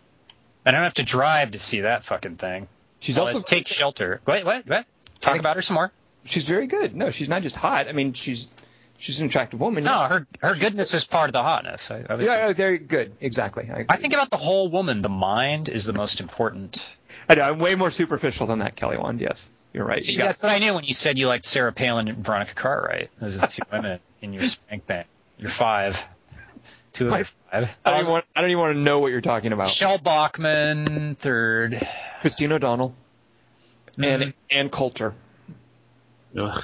I don't have to drive to see that fucking thing. She's Well, also take shelter. Wait, what? What? Talk about her some more. She's very good. No, she's not just hot. I mean, she's she's an attractive woman. No, her her goodness is part of the hotness. I, I, would- Yeah, very good. Exactly. I, I think about the whole woman. The mind is the most important. I know, I'm way more superficial than that, Kelly Wand. Yes, you're right. See, You got- that's what I knew when you said you liked Sarah Palin and Veronica Cartwright. Those are the two women [LAUGHS] in your spank bank. You're five. Two of My- five. I don't, even want, I don't even want to know what you're talking about. Michele Bachmann, third. Christine O'Donnell and Mhm. Ann Coulter. Ugh.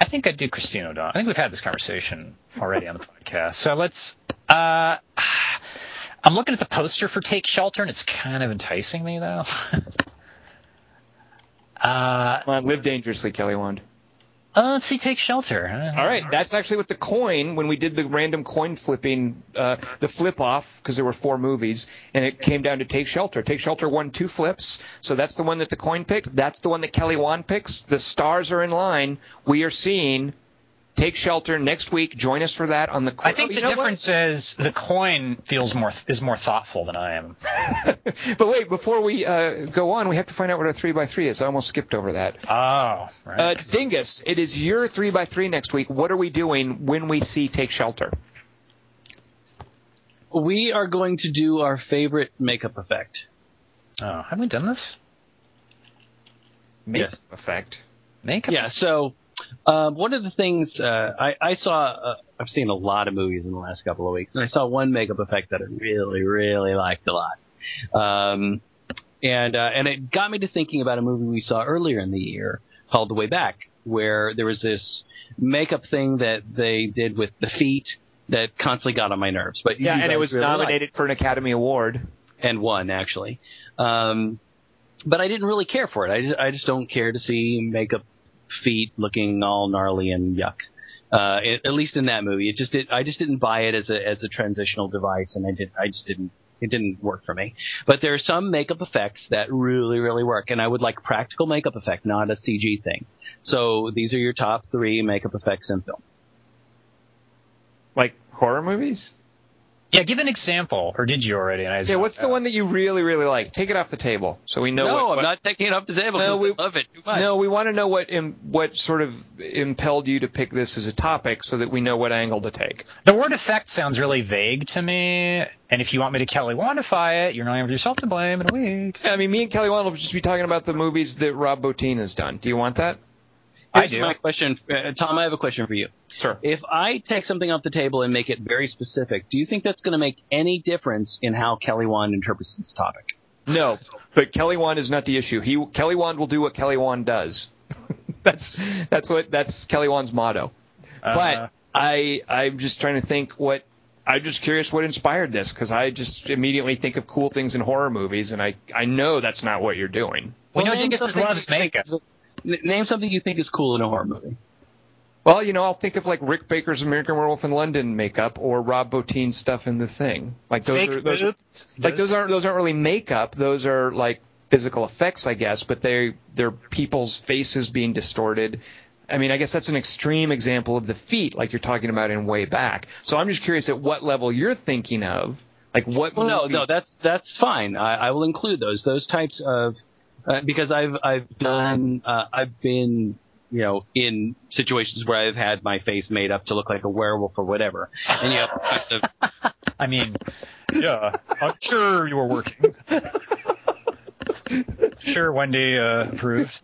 I think I'd do Christine O'Donnell. I think we've had this conversation already on the podcast. So let's. Uh, I'm looking at the poster for Take Shelter, and it's kind of enticing me, though. [LAUGHS] uh, Come on, live dangerously, Kelly Wand. Uh, let's see, Take Shelter. All right, that's actually what the coin when we did the random coin flipping, uh, the flip off because there were four movies, and it came down to Take Shelter. Take Shelter won two flips, so that's the one that the coin picked. That's the one that Kelly Wand picks. The stars are in line. We are seeing Take Shelter next week. Join us for that on the. I think Oh, the you know what? difference is the coin feels more is more thoughtful than I am. [LAUGHS] But wait, before we uh, go on, we have to find out what our three by three is. I almost skipped over that. Oh, right. Uh, Dingus, it is your three by three next week. What are we doing when we see Take Shelter? We are going to do our favorite makeup effect. oh, have we done this? Makeup Yes. effect. Makeup. Yeah. So um, one of the things uh, I, I saw, uh, I've seen a lot of movies in the last couple of weeks, and I saw one makeup effect that I really, really liked a lot. Um, and uh, and it got me to thinking about a movie we saw earlier in the year called The Way Back, where there was this makeup thing that they did with the feet that constantly got on my nerves. But Yeah, and it was really liked nominated for an Academy Award. and won actually. Um, but I didn't really care for it. I just, I just don't care to see makeup feet looking all gnarly and yuck. Uh, it, at least in that movie, it just did, I just didn't buy it as a as a transitional device, and I did I just didn't it didn't work for me. But there are some makeup effects that really really work, and I would like practical makeup effect, not a CG thing. So these are your top three makeup effects in film. Like horror movies? Yeah, give an example, or did you already? And I Yeah, what's the uh, one that you really, really like? Take it off the table so we know no, what, what- I'm not taking it off the table. No, 'cause we- I love it too much. No, we want to know what Im, what sort of impelled you to pick this as a topic so that we know what angle to take. The word effect sounds really vague to me, and if you want me to Kelly quantify it, you're not have yourself to blame in a week. I mean, me and Kelly Wand will just be talking about the movies that Rob Bottin has done. Do you want that? I Here's do. My question, uh, Tom. I have a question for you. Sure. If I take something off the table and make it very specific, do you think that's going to make any difference in how Kelly Wand interprets this topic? No, but Kelly Wand is not the issue. He Kelly Wand will do what Kelly Wand does. [LAUGHS] that's that's what that's Kelly Wand's motto. Uh, But I I'm just trying to think what I'm just curious what inspired this because I just immediately think of cool things in horror movies and I I know that's not what you're doing. we know name Dingus loves makeup. Is- n- Name something you think is cool in a horror movie. Well, you know, I'll think of like Rick Baker's American Werewolf in London makeup or Rob Bottin's stuff in The Thing. Like those Fake are those are, like those aren't those aren't really makeup. Those are like physical effects, I guess, but they they're people's faces being distorted. I mean, I guess that's an extreme example of the feet, like you're talking about in way back. So I'm just curious at what level you're thinking of, like what. Well, no, no, that's that's fine. I, I will include those those types of uh, because I've I've done uh, I've been you know in situations where I've had my face made up to look like a werewolf or whatever, and you have [LAUGHS] kind of I mean, yeah, I'm sure you were working. sure, Wendy uh, approved.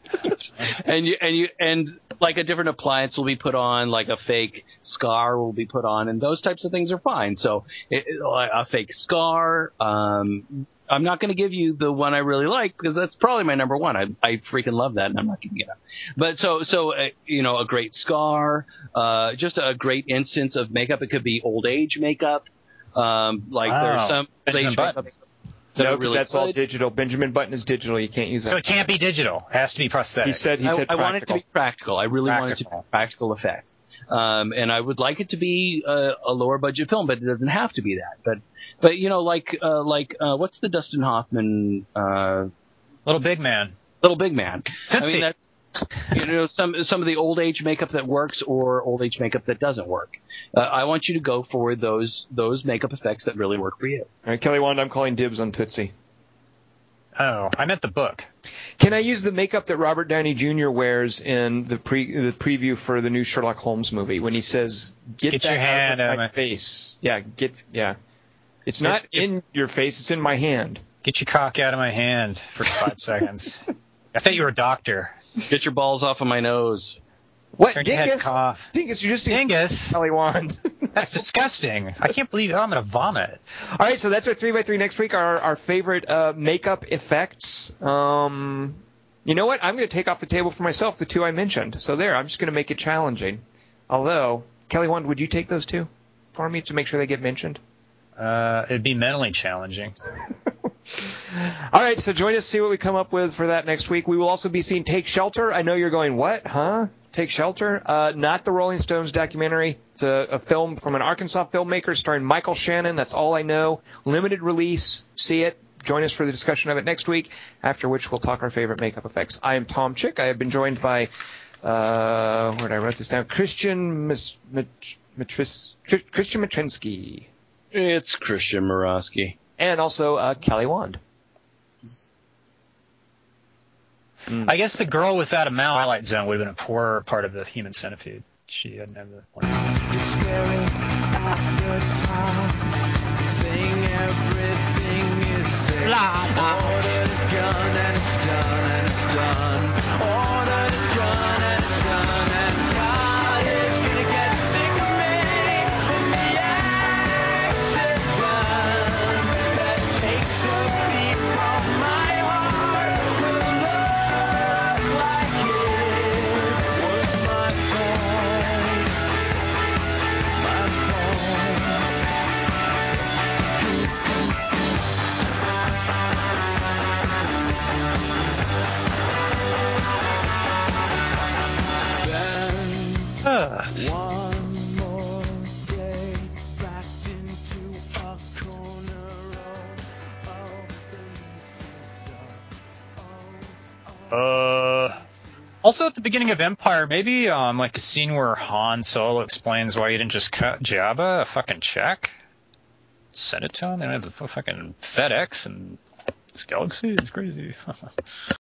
and you and you and like a different appliance will be put on, like a fake scar will be put on, and those types of things are fine. So it, it- a fake scar. Um, I'm not going to give you the one I really like because that's probably my number one. I I freaking love that, and I'm not giving it up. But so so uh, you know a great scar, uh, just a great instance of makeup. It could be old age makeup. Um, like Wow. there's some old Benjamin age Button. makeup that no, are because really that's all digital. Benjamin Button is digital. You can't use that. So it can't be digital. It has to be prosthetic. He said he I, said I want it to be practical. I really want it to be Practical. practical effect. Um, and I would like it to be a, a lower budget film, but it doesn't have to be that. But, but you know, like, uh, like, uh, what's the Dustin Hoffman, uh, Little big man. Little Big Man? I Tootsie. mean, that, you know, some, some of the old age makeup that works or old age makeup that doesn't work. Uh, I want you to go for those, those makeup effects that really work for you. All right, Kelly Wand, I'm calling dibs on Tootsie. Oh, I meant the book. Can I use the makeup that Robert Downey Jr. wears in the pre the preview for the new Sherlock Holmes movie when he says, "Get, Get that your hand out out of of my my- face"? Yeah, get yeah. It's not If- in your face; it's in my hand. Get your cock out of my hand for five [LAUGHS] seconds. I thought you were a doctor. Get your balls off of my nose. What, Turn Dingus? cough. Dingus, you're just Dingus. Kelly Wand. [LAUGHS] That's disgusting. I can't believe oh, I'm gonna vomit. All right, so that's our three by three next week. Our our favorite uh, makeup effects. Um, you know what? I'm going to take off the table for myself the two I mentioned. So there, I'm just going to make it challenging. Although Kelly Wand, would you take those two for me to make sure they get mentioned? Uh, it'd be mentally challenging. [LAUGHS] All right, so join us, see what we come up with for that next week. We will also be seeing Take Shelter. I know you're going, what, huh? Take Shelter? Uh, not the Rolling Stones documentary. It's a, a film from an Arkansas filmmaker starring Michael Shannon. That's all I know. Limited release. See it. Join us for the discussion of it next week, after which we'll talk our favorite makeup effects. I am Tom Chick. I have been joined by, uh, where did I write this down? Christian Mis- Mit- Mitris- Christian Matrinsky. It's Christian Morosky. And also uh, Kelly Wand. I guess the girl without a mouth highlight zone would have been a poorer part of the human centipede. She had never. have the one. You're staring at the top, saying everything is safe. Order's gone and it's done and it's done. Order's gone and it's done and God is gonna get sick Uh, also, at the beginning of Empire, maybe um, like a scene where Han Solo explains why he didn't just cut Jabba a fucking check, send it to him. They don't have the fucking FedEx and this galaxy. It's crazy. [LAUGHS]